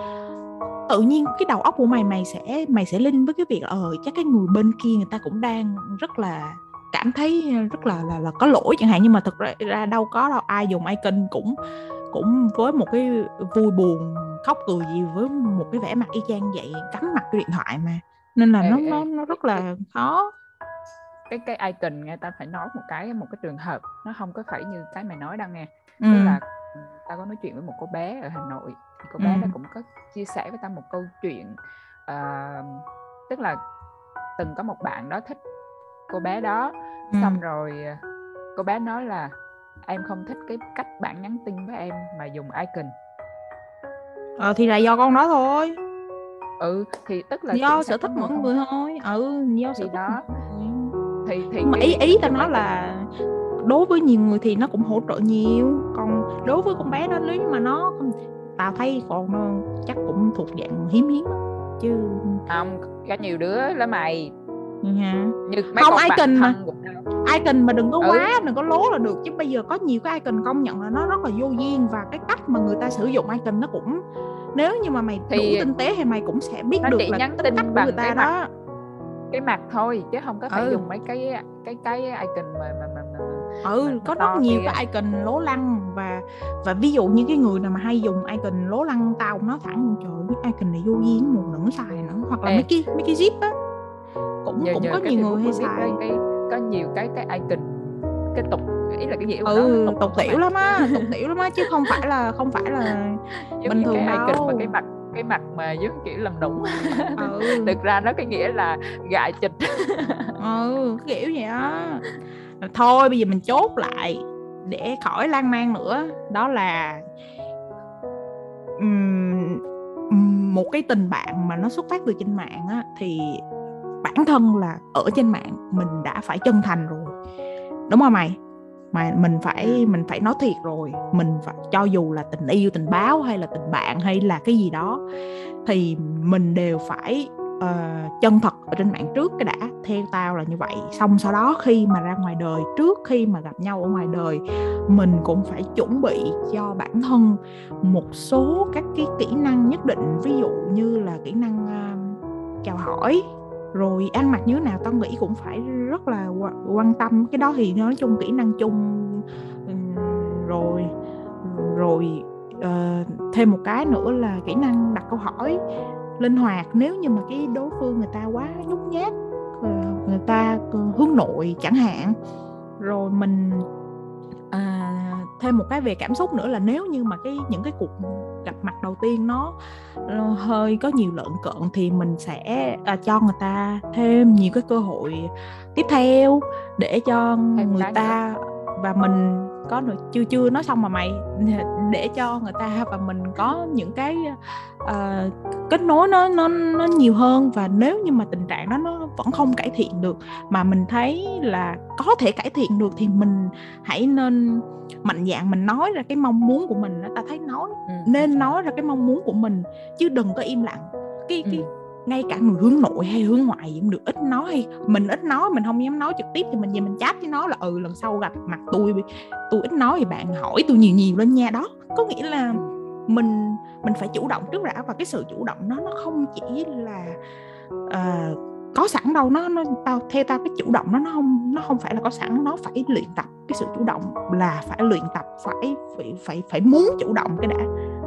tự nhiên cái đầu óc của mày mày sẽ mày sẽ linh với cái việc ờ chắc cái người bên kia người ta cũng đang rất là cảm thấy rất là là là có lỗi chẳng hạn. Nhưng mà thực ra, ra đâu có đâu ai dùng icon cũng cũng với một cái vui buồn khóc cười gì với một cái vẻ mặt y chang vậy cắm mặt cái điện thoại mà nên là ê, nó ê, nó nó rất là khó cái cái icon nghe ta phải nói một cái một cái trường hợp nó không có phải như cái mày nói đâu nghe ừ. tức là ta có nói chuyện với một cô bé ở Hà Nội thì cô bé ừ. nó cũng có chia sẻ với ta một câu chuyện uh, tức là từng có một bạn đó thích cô bé đó ừ. xong rồi ờ, cô bé nói là em không thích cái cách bạn nhắn tin với em mà dùng icon ờ thì là do con đó thôi ừ thì tức là do sở thích mỗi người thôi. Ừ do sở thích đó. thì thì mà ý ý tao nói là đối với nhiều người thì nó cũng hỗ trợ nhiều. Còn đối với con bé đó nếu mà nó không tao thấy còn nó chắc cũng thuộc dạng hiếm hiếm chứ không có nhiều đứa là mày. Yeah. như mấy không icon mà icon mà đừng có ừ. quá đừng có lố là được chứ bây giờ có nhiều cái icon công nhận là nó rất là vô duyên và cái cách mà người ta sử dụng icon nó cũng nếu như mà mày thì đủ tinh tế thì mày cũng sẽ biết được là nhắn tin cách của người ta đó mặt, cái mặt thôi chứ không có phải ừ. dùng mấy cái cái cái icon mà mà mà, mà ừ mà có rất nhiều cái icon lố lăng và và ví dụ như cái người nào mà hay dùng icon lố lăng tao nó thẳng trời cái icon này vô duyên một đừng xài nữa hoặc là Ê. mấy cái mấy cái zip á cũng nhờ, cũng nhờ có nhiều người hay xài cái, cái có nhiều cái cái icon cái tục ý là cái gì ừ, đó tục, tục tiểu lắm á <laughs> tục tiểu lắm á chứ không phải là không phải là bình thường cái đâu icon mà cái mặt cái mặt mà giống kiểu làm nũng. Ừ. <laughs> thực ra nó cái nghĩa là gại chịch. Ừ <laughs> kiểu vậy á. Thôi bây giờ mình chốt lại để khỏi lan man nữa. Đó là um, một cái tình bạn mà nó xuất phát từ trên mạng á thì bản thân là ở trên mạng mình đã phải chân thành rồi. Đúng không mày? Mà mình phải mình phải nói thiệt rồi. Mình phải cho dù là tình yêu tình báo hay là tình bạn hay là cái gì đó thì mình đều phải uh, chân thật ở trên mạng trước cái đã. Theo tao là như vậy. Xong sau đó khi mà ra ngoài đời trước khi mà gặp nhau ở ngoài đời mình cũng phải chuẩn bị cho bản thân một số các cái kỹ năng nhất định. Ví dụ như là kỹ năng uh, chào hỏi rồi ăn mặc như thế nào tao nghĩ cũng phải rất là quan tâm cái đó thì nói chung kỹ năng chung. Rồi rồi uh, thêm một cái nữa là kỹ năng đặt câu hỏi linh hoạt. Nếu như mà cái đối phương người ta quá nhút nhát ờ, người ta ờ, hướng nội chẳng hạn rồi mình uh, thêm một cái về cảm xúc nữa là nếu như mà cái những cái cuộc gặp mặt đầu tiên nó hơi có nhiều lợn cợn thì mình sẽ à, cho người ta thêm nhiều cái cơ hội tiếp theo để cho người ta và mình có được chưa chưa nói xong mà mày <laughs> để cho người ta và mình có những cái uh, kết nối nó nó nó nhiều hơn. Và nếu như mà tình trạng đó nó vẫn không cải thiện được mà mình thấy là có thể cải thiện được thì mình hãy nên mạnh dạn mình nói ra cái mong muốn của mình ta thấy nói ừ. nên nói ra cái mong muốn của mình chứ đừng có im lặng. Cái cái ừ ngay cả người hướng nội hay hướng ngoại cũng được ít nói. Mình ít nói mình không dám nói trực tiếp thì mình về mình chat với nó là ừ lần sau gặp mặt tôi tôi ít nói thì bạn hỏi tôi nhiều nhiều lên nha. Đó có nghĩa là mình mình phải chủ động trước đã và cái sự chủ động nó nó không chỉ là uh, có sẵn đâu. Nó nó tao theo tao cái chủ động nó nó không nó không phải là có sẵn. Nó phải luyện tập. Cái sự chủ động là phải luyện tập phải phải phải phải muốn chủ động cái đã.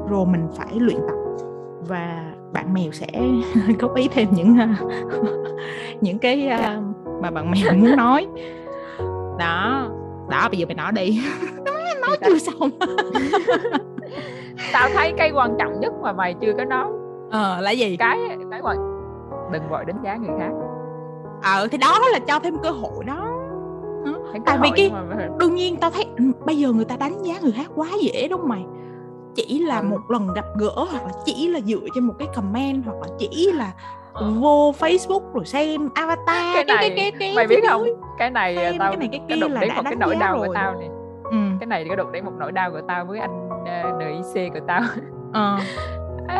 Rồi mình phải luyện tập. Và bạn mèo sẽ <laughs> góp ý thêm những <laughs> những cái mà bạn mèo muốn nói. Đó đó bây giờ mày nói đi. <laughs> Nói chưa xong. Tao thấy cái quan trọng nhất mà mày chưa có nói. Ờ là gì? Cái cái quan đừng vội đánh giá người khác. Ờ thì đó là cho thêm cơ hội đó. Tại vì cái mà... đương nhiên tao thấy ừ, bây giờ người ta đánh giá người khác quá dễ đúng không mày chỉ là ừ. một lần gặp gỡ hoặc là chỉ là dựa trên một cái comment hoặc là chỉ là ờ. vô Facebook rồi xem avatar cái này cái, cái, cái, mày biết không cái này xem, tao cái này cái kia cái là đến một cái nỗi đau rồi. của tao này ừ. cái này cái đụng đến một nỗi đau của tao với anh uh, ờ, NIC của tao ờ.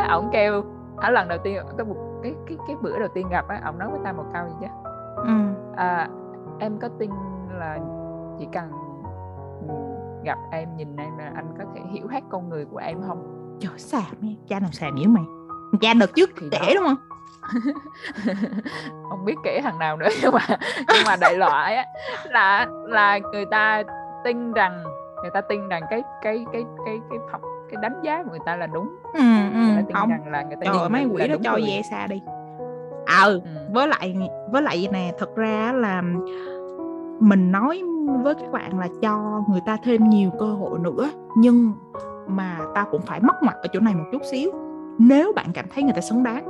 <laughs> ổng kêu ở lần đầu tiên cái cái cái cái bữa đầu tiên gặp á ổng nói với tao một câu gì chứ ừ. à, em có tin là chỉ cần gặp em nhìn em là anh có thể hiểu hết con người của em không? Trời xàm cha nào xàm dữ mày? Cha đợt trước thì kể đúng không? <laughs> Không biết kể thằng nào nữa nhưng mà nhưng mà đại loại á là là người ta tin rằng người ta tin rằng cái cái cái cái cái cái, cái đánh giá của người ta là đúng. Ừ, ừ, người ta tin không. rằng là người ta trời mấy quỷ đó cho về xa đi. Ờ ừ. với lại với lại nè thật ra là mình nói với các bạn là cho người ta thêm nhiều cơ hội nữa. Nhưng mà ta cũng phải mất mặt ở chỗ này một chút xíu. Nếu bạn cảm thấy người ta xứng đáng.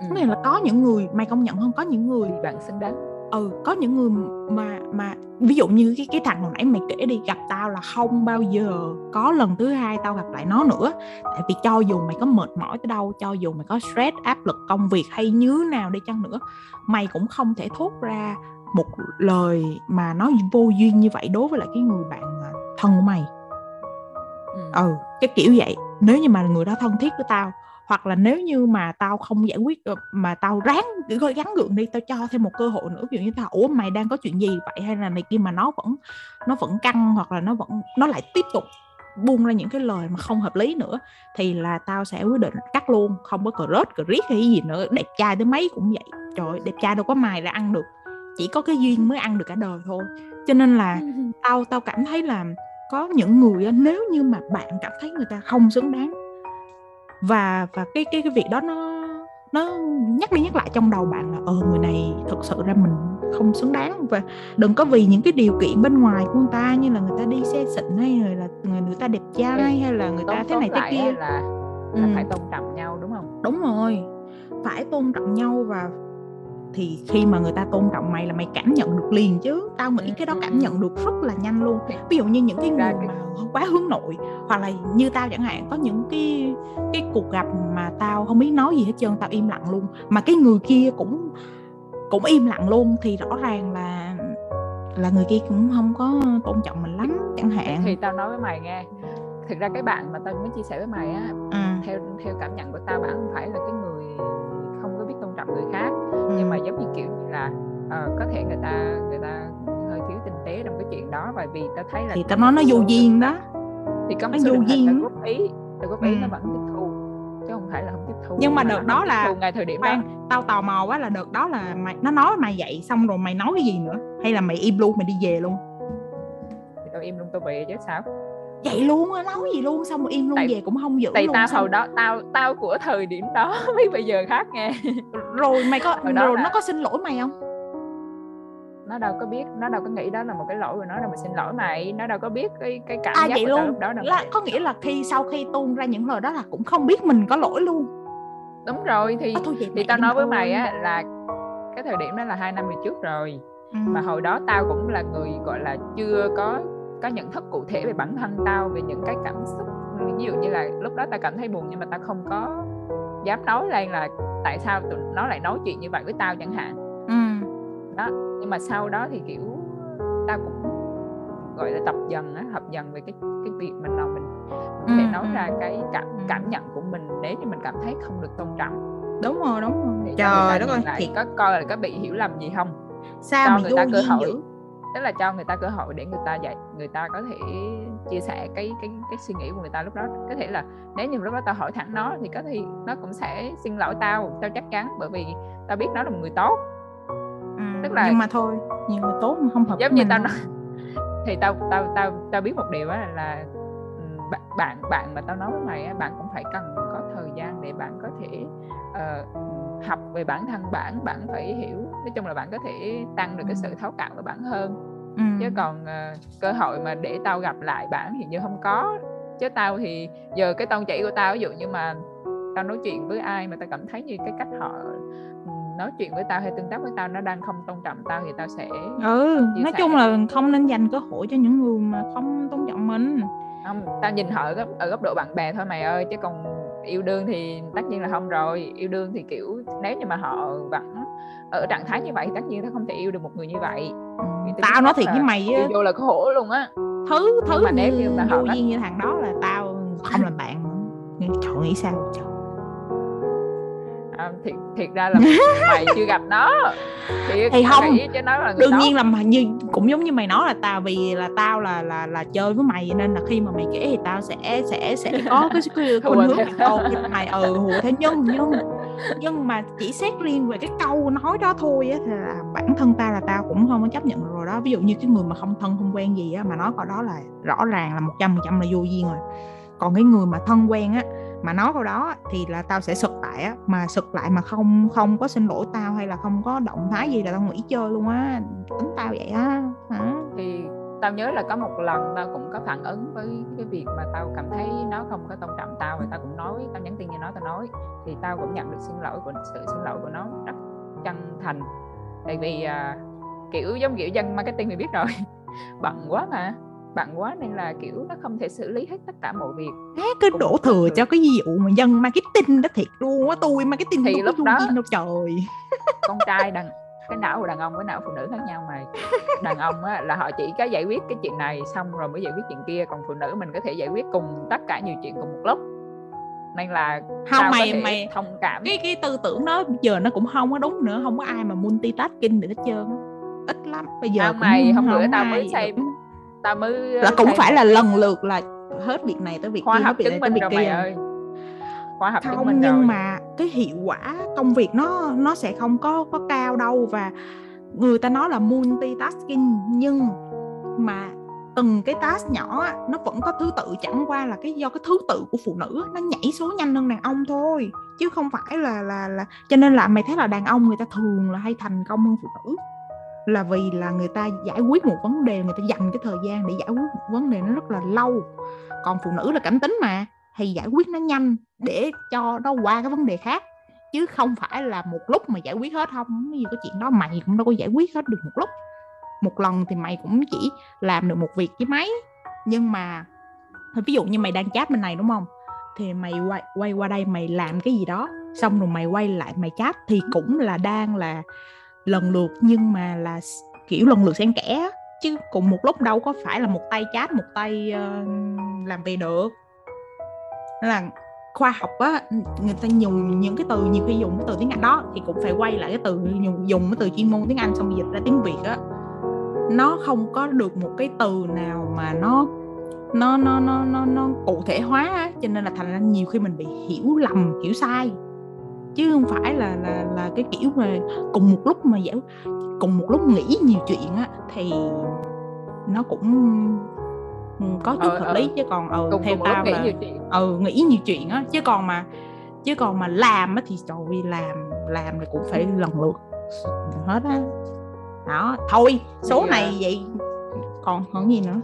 Ừ. nghĩa là có những người mày công nhận không? Có những người bạn xứng đáng. Ừ có những người mà mà ví dụ như cái cái thằng hồi nãy mày kể đi gặp tao là không bao giờ có lần thứ hai tao gặp lại nó nữa. Tại vì cho dù mày có mệt mỏi tới đâu cho dù mày có stress áp lực công việc hay như nào đi chăng nữa mày cũng không thể thốt ra một lời mà nó vô duyên như vậy đối với lại cái người bạn à, thân của mày. Ừ. ừ cái kiểu vậy. Nếu như mà người đó thân thiết với tao hoặc là nếu như mà tao không giải quyết được mà tao ráng gắn gượng đi tao cho thêm một cơ hội nữa ví dụ như tao ủa mày đang có chuyện gì vậy? Hay là này kia mà nó vẫn nó vẫn căng hoặc là nó vẫn nó lại tiếp tục buông ra những cái lời mà không hợp lý nữa thì là tao sẽ quyết định cắt luôn. Không có cờ rớt cờ riết hay gì nữa. Đẹp trai tới mấy cũng vậy. Trời đẹp trai đâu có mài ra ăn được chỉ có cái duyên mới ăn được cả đời thôi. Cho nên là tao tao cảm thấy là có những người nếu như mà bạn cảm thấy người ta không xứng đáng và và cái cái cái việc đó nó nó nhắc đi nhắc lại trong đầu bạn là ờ người này thực sự ra mình không xứng đáng. Và đừng có vì những cái điều kiện bên ngoài của người ta như là người ta đi xe xịn hay là người, người ta đẹp trai hay là người ta thế này thế kia. là, là ừ. phải tôn trọng nhau đúng không? Đúng rồi phải tôn trọng nhau và thì khi mà người ta tôn trọng mày là mày cảm nhận được liền chứ. Tao nghĩ cái đó cảm nhận được rất là nhanh luôn. Ví dụ như những cái người mà quá hướng nội hoặc là như tao chẳng hạn có những cái cái cuộc gặp mà tao không biết nói gì hết trơn tao im lặng luôn. Mà cái người kia cũng cũng im lặng luôn thì rõ ràng là là người kia cũng không có tôn trọng mình lắm chẳng hạn. thì tao nói với mày nghe. Thực ra cái bạn mà tao muốn chia sẻ với mày á ừ. theo theo cảm nhận của tao bạn không phải là cái người trọng người khác. Ừ. nhưng mà giống như kiểu như là uh, có thể người ta người ta hơi thiếu tinh tế trong cái chuyện đó bởi vì ta thấy là thì tao nói nó vô duyên đó. Thì có một số vô duyên. góp ý góp ý ừ. nó vẫn tiếp thu chứ không phải là không tiếp thu. Nhưng mà đợt đó là ngày thời điểm khoan, đó tao tò mò quá là đợt đó là mày nó nói mày vậy xong rồi mày nói cái gì nữa? Hay là mày im luôn mày đi về luôn? Thì tao im luôn tao về chứ sao vậy luôn á nói gì luôn xong rồi im luôn tại, về cũng không giữ tại luôn tao hồi đó tao tao của thời điểm đó <laughs> với bây giờ khác nghe. Rồi mày có rồi là... nó có xin lỗi mày không? Nó đâu có biết nó đâu có nghĩ đó là một cái lỗi của nó đâu mà xin lỗi mày nó đâu có biết cái cái cảm à, giác vậy luôn. lúc đó đâu là, có nghĩa là khi sau khi tuôn ra những lời đó là cũng không biết mình có lỗi luôn. Đúng rồi thì à, thôi thì tao nói với mày á là cái thời điểm đó là hai năm về trước rồi. Ừ. mà hồi đó tao cũng là người gọi là chưa có có nhận thức cụ thể về bản thân tao về những cái cảm xúc. Ví dụ như là lúc đó tao cảm thấy buồn nhưng mà tao không có dám nói lên là tại sao tụi nó lại nói chuyện như vậy với tao chẳng hạn. Ừ. đó nhưng mà sau đó thì kiểu tao cũng gọi là tập dần á học dần về cái cái việc mình nào mình, có thể nói ra cái cảm cảm nhận của mình nếu như mình cảm thấy không được tôn trọng. Đúng rồi đúng rồi. Thì trời đất ơi thì có coi là có bị hiểu lầm gì không? Sao cho người ta cơ hội. dữ? Tức là cho người ta cơ hội để người ta dạy người ta có thể chia sẻ cái cái cái suy nghĩ của người ta lúc đó. Có thể là nếu như lúc đó tao hỏi thẳng nó thì có thể nó cũng sẽ xin lỗi tao tao chắc chắn bởi vì tao biết nó là một người tốt. Ừ, tức là nhưng mà thôi nhiều người tốt mà không hợp giống như tao nói <laughs> thì tao tao tao tao biết một điều á là bạn bạn bạn mà tao nói với mày bạn cũng phải cần có thời gian để bạn có thể uh, học về bản thân bạn bạn phải hiểu. Nói chung là bạn có thể tăng được cái sự thấu cảm của bản hơn. Ừ. chứ còn uh, cơ hội mà để tao gặp lại bạn thì như không có. Chứ tao thì giờ cái tông chỉ của tao ví dụ như mà tao nói chuyện với ai mà tao cảm thấy như cái cách họ nói chuyện với tao hay tương tác với tao nó đang không tôn trọng tao thì tao sẽ ừ nói chung là không nên dành cơ hội cho những người mà không tôn trọng mình. Không tao nhìn họ ở góc độ bạn bè thôi mày ơi chứ còn yêu đương thì tất nhiên là không rồi. Yêu đương thì kiểu nếu như mà họ vẫn ở trạng thái như vậy tất nhiên tao không thể yêu được một người như vậy. Tao nói thiệt với mày á. vô là khổ luôn á. Thứ thứ mà nếu như mà họ như thằng đó là tao không làm bạn trời nghĩ sao trời à, thiệt thiệt ra là mày chưa gặp nó. Thì, thì không chứ nó là đương đó. nhiên là như cũng giống như mày nói là tao vì là tao là là là chơi với mày nên là khi mà mày kể thì tao sẽ sẽ sẽ <laughs> có cái, cái khuynh hướng mày mày. Ừ hùa theo nhân nhưng nhưng mà chỉ xét riêng về cái câu nói đó thôi á thì là bản thân ta là tao cũng không có chấp nhận rồi đó. Ví dụ như cái người mà không thân không quen gì á mà nói câu đó là rõ ràng là một trăm phần trăm là vô duyên rồi. Còn cái người mà thân quen á mà nói câu đó thì là tao sẽ sực lại á mà sực lại mà không không có xin lỗi tao hay là không có động thái gì là tao nghỉ chơi luôn á. Tính tao vậy á hả? Thì tao nhớ là có một lần tao cũng có phản ứng với cái việc mà tao cảm thấy nó không có tôn trọng tao và tao cũng nói tao nhắn tin cho nó tao nói. Thì tao cũng nhận được xin lỗi của sự xin lỗi của nó rất chân thành. Tại vì uh, kiểu giống kiểu dân marketing thì biết rồi <laughs> bận quá mà bận quá nên là kiểu nó không thể xử lý hết tất cả mọi việc. Thế cái đổ thừa cho cái ví dụ mà dân marketing đó thiệt luôn á tôi marketing thì lúc đó đâu trời. <laughs> con trai đàn cái não của đàn ông với não phụ nữ khác nhau mà đàn ông á, là họ chỉ có giải quyết cái chuyện này xong rồi mới giải quyết chuyện kia còn phụ nữ mình có thể giải quyết cùng tất cả nhiều chuyện cùng một lúc. Nên là không mày mày thông cảm. cái cái tư tưởng đó giờ nó cũng không có đúng nữa không có ai mà multitasking được hết trơn ít lắm bây giờ không mày hôm bữa tao mới xem tao mới là cũng phải là lần lượt là hết việc này tới việc khoa kia học chứng minh rồi mày ơi. Khoa học không chứng minh nhưng rồi. mà cái hiệu quả công việc nó nó sẽ không có có cao đâu và người ta nói là multitasking nhưng mà từng cái task nhỏ nó vẫn có thứ tự chẳng qua là cái do cái thứ tự của phụ nữ nó nhảy số nhanh hơn đàn ông thôi chứ không phải là là là cho nên là mày thấy là đàn ông người ta thường là hay thành công hơn phụ nữ là vì là người ta giải quyết một vấn đề người ta dành cái thời gian để giải quyết một vấn đề nó rất là lâu. Còn phụ nữ là cảm tính mà thì giải quyết nó nhanh để cho nó qua cái vấn đề khác chứ không phải là một lúc mà giải quyết hết không như cái chuyện đó. Mày cũng đâu có giải quyết hết được một lúc. Một lần thì mày cũng chỉ làm được một việc với máy. Nhưng mà ví dụ như mày đang chat bên này đúng không? Thì mày quay, quay qua đây mày làm cái gì đó xong rồi mày quay lại mày chat thì cũng là đang là lần lượt nhưng mà là kiểu lần lượt xen kẽ chứ cùng một lúc đâu có phải là một tay chat một tay uh, làm về được. Là khoa học á người ta dùng những cái từ nhiều khi dùng cái từ tiếng anh đó thì cũng phải quay lại cái từ dùng, dùng cái từ chuyên môn tiếng anh xong dịch ra tiếng việt á. Nó không có được một cái từ nào mà nó nó nó nó nó, nó cụ thể hóa á. cho nên là thành ra nhiều khi mình bị hiểu lầm hiểu sai chứ không phải là là là cái kiểu mà cùng một lúc mà giải cùng một lúc nghĩ nhiều chuyện á thì nó cũng có chút ờ, hợp lý. Chứ còn ừ cùng, theo cùng tao là ừ nghĩ nhiều chuyện á chứ còn mà chứ còn mà làm á thì trời làm làm thì cũng phải lần lượt hết á. Đó thôi số Bây này vậy còn còn gì nữa.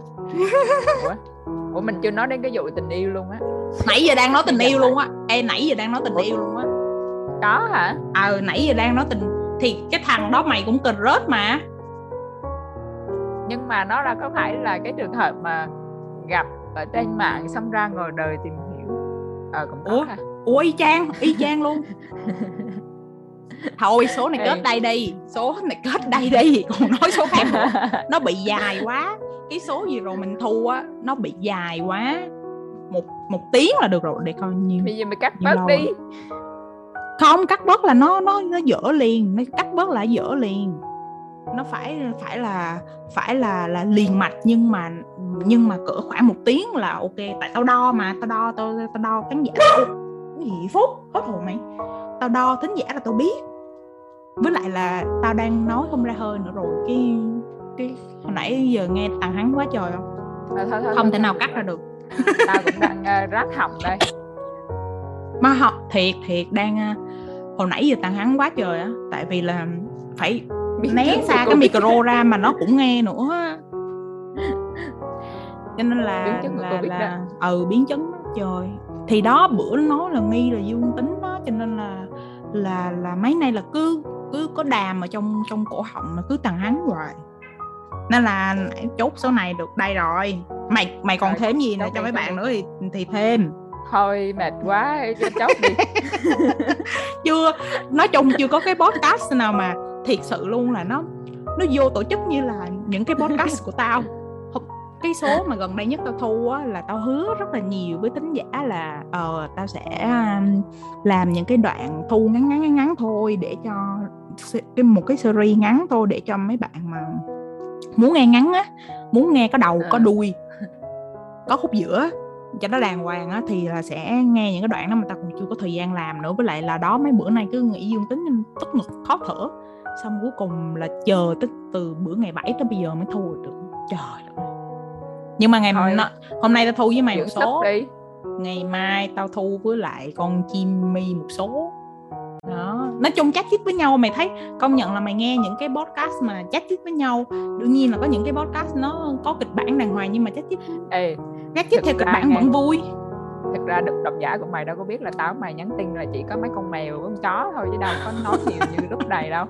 Ủa? Ủa mình chưa nói đến cái vụ tình yêu luôn á. Nãy giờ đang nói tình yêu luôn á. Ê nãy giờ đang nói tình yêu luôn á có hả? Ờ à, nãy giờ đang nói tình thì cái thằng đó mày cũng cần rớt mà. Nhưng mà nó là có phải là cái trường hợp mà gặp ở trên mạng xong ra ngồi đời tìm hiểu. Ờ à, cũng có ủa? hả? ủa y chang y chang luôn. Thôi số này kết đây đi số này kết đây đi còn nói số khác nữa. <laughs> Nó bị dài quá. Cái số gì rồi mình thu á nó bị dài quá. Một một tiếng là được rồi để coi nhiêu bây giờ mày cắt bớt đi không cắt bớt là nó nó nó dở liền. Nó cắt bớt là dở liền. Nó phải phải là phải là là liền mạch nhưng mà nhưng mà cỡ khoảng một tiếng là ok. Tại tao đo mà tao đo tao tao đo khán giả cái gì phút hết hồn mày. Tao đo thính giả là tao biết. Với lại là tao đang nói không ra hơi nữa rồi. Cái cái hồi nãy giờ nghe tàn hắn quá trời không? À, thôi, thôi, không thôi, thể nào cắt ra được. Tao cũng đang uh, rát họng đây. Mà học thiệt thiệt đang uh, hồi nãy giờ tàn hắn quá trời á tại vì là phải biến né xa cái micro ra mà nó cũng nghe nữa cho nên là là là ừ biến chứng đó, trời. Thì đó bữa nó nói là nghi là dương tính đó cho nên là là là mấy nay là cứ cứ có đàm ở trong trong cổ họng mà cứ tàn hắn hoài. Nên là chốt số này được đây rồi. Mày mày còn rồi, thêm gì nữa cho mấy bạn nữa thì thì thêm. Thôi mệt quá cho chốt đi <laughs> chưa. Nói chung chưa có cái podcast nào mà thiệt sự luôn là nó nó vô tổ chức như là những cái podcast của tao. Cái số mà gần đây nhất tao thu á là tao hứa rất là nhiều với tính giả là ờ tao sẽ um, làm những cái đoạn thu ngắn ngắn ngắn ngắn thôi để cho cái một cái series ngắn thôi để cho mấy bạn mà muốn nghe ngắn á muốn nghe có đầu có à. đuôi có khúc giữa cho nó đàng hoàng á thì là sẽ nghe những cái đoạn đó mà tao còn chưa có thời gian làm nữa. Với lại là đó mấy bữa nay cứ nghĩ dương tính nên tức ngực khó thở. Xong cuối cùng là chờ tới từ bữa ngày 7 tới bây giờ mới thu được. Trời ơi. Nhưng mà ngày Thôi. Nó, hôm nay tao thu với mày một số. đi. ngày mai tao thu với lại con chim mi một số. Đó. Nói chung chat chít với nhau mày thấy công nhận là mày nghe những cái podcast mà chat chít với nhau. Đương nhiên là có những cái podcast nó có kịch bản đàng hoàng nhưng mà chat chít Ê, chat chít theo kịch bản vẫn vui. thật ra độc, độc giả của mày đâu có biết là tao mày nhắn tin là chỉ có mấy con mèo với con chó thôi chứ đâu có nói nhiều như lúc này đâu.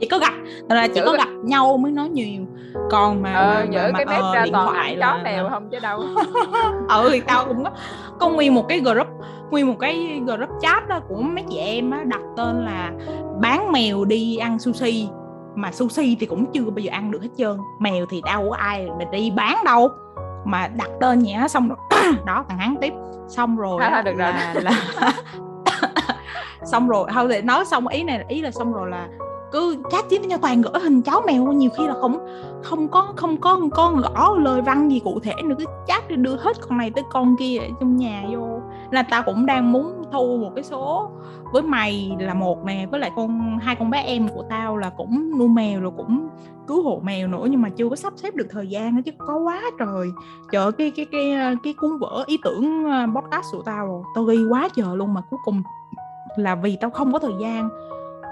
Chỉ có gặp là chỉ có gặp nhau mới nói nhiều. Còn mà ờ, mà, mà, cái nét uh, ra điện thoại là chó mèo không chứ đâu. <laughs> Ừ thì tao cũng có có nguyên một cái group nguyên một cái group chat đó của mấy chị em á đặt tên là bán mèo đi ăn sushi. Mà sushi thì cũng chưa bao giờ ăn được hết trơn mèo thì đâu có ai mà đi bán đâu mà đặt tên nhỉ? Xong rồi <coughs> đó thằng hắn tiếp. Xong rồi à, được là, rồi. <laughs> là <coughs> xong rồi thôi để nói xong ý này ý là xong rồi là cứ chat chít với nhau toàn gửi hình cháu mèo nhiều khi là không không có không có không có gõ lời văn gì cụ thể nữa cứ chat đưa hết con này tới con kia ở trong nhà vô. Là tao cũng đang muốn thu một cái số với mày là một nè, với lại con, hai con bé em của tao là cũng nuôi mèo rồi cũng cứu hộ mèo nữa, nhưng mà chưa có sắp xếp được thời gian nữa chứ có quá trời. Chợ cái cái cái cái cuốn vở ý tưởng ờ, podcast của tao rồi tao ghi quá trời luôn mà cuối cùng là vì tao không có thời gian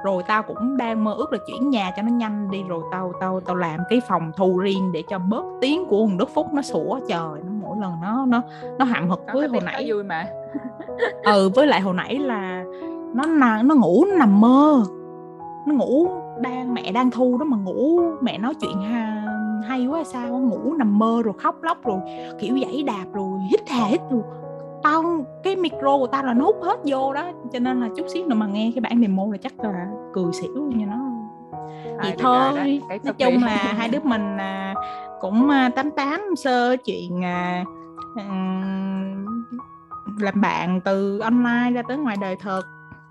rồi tao cũng đang mơ ước là chuyển nhà cho nó nhanh đi rồi tao tao tao làm cái phòng thu riêng để cho bớt tiếng của thằng Đức Phúc nó sủa. Trời nó mỗi lần nó nó nó hậm hực với hồi nãy. vui mà. Ừ với lại hồi nãy là nó nó ngủ nó nằm mơ. Nó ngủ đang mẹ đang thu đó mà ngủ mẹ nói chuyện ha, hay quá sao ngủ nằm mơ rồi khóc lóc rồi kiểu dãy đạp rồi hít hà hít rồi tao cái micro của tao là nó hút hết vô đó cho nên là chút xíu nữa mà nghe cái bản demo là chắc là cười xỉu nha nó. Vậy à, thôi nói chung là hai đứa mình à, cũng à, tám tám sơ chuyện à, làm bạn từ online ra tới ngoài đời thật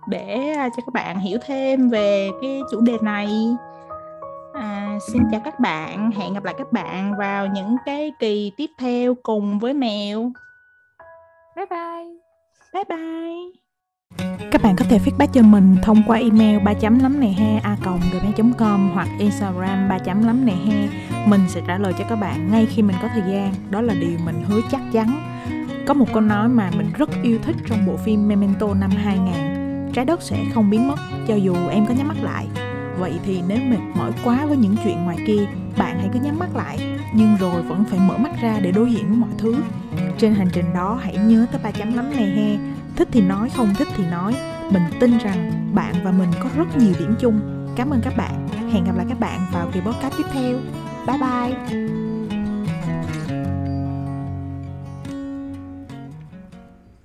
để cho các bạn hiểu thêm về cái chủ đề này. À, xin chào các bạn hẹn gặp lại các bạn vào những cái kỳ tiếp theo cùng với mèo Bye bye. Bye bye. Các bạn có thể feedback cho mình thông qua email ba chấm lắm này he a gmail.com hoặc Instagram ba chấm lắm này he. Mình sẽ trả lời cho các bạn ngay khi mình có thời gian. Đó là điều mình hứa chắc chắn. Có một câu nói mà mình rất yêu thích trong bộ phim Memento năm 2000 Trái đất sẽ không biến mất, cho dù em có nhắm mắt lại Vậy thì nếu mệt mỏi quá với những chuyện ngoài kia Bạn hãy cứ nhắm mắt lại. Nhưng rồi vẫn phải mở mắt ra để đối diện với mọi thứ. Trên hành trình đó hãy nhớ tới ba chấm lắm này he. Thích thì nói, không thích thì nói. Mình tin rằng bạn và mình có rất nhiều điểm chung. Cảm ơn các bạn. Hẹn gặp lại các bạn vào kỳ podcast tiếp theo. Bye bye.